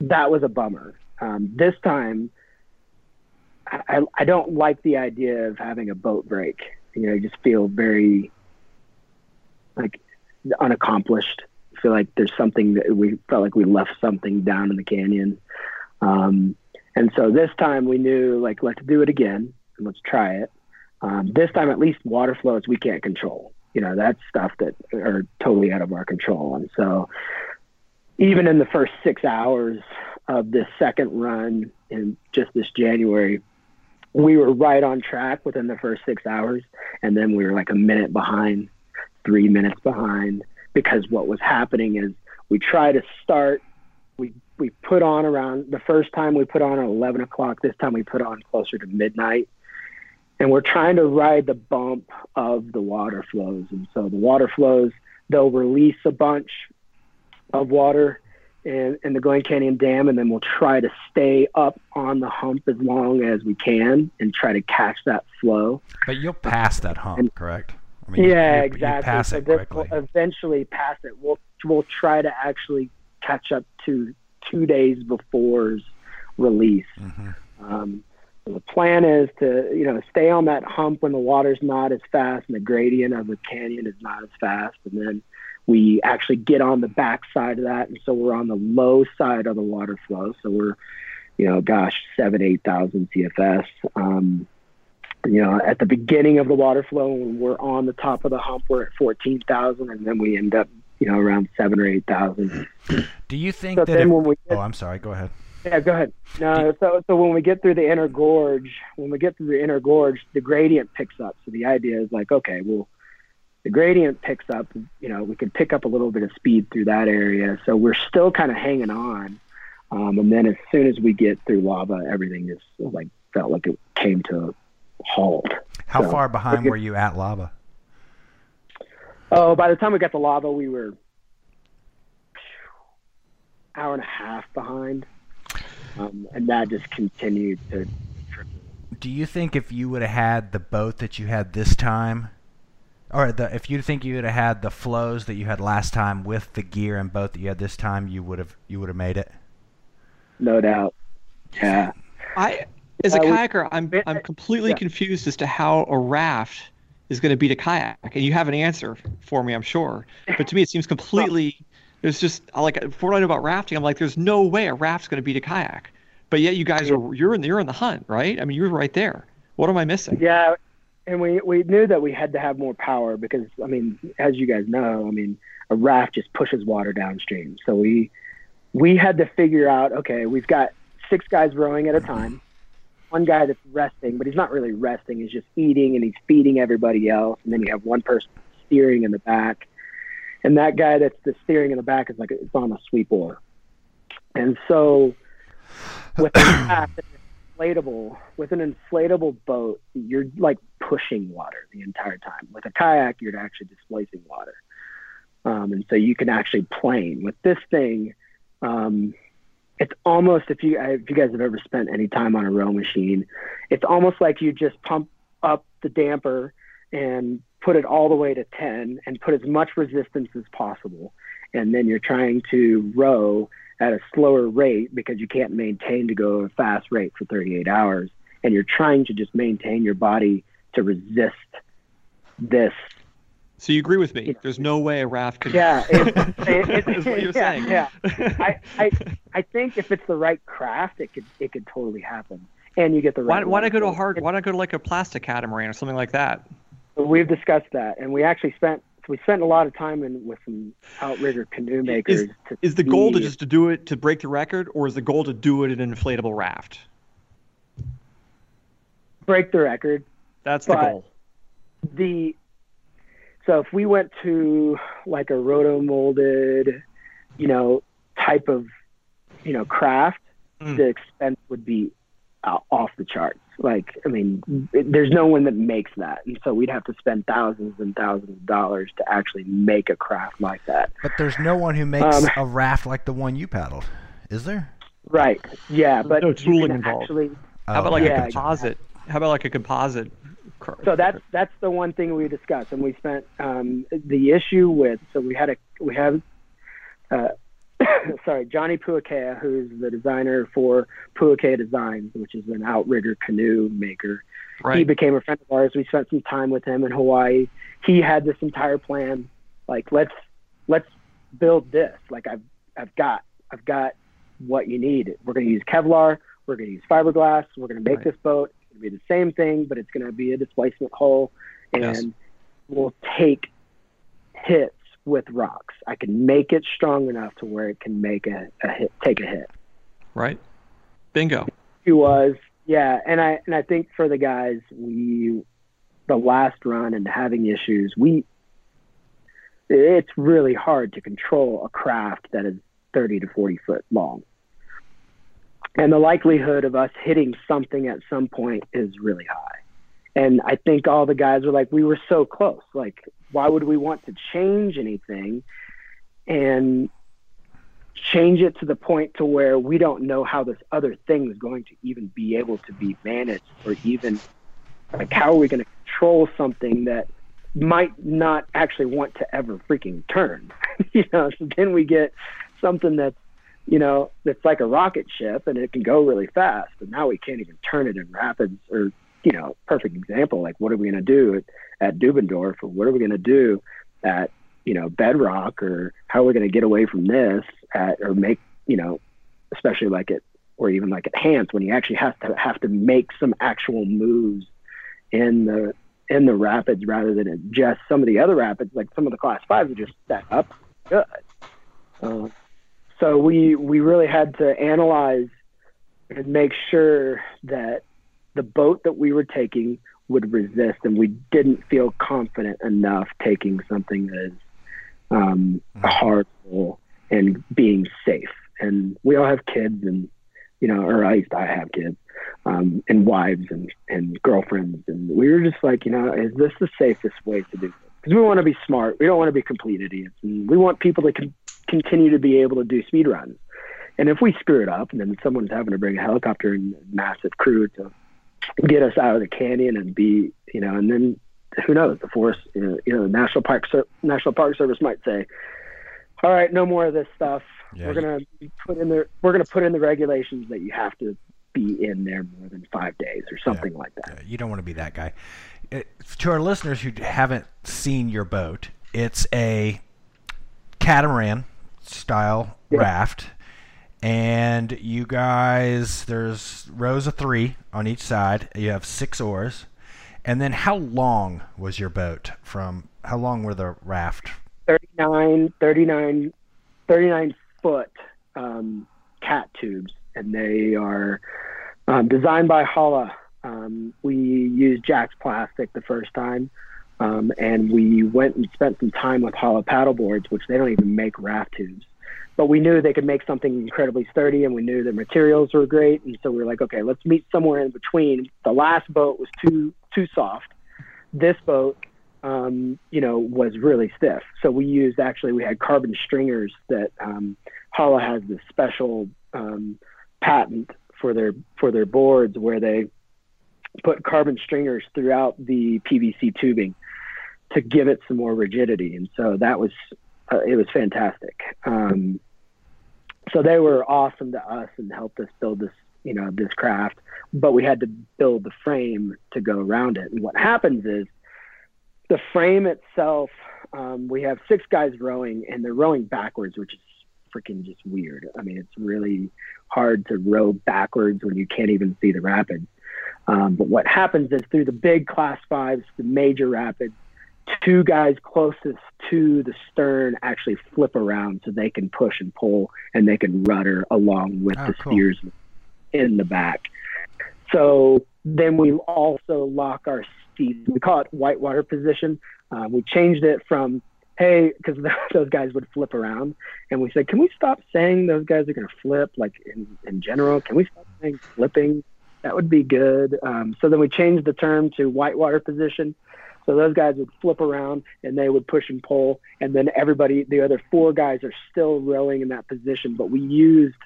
that was a bummer. Um, this time, I, I, I don't like the idea of having a boat break. You know, you just feel very like unaccomplished. Feel like there's something that we felt like we left something down in the canyon. Um, and so this time we knew like let's do it again and let's try it. Um, this time at least water flows we can't control. You know that's stuff that are totally out of our control. And so even in the first six hours of this second run in just this January, we were right on track within the first six hours, and then we were like a minute behind, three minutes behind, because what was happening is we try to start. We we put on around the first time we put on at eleven o'clock. This time we put on closer to midnight, and we're trying to ride the bump of the water flows. And so the water flows, they'll release a bunch of water in, in the Glen Canyon Dam, and then we'll try to stay up on the hump as long as we can and try to catch that flow. But you'll pass that hump, And- correct? I mean, yeah, you, exactly. You pass so it quickly. will eventually pass it. We'll we'll try to actually catch up to two days before's release. Mhm. Um, so the plan is to you know stay on that hump when the water's not as fast and the gradient of the canyon is not as fast, and then we actually get on the back side of that, and so we're on the low side of the water flow. So we're you know, gosh, seven eight thousand CFS. Um, you know, at the beginning of the water flow, when we're on the top of the hump, we're at 14,000, and then we end up, you know, around seven or 8,000. Do you think So that? then If, when we get, oh, I'm sorry. Go ahead. yeah, go ahead. No, so, so when we get through the inner gorge, when we get through the inner gorge, the gradient picks up. So the idea is like, okay, well, the gradient picks up, you know, we can pick up a little bit of speed through that area. So we're still kind of hanging on. Um, and then as soon as we get through lava, everything just like felt like it came to a halt. How So, far behind were you at lava? Oh, by the time we got to lava, we were hour and a half behind, um, and that just continued to. Do you think if you would have had the boat that you had this time, or the if you think you would have had the flows that you had last time with the gear and boat that you had this time, you would have you would have made it? No doubt. Yeah. I, as a Uh, kayaker, I'm I'm completely yeah. confused as to how a raft is going to beat a kayak, and you have an answer for me, I'm sure. But to me, it seems <laughs> completely. There's just like before I know about rafting, I'm like, there's no way a raft's going to beat a kayak. But yet, you guys are you're in the, you're in the hunt, right? I mean, you're right there. What am I missing? Yeah, and we we knew that we had to have more power because I mean, as you guys know, I mean, a raft just pushes water downstream. So we we had to figure out, okay, we've got six guys rowing at a time. One guy that's resting, but he's not really resting. He's just eating and he's feeding everybody else. And then you have one person steering in the back, and that guy that's the steering in the back is like it's on a sweep oar. And so with <clears throat> an inflatable with an inflatable boat, you're like pushing water the entire time. With a kayak, you're actually displacing water, um, and so you can actually plane. With this thing, um, it's almost if you if you guys have ever spent any time on a row machine, it's almost like you just pump up the damper and put it all the way to 10 and put as much resistance as possible. And then you're trying to row at a slower rate because you can't maintain to go a fast rate for 38 hours. And you're trying to just maintain your body to resist this. So you agree with me? There's no way a raft could. Yeah. <laughs> It, it, <laughs> what you're yeah, saying. Yeah. I, I, <laughs> I think if it's the right craft, it could, it could totally happen. And you get the Why, right. why not go to a hard? Why not go to like a plastic catamaran or something like that? We've discussed that, and we actually spent we spent a lot of time in with some outrigger canoe makers. to Is the goal to just to do it to break the record, or is the goal to do it in an inflatable raft? break the record? That's the goal. The so if we went to like a roto molded, you know, type of you know craft, Mm. the expense would be o- off the charts. Like, I mean, it, there's no one that makes that, and so we'd have to spend thousands and thousands of dollars to actually make a craft like that. But there's no one who makes Um, a raft like the one you paddled, is there? Right? Yeah, but no tooling involved. Actually, How about like yeah, a composite? How about like a composite? So that's that's the one thing we discussed, and we spent um, the issue with. So we had a we have, uh, <coughs> sorry, Johnny Puakea, who's the designer for Puakea Designs, which is an outrigger canoe maker. Right. He became a friend of ours. We spent some time with him in Hawaii. He had this entire plan, like let's let's build this. Like I've I've got I've got what you need. We're going to use Kevlar. We're going to use fiberglass. We're going to make Right. this boat. It's going to be the same thing, but it's going to be a displacement hull, and Yes. we'll take hits with rocks. I can make it strong enough to where it can make a, a hit, take a hit Right. Bingo. he was yeah and i and i think for the guys we the last run and having issues we it's really hard to control a craft that is 30 to 40 foot long and the likelihood of us hitting something at some point is really high. And i think all the guys were like we were so close. Like why would we want to change anything and change it to the point to where we don't know how this other thing is going to even be able to be managed or even like how are we going to control something that might not actually want to ever freaking turn? <laughs> You know so then we get something that's you know it's like a rocket ship and it can go really fast but now we can't even turn it in rapids or you know perfect example like what are we going to do at, at Deubendorff or what are we going to do at you know bedrock or how are we going to get away from this at or make you know especially like it or even like at Hance when you actually have to have to make some actual moves in the in the rapids rather than just some of the other rapids like some of the class fives are just set up good. Uh, so we we really had to analyze and make sure that the boat that we were taking would resist and we didn't feel confident enough taking something that is um, hard hull and being safe. And we all have kids and, you know, or at least I have kids um, and wives and, and girlfriends. And we were just like, you know, is this the safest way to do? Because we want to be smart. We don't want to be complete idiots. And we want people to con- continue to be able to do speed runs. And if we screw it up and then someone's having to bring a helicopter and massive crew to get us out of the canyon and be, you know, and then who knows, the forest, you know, you know the National Park Ser- National Park Service might say, all right, no more of this stuff. Yeah, we're gonna put in the we're gonna put in the regulations that you have to be in there more than five days or something like that. Uh, You don't want to be that guy. It, to our listeners who haven't seen your boat, it's a catamaran style Yeah. raft, and you guys there's rows of three on each side. You have six oars, and then how long was your boat from? How long were the raft? 39, 39, 39 foot um, cat tubes, and they are um, designed by Hala. Um, we used Jack's Plastic the first time, um, and we went and spent some time with Hala paddleboards, which they don't even make raft tubes. But we knew they could make something incredibly sturdy, and we knew the materials were great, and so we were like, okay, let's meet somewhere in between. The last boat was too too soft. This boat um, you know, was really stiff. So we used actually we had carbon stringers that um, Hala has this special um, patent for their for their boards where they put carbon stringers throughout the PVC tubing to give it some more rigidity, and so that was uh, it was fantastic. Um, so they were awesome to us and helped us build this you know this craft, but we had to build the frame to go around it. And what happens is the frame itself, um, we have six guys rowing, and they're rowing backwards, which is freaking just weird. I mean, it's really hard to row backwards when you can't even see the rapids. Um, but what happens is through the big class fives, the major rapids, two guys closest to the stern actually flip around so they can push and pull and they can rudder along with Oh, the cool. steers in the back. So then we also lock our seats. We call it whitewater position. Uh, we changed it from hey, because <laughs> those guys would flip around, and we said, can we stop saying those guys are going to flip? Like in, in general, can we stop saying flipping? that would be good. Um, so then we changed the term to whitewater position. So those guys would flip around and they would push and pull, and then everybody, the other four guys, are still rowing in that position. But we used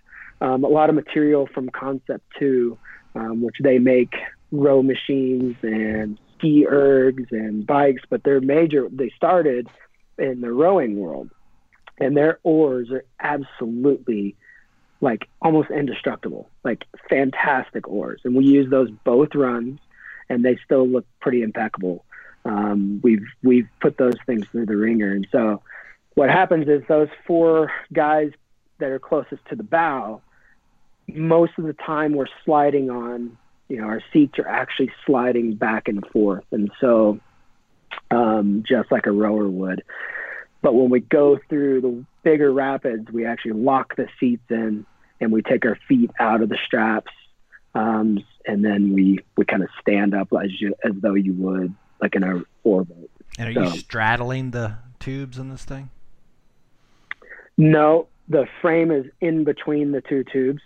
um, a lot of material from Concept Two, um, which they make row machines and ski ergs and bikes, but they're major. They started in the rowing world, and their oars are absolutely like almost indestructible, like fantastic oars. And we use those both runs, and they still look pretty impeccable. Um, we've we've put those things through the ringer, and so what happens is those four guys that are closest to the bow, most of the time we're sliding on. You know, our seats are actually sliding back and forth, and so um, just like a rower would. But when we go through the bigger rapids, we actually lock the seats in and we take our feet out of the straps. Um, and then we, we kind of stand up as you, as though you would like in a oarboat. And are you straddling the tubes in this thing? No, the frame is in between the two tubes,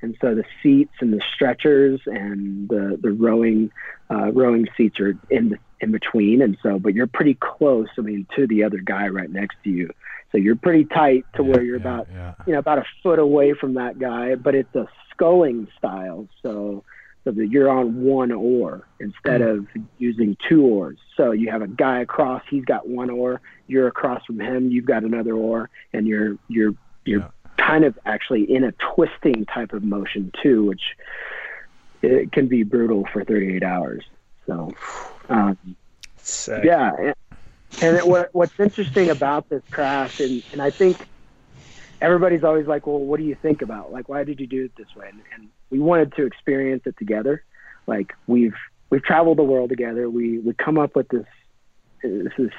and so the seats and the stretchers and the the rowing uh, rowing seats are in the, in between, and so but you're pretty close. I mean, to the other guy right next to you, so you're pretty tight to where you're Yeah, about yeah. you know about a foot away from that guy, but it's a sculling style, so so that you're on one oar instead of using two oars. So you have a guy across, he's got one oar, you're across from him, you've got another oar, and you're you're you're Yeah. kind of actually in a twisting type of motion too, which it can be brutal for 38 hours. So, um, yeah, and, and it, what what's interesting about this craft, and and I think everybody's always like, well, what do you think about? Like, why did you do it this way? And, and we wanted to experience it together. Like we've we've traveled the world together. We we come up with this this is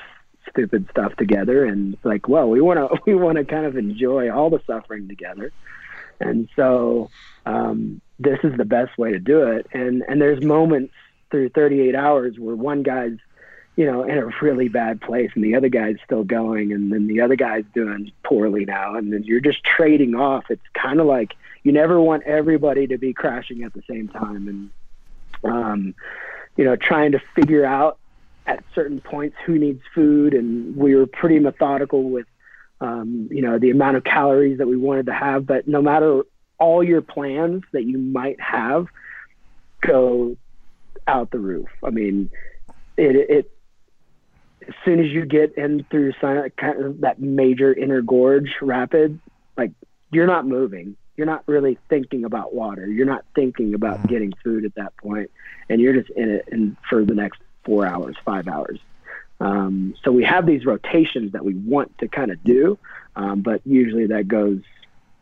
stupid stuff together, and it's like, well, we want to <laughs> we want to kind of enjoy all the suffering together. And so um, this is the best way to do it. And and there's moments through 38 hours where one guy's you know, in a really bad place, and the other guy's still going, and then the other guy's doing poorly now, and then you're just trading off. It's kind of like you never want everybody to be crashing at the same time, and um, you know, trying to figure out at certain points who needs food, and we were pretty methodical with, um, you know, the amount of calories that we wanted to have. But no matter all your plans that you might have, go out the roof. I mean, it it as soon as you get in through kind of that major inner gorge rapid, like you're not moving. You're not really thinking about water. You're not thinking about getting food at that point, and you're just in it and for the next four hours, five hours. Um, so we have these rotations that we want to kind of do, um, but usually that goes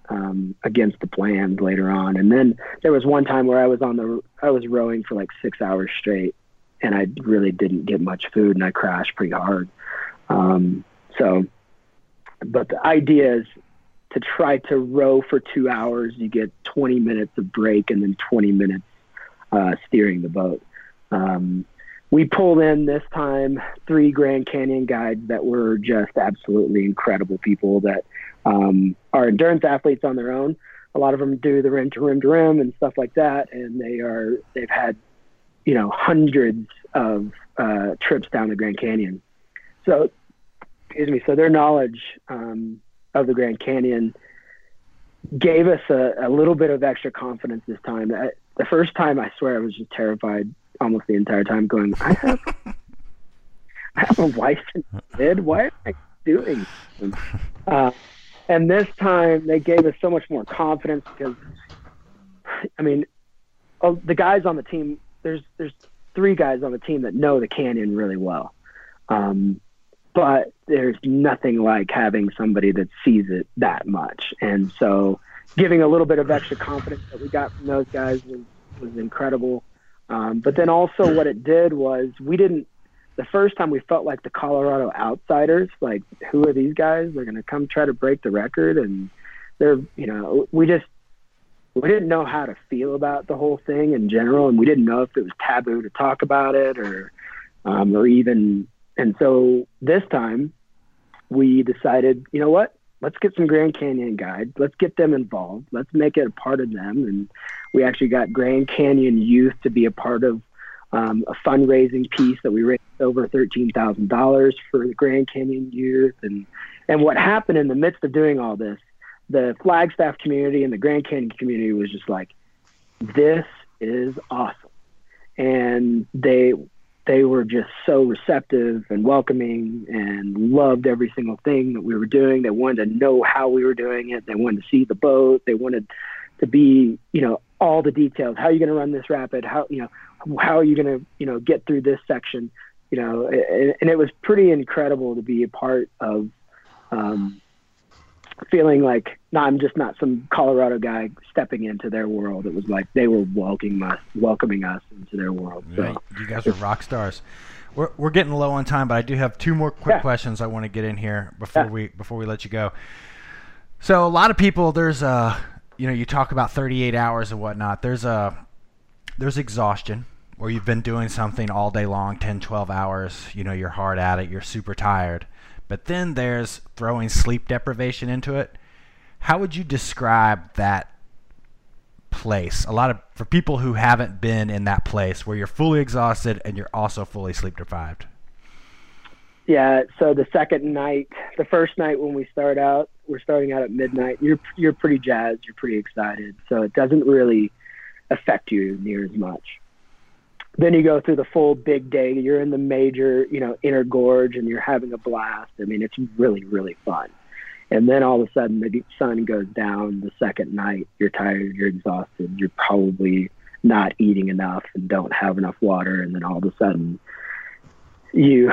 um, against the plans later on. And then there was one time where I was on the I was rowing for like six hours straight, and I really didn't get much food, and I crashed pretty hard. Um, so, but the idea is to try to row for two hours. You get 20 minutes of break, and then 20 minutes uh, steering the boat. Um, we pulled in this time three Grand Canyon guides that were just absolutely incredible people that um, are endurance athletes on their own. A lot of them do the rim to rim to rim and stuff like that, and they are they've had you know hundreds of uh, trips down the Grand Canyon. So, excuse me. So their knowledge um, of the Grand Canyon gave us a, a little bit of extra confidence this time. I, the first time, I swear, I was just terrified almost the entire time. Going, I have, <laughs> I have a wife and kid. Why am I doing? Uh, and this time, they gave us so much more confidence because, I mean, oh, the guys on the team. There's there's three guys on the team that know the canyon really well. Um, but there's nothing like having somebody that sees it that much. And so giving a little bit of extra confidence that we got from those guys was, was incredible. Um, but then also what it did was we didn't, the first time we felt like the Colorado outsiders, like who are these guys? They're going to come try to break the record. And they're, you know, we just, we didn't know how to feel about the whole thing in general. And we didn't know if it was taboo to talk about it or, um, or even and so this time we decided, you know what? Let's get some Grand Canyon guides. Let's get them involved. Let's make it a part of them. And We actually got Grand Canyon Youth to be a part of um, a fundraising piece that we raised over thirteen thousand dollars for the Grand Canyon Youth, and and what happened in the midst of doing all this, the Flagstaff community and the Grand Canyon community was just like, this is awesome, and they they were just so receptive and welcoming and loved every single thing that we were doing. They wanted to know how we were doing it. They wanted to see the boat. They wanted to be, you know, all the details. How are you going to run this rapid? How, you know, how are you going to, you know, get through this section? You know, and, and it was pretty incredible to be a part of, um, feeling like no, I'm just not some Colorado guy stepping into their world. It was like they were welcoming us, welcoming us into their world. So you guys are rock stars. We're, we're getting low on time, but I do have two more quick Yeah. questions I want to get in here before Yeah. we before we let you go. So a lot of people, there's a you know you talk about 38 hours and whatnot. There's a there's exhaustion where you've been doing something all day long, 10, 12 hours. You know you're hard at it, you're super tired. But then there's throwing sleep deprivation into it. How would you describe that place a lot of for people who haven't been in that place where you're fully exhausted and you're also fully sleep deprived Yeah, so the second night, the first night when we start out, we're starting out at midnight. You're you're pretty jazzed, you're pretty excited, so it doesn't really affect you near as much. Then you go through the full big day. You're in the major, you know, inner gorge, and you're having a blast. I mean, it's really really fun. And then all of a sudden, the sun goes down. The second night, you're tired, you're exhausted, you're probably not eating enough and don't have enough water. And then all of a sudden, you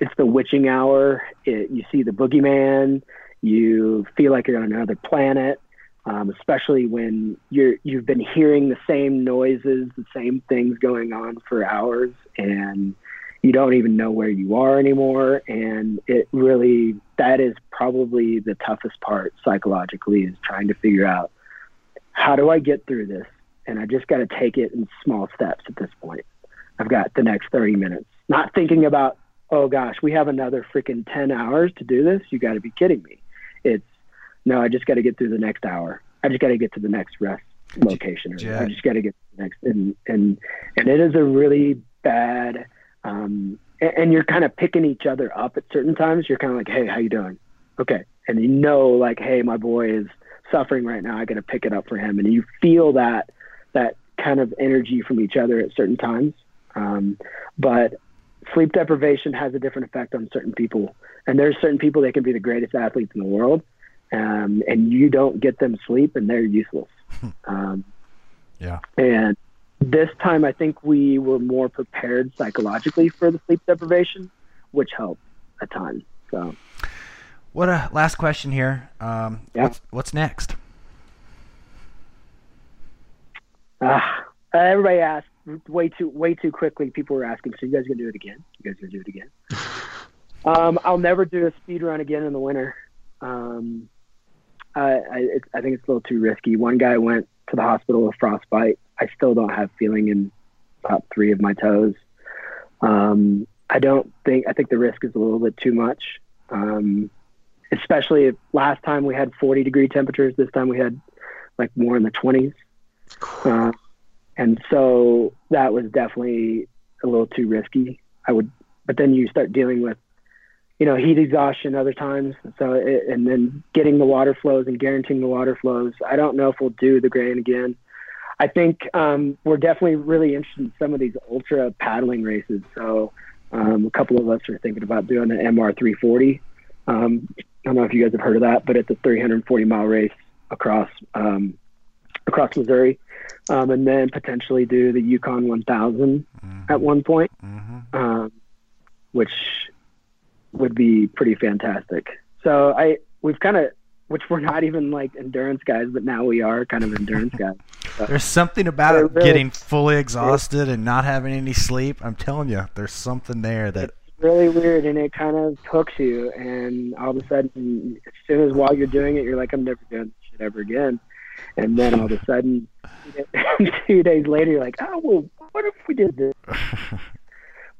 it's the witching hour. It, you see the boogeyman. You feel like you're on another planet, um, especially when you're you've been hearing the same noises, the same things going on for hours, and you don't even know where you are anymore. And it really that is probably the toughest part psychologically is trying to figure out how do I get through this, and I just got to take it in small steps at this point. I've got the next 30 minutes. Not thinking about, oh gosh, we have another freaking 10 hours to do this. You got to be kidding me. It's, no, I just got to get through the next hour. I just got to get to the next rest location. Or I just got to get to the next. And, and, and it is a really bad, um, and, and you're kind of picking each other up at certain times. You're kind of like, hey, how you doing? Okay. And you know, like, hey, my boy is suffering right now. I got to pick it up for him. And you feel that, that kind of energy from each other at certain times. Um, but sleep deprivation has a different effect on certain people. And there's certain people that can be the greatest athletes in the world. Um, and you don't get them sleep and they're useless. Um, yeah and this time, I think we were more prepared psychologically for the sleep deprivation, which helped a ton. So, what a last question here um, Yeah. what's, what's next uh, everybody asked way too way too quickly. People were asking, "So you guys gonna do it again? You guys gonna do it again?" <laughs> um, I'll never do a speed run again in the winter. Um, I it, I think it's a little too risky. One guy went to the hospital with frostbite. I still don't have feeling in about three of my toes. Um, I don't think I think the risk is a little bit too much. Um, especially if last time we had 40 degree temperatures. This time we had like more in the 20s. Uh, and so that was definitely a little too risky. I would, but then you start dealing with, you know, heat exhaustion other times. So, it, and then getting the water flows and guaranteeing the water flows. I don't know if we'll do the grain again. I think um, we're definitely really interested in some of these ultra paddling races. So, um, a couple of us are thinking about doing the MR 340. Um, I don't know if you guys have heard of that, but it's a 340 mile race across um, across Missouri, um, and then potentially do the Yukon 1000 at one point, mm-hmm. um, which would be pretty fantastic. So I we've kind of which we're not even like endurance guys, but now we are kind of endurance <laughs> guys. there's something about it really- getting fully exhausted and not having any sleep i'm telling you there's something there that really weird and it kind of hooks you and all of a sudden as soon as while you're doing it you're like i'm never doing this shit ever again and then all of a sudden <laughs> two days later you're like oh well what if we did this <laughs>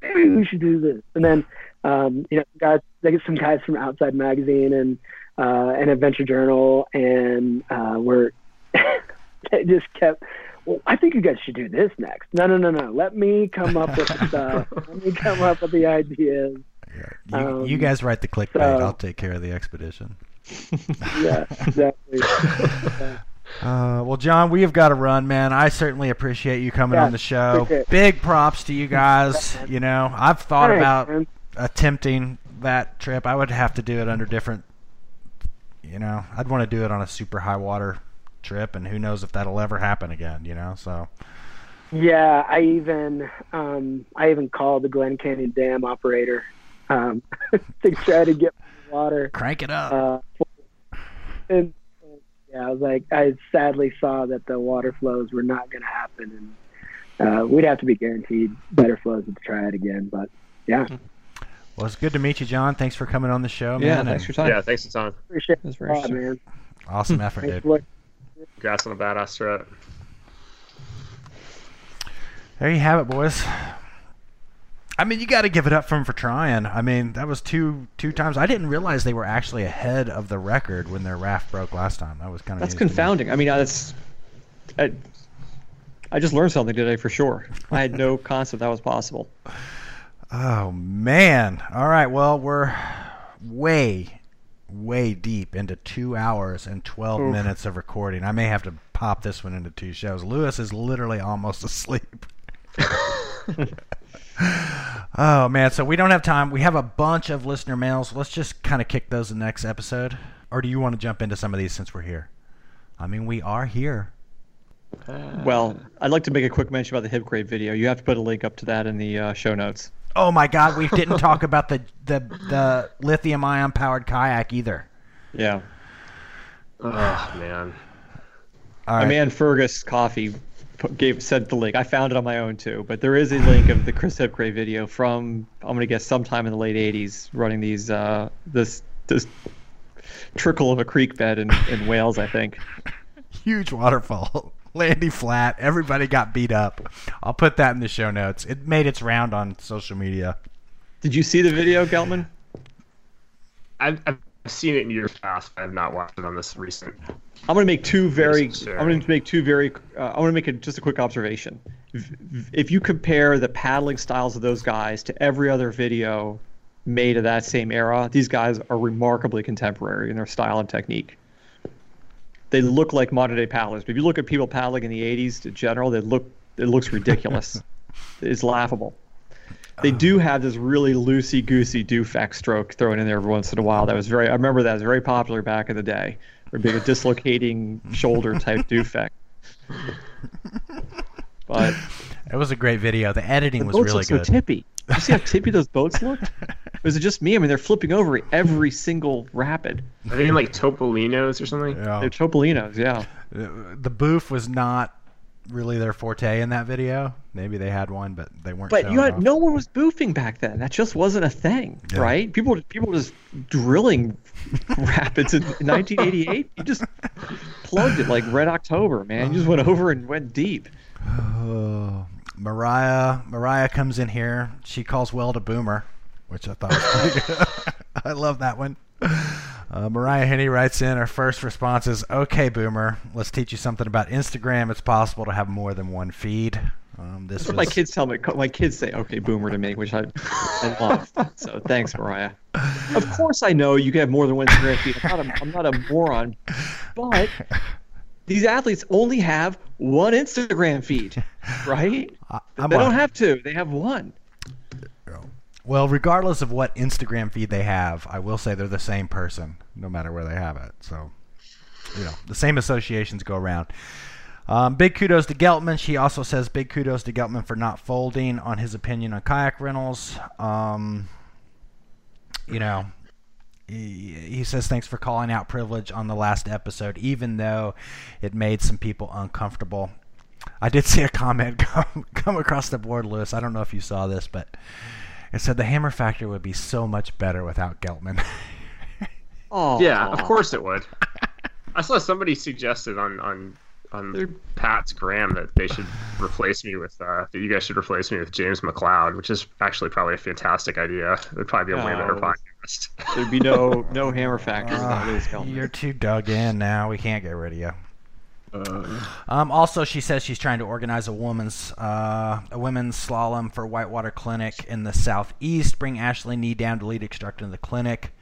maybe we should do this and then um you know guys they get some guys from outside magazine and uh and adventure journal and uh we're <laughs> they just kept. Well, I think you guys should do this next. No, no, no, no. Let me come up with the stuff. <laughs> Let me come up with the ideas. You, Um, you guys write the clickbait. so- I'll take care of the expedition. <laughs> Yeah, exactly. Uh, well, John, we have got to run, man. I certainly appreciate you coming Yeah, on the show. Big props to you guys. You know, I've thought Thanks, about man. Attempting that trip. I would have to do it under different. You know, I'd want to do it on a super high water trip, and who knows if that'll ever happen again. You know, so Yeah, I even um, I even called the Glen Canyon Dam operator um, <laughs> to try to get water. crank it up. Uh, and yeah, I was like, I sadly saw that the water flows were not going to happen, and uh, we'd have to be guaranteed better flows to try it again. But yeah, well, it's good to meet you, John. Thanks for coming on the show, Yeah, man. thanks and for your time. Yeah, thanks a ton. appreciate it, very a lot, sweet. man. Awesome effort, dude. for looking. Congrats on a badass trip. There you have it, boys. I mean, you got to give it up for him for trying. I mean, that was two two times. I didn't realize they were actually ahead of the record when their raft broke last time. That was kind of That's confounding. I mean, that's. I, I just learned something today for sure. I had no <laughs> concept that was possible. Oh man! All right, well we're way, way deep into two hours and twelve Oof. minutes of recording. I may have to pop this one into two shows. Louis is literally almost <laughs> asleep. <laughs> oh man! So we don't have time. We have a bunch of listener mails. Let's just kind of kick those in the next episode. Or do you want to jump into some of these since we're here? I mean, we are here. Well, I'd like to make a quick mention about the hip Hipgrave video. You have to put a link up to that in the uh, show notes. Oh my God! We didn't talk about the the the lithium ion powered kayak either. Yeah. Oh man. All My right. man Fergus Coffee put, gave sent the link. I found it on my own too, but there is a link of the Chris Hipgrave video from I'm gonna guess sometime in the late '80s, running these uh, this this trickle of a creek bed in, in Wales, I think. <laughs> huge waterfall. Landy flat. Everybody got beat up. I'll put that in the show notes. It made its round on social media. Did you see the video, Geltman? I've, I've seen it in years past. I have not watched it on this recent. I'm going to make two very. I'm going to make two very. Uh, I want to make a, just a quick observation. If, if you compare the paddling styles of those guys to every other video made of that same era, these guys are remarkably contemporary in their style and technique. They look like modern day paddlers. But if you look at people paddling in the 80s in general, they look. It looks ridiculous. <laughs> it's laughable. They oh. do have this really loosey goosey Duffek stroke thrown in there every once in a while. That was very. I remember that was very popular back in the day. Or being a dislocating <laughs> shoulder type Duffek. But It was a great video. The editing the was boats really look so good. tippy. You see how tippy those boats look? <laughs> Or is it just me? I mean, they're flipping over every single rapid. Are they in like Topolinos or something? Yeah. They're Topolinos, yeah. The boof was not really their forte in that video. Maybe they had one, but they weren't. But you had off. no one was boofing back then. That just wasn't a thing, Yeah. right? People people were just drilling <laughs> rapids in 1988. You just plugged it like Red October, man. You just went oh. over and went deep. Oh, <sighs> Mariah. Mariah comes in here. She calls Weld a boomer, which I thought was pretty <laughs> good. <laughs> I love that one. Uh, Mariah Henney writes in. Her first response is, "Okay, boomer. Let's teach you something about Instagram. It's possible to have more than one feed." Um, this That's what my kids tell me. My kids say, "Okay, boomer" to me, which I, I love. So thanks, Mariah. Of course, I know you can have more than one Instagram feed. I'm not a, I'm not a moron, but these athletes only have one Instagram feed, right? <laughs> I- they I'm don't have two; they have one. Well, regardless of what Instagram feed they have, I will say they're the same person, no matter where they have it. So, you know, the same associations go around. Um, big kudos to Geltman. She also says big kudos to Geltman for not folding on his opinion on kayak rentals. Um, you know, he, he says thanks for calling out privilege on the last episode, even though it made some people uncomfortable. I did <laughs> see a comment come, come across the board, Louis. I don't know if you saw this, but it said the hammer factor would be so much better without Geltman. <laughs> Oh, Yeah, of course it would. I saw somebody suggested on on on They're- Pat's Graham that they should replace me with uh, that you guys should replace me with James McLeod, which is actually probably a fantastic idea. It would probably be a way better No. podcast. There'd be no no hammer factor without Ah, You're too dug in now. We can't get rid of you. Um, also, she says she's trying to organize a woman's uh, a women's slalom for Whitewater Clinic in the southeast. Bring Ashley Nee down to lead instructor in the clinic.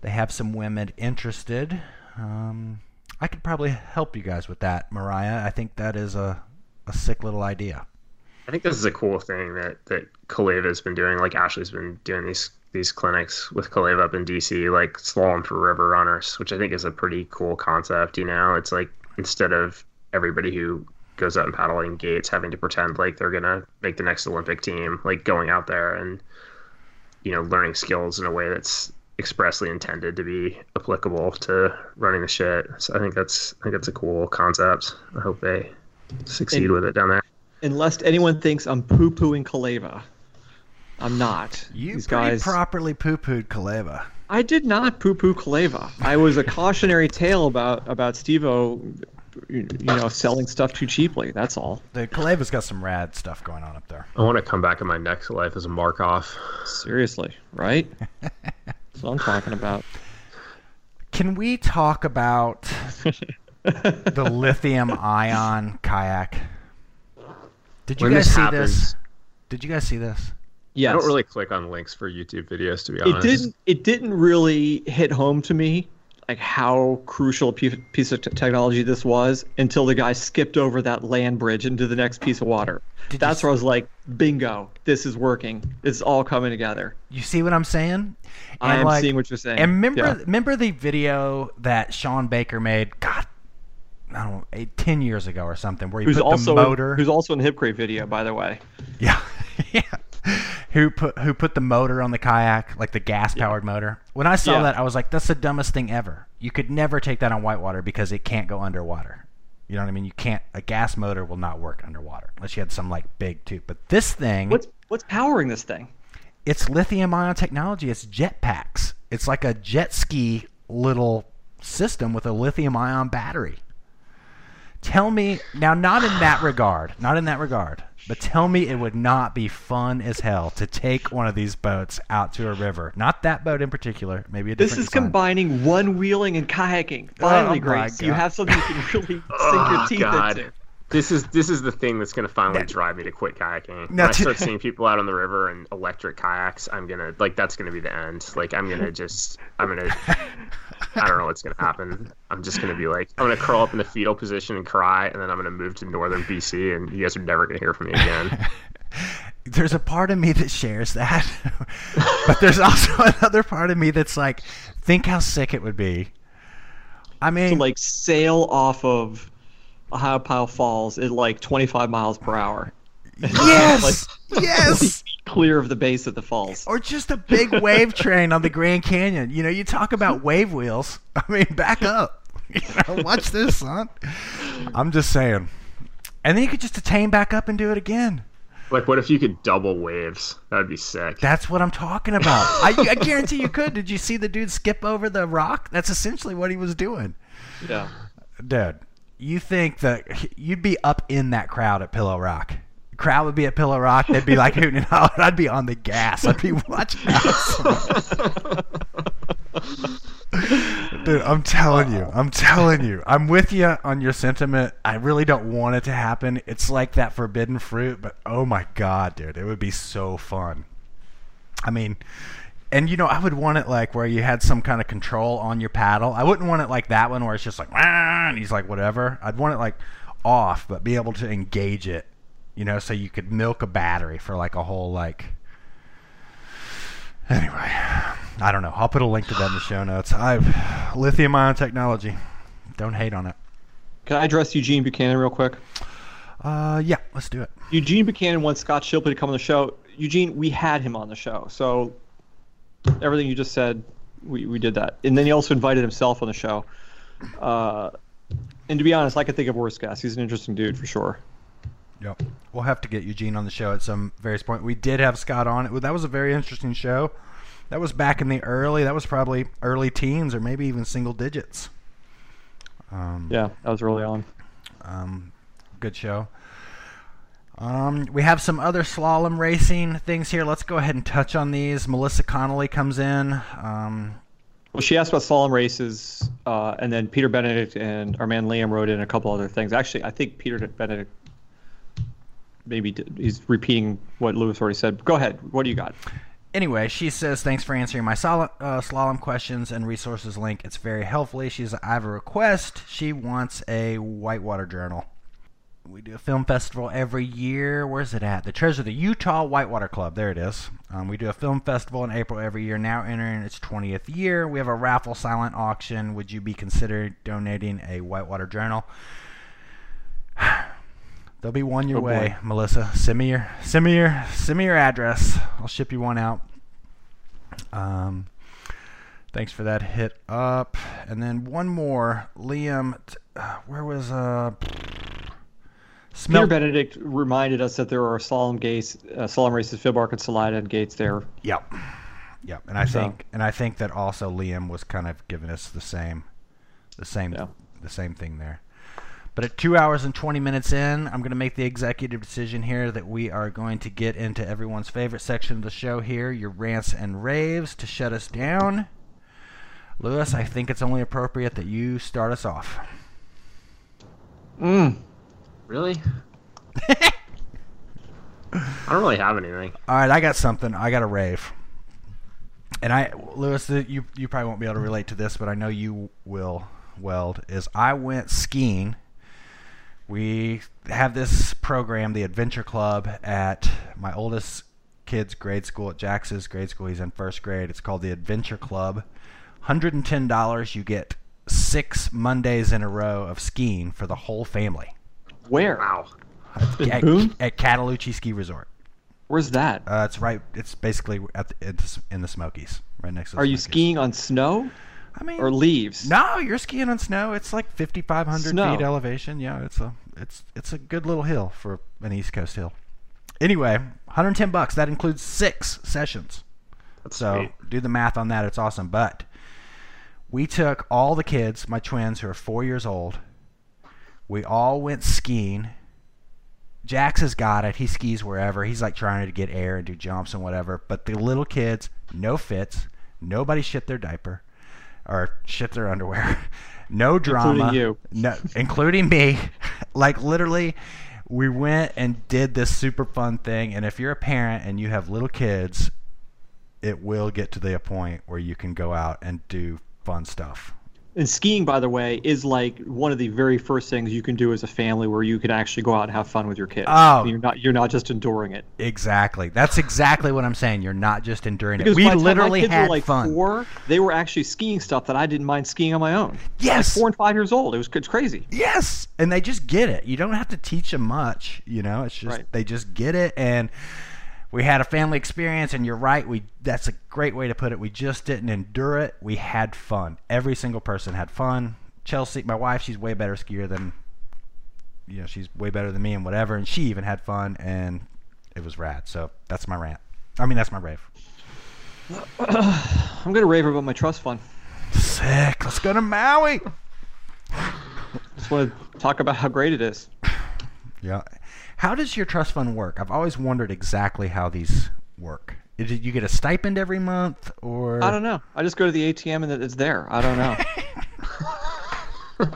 They have some women interested. Um, I could probably help you guys with that, Mariah. I think that is a, a sick little idea. I think this is a cool thing that that Calleva has been doing. Like Ashley's been doing these these clinics with Calleva up in DC, like slalom for river runners, which I think is a pretty cool concept. You know, it's like instead of everybody who goes out and paddling gates having to pretend like they're gonna make the next Olympic team, like going out there and you know learning skills in a way that's expressly intended to be applicable to running the shit. So I think that's I think that's a cool concept. I hope they succeed And- with it down there. Unless anyone thinks I'm poo pooing Calleva. I'm not. You These pretty guys. properly poo pooed Calleva. I did not poo poo Calleva. I was a cautionary tale about about Steve-O, you you know, selling stuff too cheaply. That's all. The Calleva's got some rad stuff going on up there. I want to come back in my next life as a Markov. Seriously, right? That's what I'm talking about. Can we talk about <laughs> the lithium ion kayak? Did you When guys this see happens, this? Did you guys see this? Yes. I don't really click on links for YouTube videos to be honest. It honest. didn't. It didn't really hit home to me, like how crucial a piece piece of t- technology this was, until the guy skipped over that land bridge into the next piece of water. Did That's where I was like, "Bingo! This is working. It's all coming together." You see what I'm saying? I am like- seeing what you're saying. And remember, Yeah. remember the video that Shaun Baker made? God, I don't know, eight, ten years ago or something, where he who's put also the in- motor. who's also in the Hipgrave video, by the way. Yeah, <laughs> yeah. <laughs> Who put who put the motor on the kayak, like the gas powered motor? When I saw Yeah. that, I was like, "That's the dumbest thing ever." You could never take that on whitewater because it can't go underwater. You know what I mean? You can't. A gas motor will not work underwater unless you had some like big tube. But this thing, What's what's powering this thing? it's lithium ion technology. It's jetpacks. It's like a jet ski little system with a lithium ion battery. Tell me now, not in that <sighs> regard, not in that regard, but tell me it would not be fun as hell to take one of these boats out to a river. Not that boat in particular, maybe a This different is design. combining one wheeling and kayaking. Finally, Oh my Grace, you have something you can really <laughs> sink Oh, your teeth God. into. This is this is the thing that's gonna finally That- drive me to quit kayaking. Now when I start <laughs> seeing people out on the river in electric kayaks, I'm gonna like that's gonna be the end. Like I'm gonna just I'm gonna <laughs> I don't know what's gonna happen. I'm just gonna be like I'm gonna curl up in the fetal position and cry, and then I'm gonna move to northern BC, and you guys are never gonna hear from me again. <laughs> there's a part of me that shares that, but there's also another part of me that's like, think how sick it would be. I mean, To like sail off of Ohiopyle Falls at like 25 miles per hour, <laughs> yes, yes. <laughs> clear of the base of the falls. or just a big wave train on the Grand Canyon. You know, you talk about wave wheels. <laughs> I mean, back up. You know, watch this, son. I'm just saying. And then you could just attain back up and do it again. like what if you could double waves? That'd be sick. That's what I'm talking about. I, I guarantee you could. Did you see the dude skip over the rock? That's essentially what he was doing. Yeah. Dude, you think that you'd be up in that crowd at Pillow Rock? Crowd would be at Pillow Rock. They'd be like <laughs> hooting and hollering. I'd be on the gas. I'd be watching. <laughs> Dude, I'm telling you. I'm telling you. I'm with you on your sentiment. I really don't want it to happen. It's like that forbidden fruit, but oh my god, dude, it would be so fun. I mean, and you know, I would want it like where you had some kind of control on your paddle. I wouldn't want it like that one where it's just like, and he's like, whatever. I'd want it like off, but be able to engage it, you know, so you could milk a battery for like a whole like. Anyway, I don't know. I'll put a link to that in the show notes. I have lithium ion technology. Don't hate on it. Can I address Eugene Buchanan real quick? Uh, yeah, let's do it. Eugene Buchanan wants Scott Shipley to come on the show. Eugene, we had him on the show, so everything you just said, we, we did that. And then he also invited himself on the show. Uh, and to be honest, I could think of worse guests. He's an interesting dude for sure. Yep. We'll have to get Eugene on the show at some various point. We did have Scott on it. That was a very interesting show. That was back in the early. That was probably early teens or maybe even single digits. Um, Yeah, that was early on. um, good show. Um, we have some other slalom racing things here. Let's go ahead and touch on these. Melissa Connolly comes in. Um, Well, she asked about slalom races, uh, and then Peter Benedict and our man Liam wrote in a couple other things. Actually, I think Peter Benedict maybe did, he's repeating what Louis already said. Go ahead. What do you got? Anyway, she says, thanks for answering my sol- uh, slalom questions and resources link. It's very helpful. She's, I have a request. She wants a whitewater journal. We do a film festival every year. Where's it at? The Treasure, the Utah Whitewater Club. There it is. Um, we do a film festival in April every year. Now entering its 20th year. We have a raffle silent auction. Would you be considered donating a whitewater journal? <sighs> There'll be one your Oh, boy. way, Melissa. Send me your send me your send me your address. I'll ship you one out. Um, thanks for that hit up. And then one more, Liam. T- uh, where was uh? Smell. Peter Benedict reminded us that there are solemn gates, uh, slalom races, FIBArk and Salida and gates there. Yep. Yep. And I So- think and I think that also Liam was kind of giving us the same the same Yeah. the same thing there. But at two hours and twenty minutes in, I'm gonna make the executive decision here that we are going to get into everyone's favorite section of the show here, your rants and raves to shut us down. Louis, I think it's only appropriate that you start us off. Mm. Really? <laughs> I don't really have anything. All right, I got something. I got a rave. And I, Louis, you you probably won't be able to relate to this, but I know you will. Weld is I went skiing. We have this program, the Adventure Club, at my oldest kid's grade school at Jax's grade school. He's in first grade. It's called the Adventure Club. Hundred and ten dollars. You get six Mondays in a row of skiing for the whole family Where? Wow. In at, Boone? at Cataloochee Ski Resort. Where's that? Uh, it's right. It's basically at the, it's in the Smokies, right next to. The Are you skiing on snow I mean, or leaves? no, you're skiing on snow. It's like 5,500 feet elevation. Yeah, it's a it's it's a good little hill for an East Coast hill. Anyway, 110 bucks. That includes six sessions. That's So sweet. do the math on that. It's awesome. But we took all the kids, my twins who are four years old. We all went skiing. Jax has got it. He skis wherever. He's like trying to get air and do jumps and whatever. But the little kids, no fits. Nobody shit their diaper or shit their underwear. <laughs> No drama. Including you. No, including me. <laughs> like literally, we went and did this super fun thing. And if you're a parent and you have little kids, it will get to the point where you can go out and do fun stuff. And skiing, by the way, is like one of the very first things you can do as a family, where you can actually go out and have fun with your kids. Oh. you're not you're not just enduring it. Exactly. That's exactly what I'm saying. You're not just enduring it. We by the time literally my kids had were like fun. four, they were actually skiing stuff that I didn't mind skiing on my own. Yes. Four and five years old, it was it's crazy. Yes, and they just get it. You don't have to teach them much, you know. It's just Right. they just get it, and we had a family experience. And you're right, we that's a great way to put it. We just didn't endure it. We had fun. Every single person had fun. Chelsea, my wife, she's way better skier than you know. She's way better than me and whatever, and she even had fun, and it was rad. So that's my rant. I mean, that's my rave. <coughs> I'm gonna rave about my trust fund. Sick. Let's go to Maui. Just want to talk about how great it is. Yeah. How does your trust fund work? I've always wondered exactly how these work. Did you get a stipend every month, or I don't know. I just go to the ATM and it's there. I don't know. <laughs> All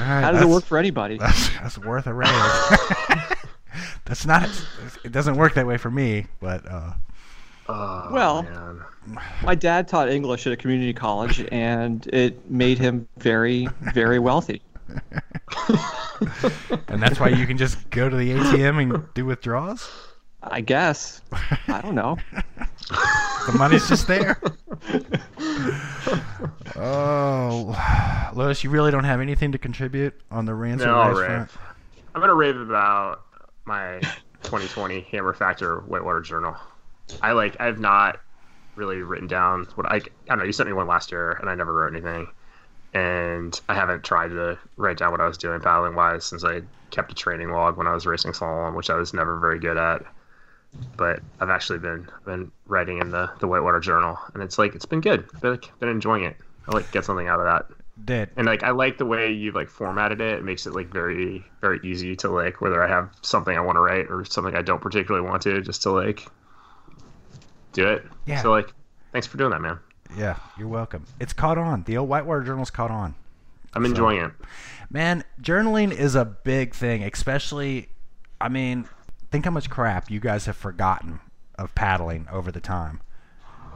right, How does it work for anybody? That's, that's worth a raise. <laughs> that's not. It doesn't work that way for me, but uh, Oh, Well- man. My dad taught English at a community college, and it made him very, very wealthy. <laughs> and that's why you can just go to the ATM and do withdrawals. I guess. I don't know. The money's just there. <laughs> oh, Louis, you really don't have anything to contribute on the rants No, or I'll raves rave. front? I'm gonna rave about my 2020 Hammer Factor Whitewater Journal. I like. I've not really written down what I. I don't know. You sent me one last year, and I never wrote anything. And I haven't tried to write down what I was doing paddling wise since I kept a training log when I was racing slalom, which I was never very good at. But I've actually been been writing in the the Whitewater Journal, and it's like it's been good. I've been, like, been enjoying it. I like get something out of that Did and like I like the way you like formatted it. It makes it like very very easy to like whether I have something I want to write or something I don't particularly want to, just to like do it. Yeah. So like Thanks for doing that, man. Yeah, you're welcome. It's caught on. The old Whitewater Journal's caught on. I'm enjoying it. Man, journaling is a big thing, especially. I mean, think how much crap you guys have forgotten of paddling over the time.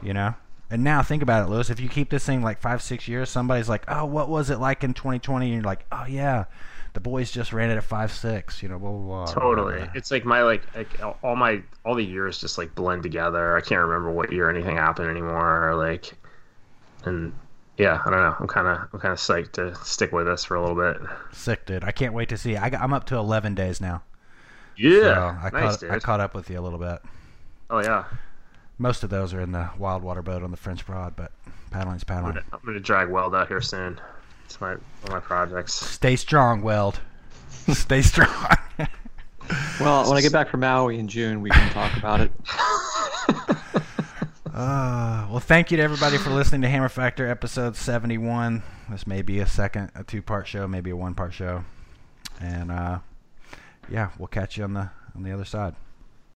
You know? And now think about it, Louis. If you keep this thing like five, six years, somebody's like, oh, what was it like in 2020? And you're like, oh, yeah, the boys just ran it at five, six, you know, blah, blah, blah. Totally. It's like my like, like all my all the years just like blend together. I can't remember what year anything happened anymore. Or like, and yeah, I don't know. I'm kind of I'm kind of psyched to stick with this for a little bit. Sick, dude. I can't wait to see. I got, I'm up to 11 days now. Yeah, So I, nice, caught, dude. I caught up with you a little bit. oh yeah, Most of those are in the wild water boat on the French Broad, but paddling's I'm paddling. gonna, I'm gonna drag Weld out here soon. It's my one of my projects. Stay strong, Weld. <laughs> Stay strong. Well, when I get back from Maui in June, we can talk about it. <laughs> Uh, well, thank you to everybody for listening to Hammer Factor episode 71. This may be a second, a two part show, maybe a one part show. And uh, yeah, we'll catch you on the on the other side.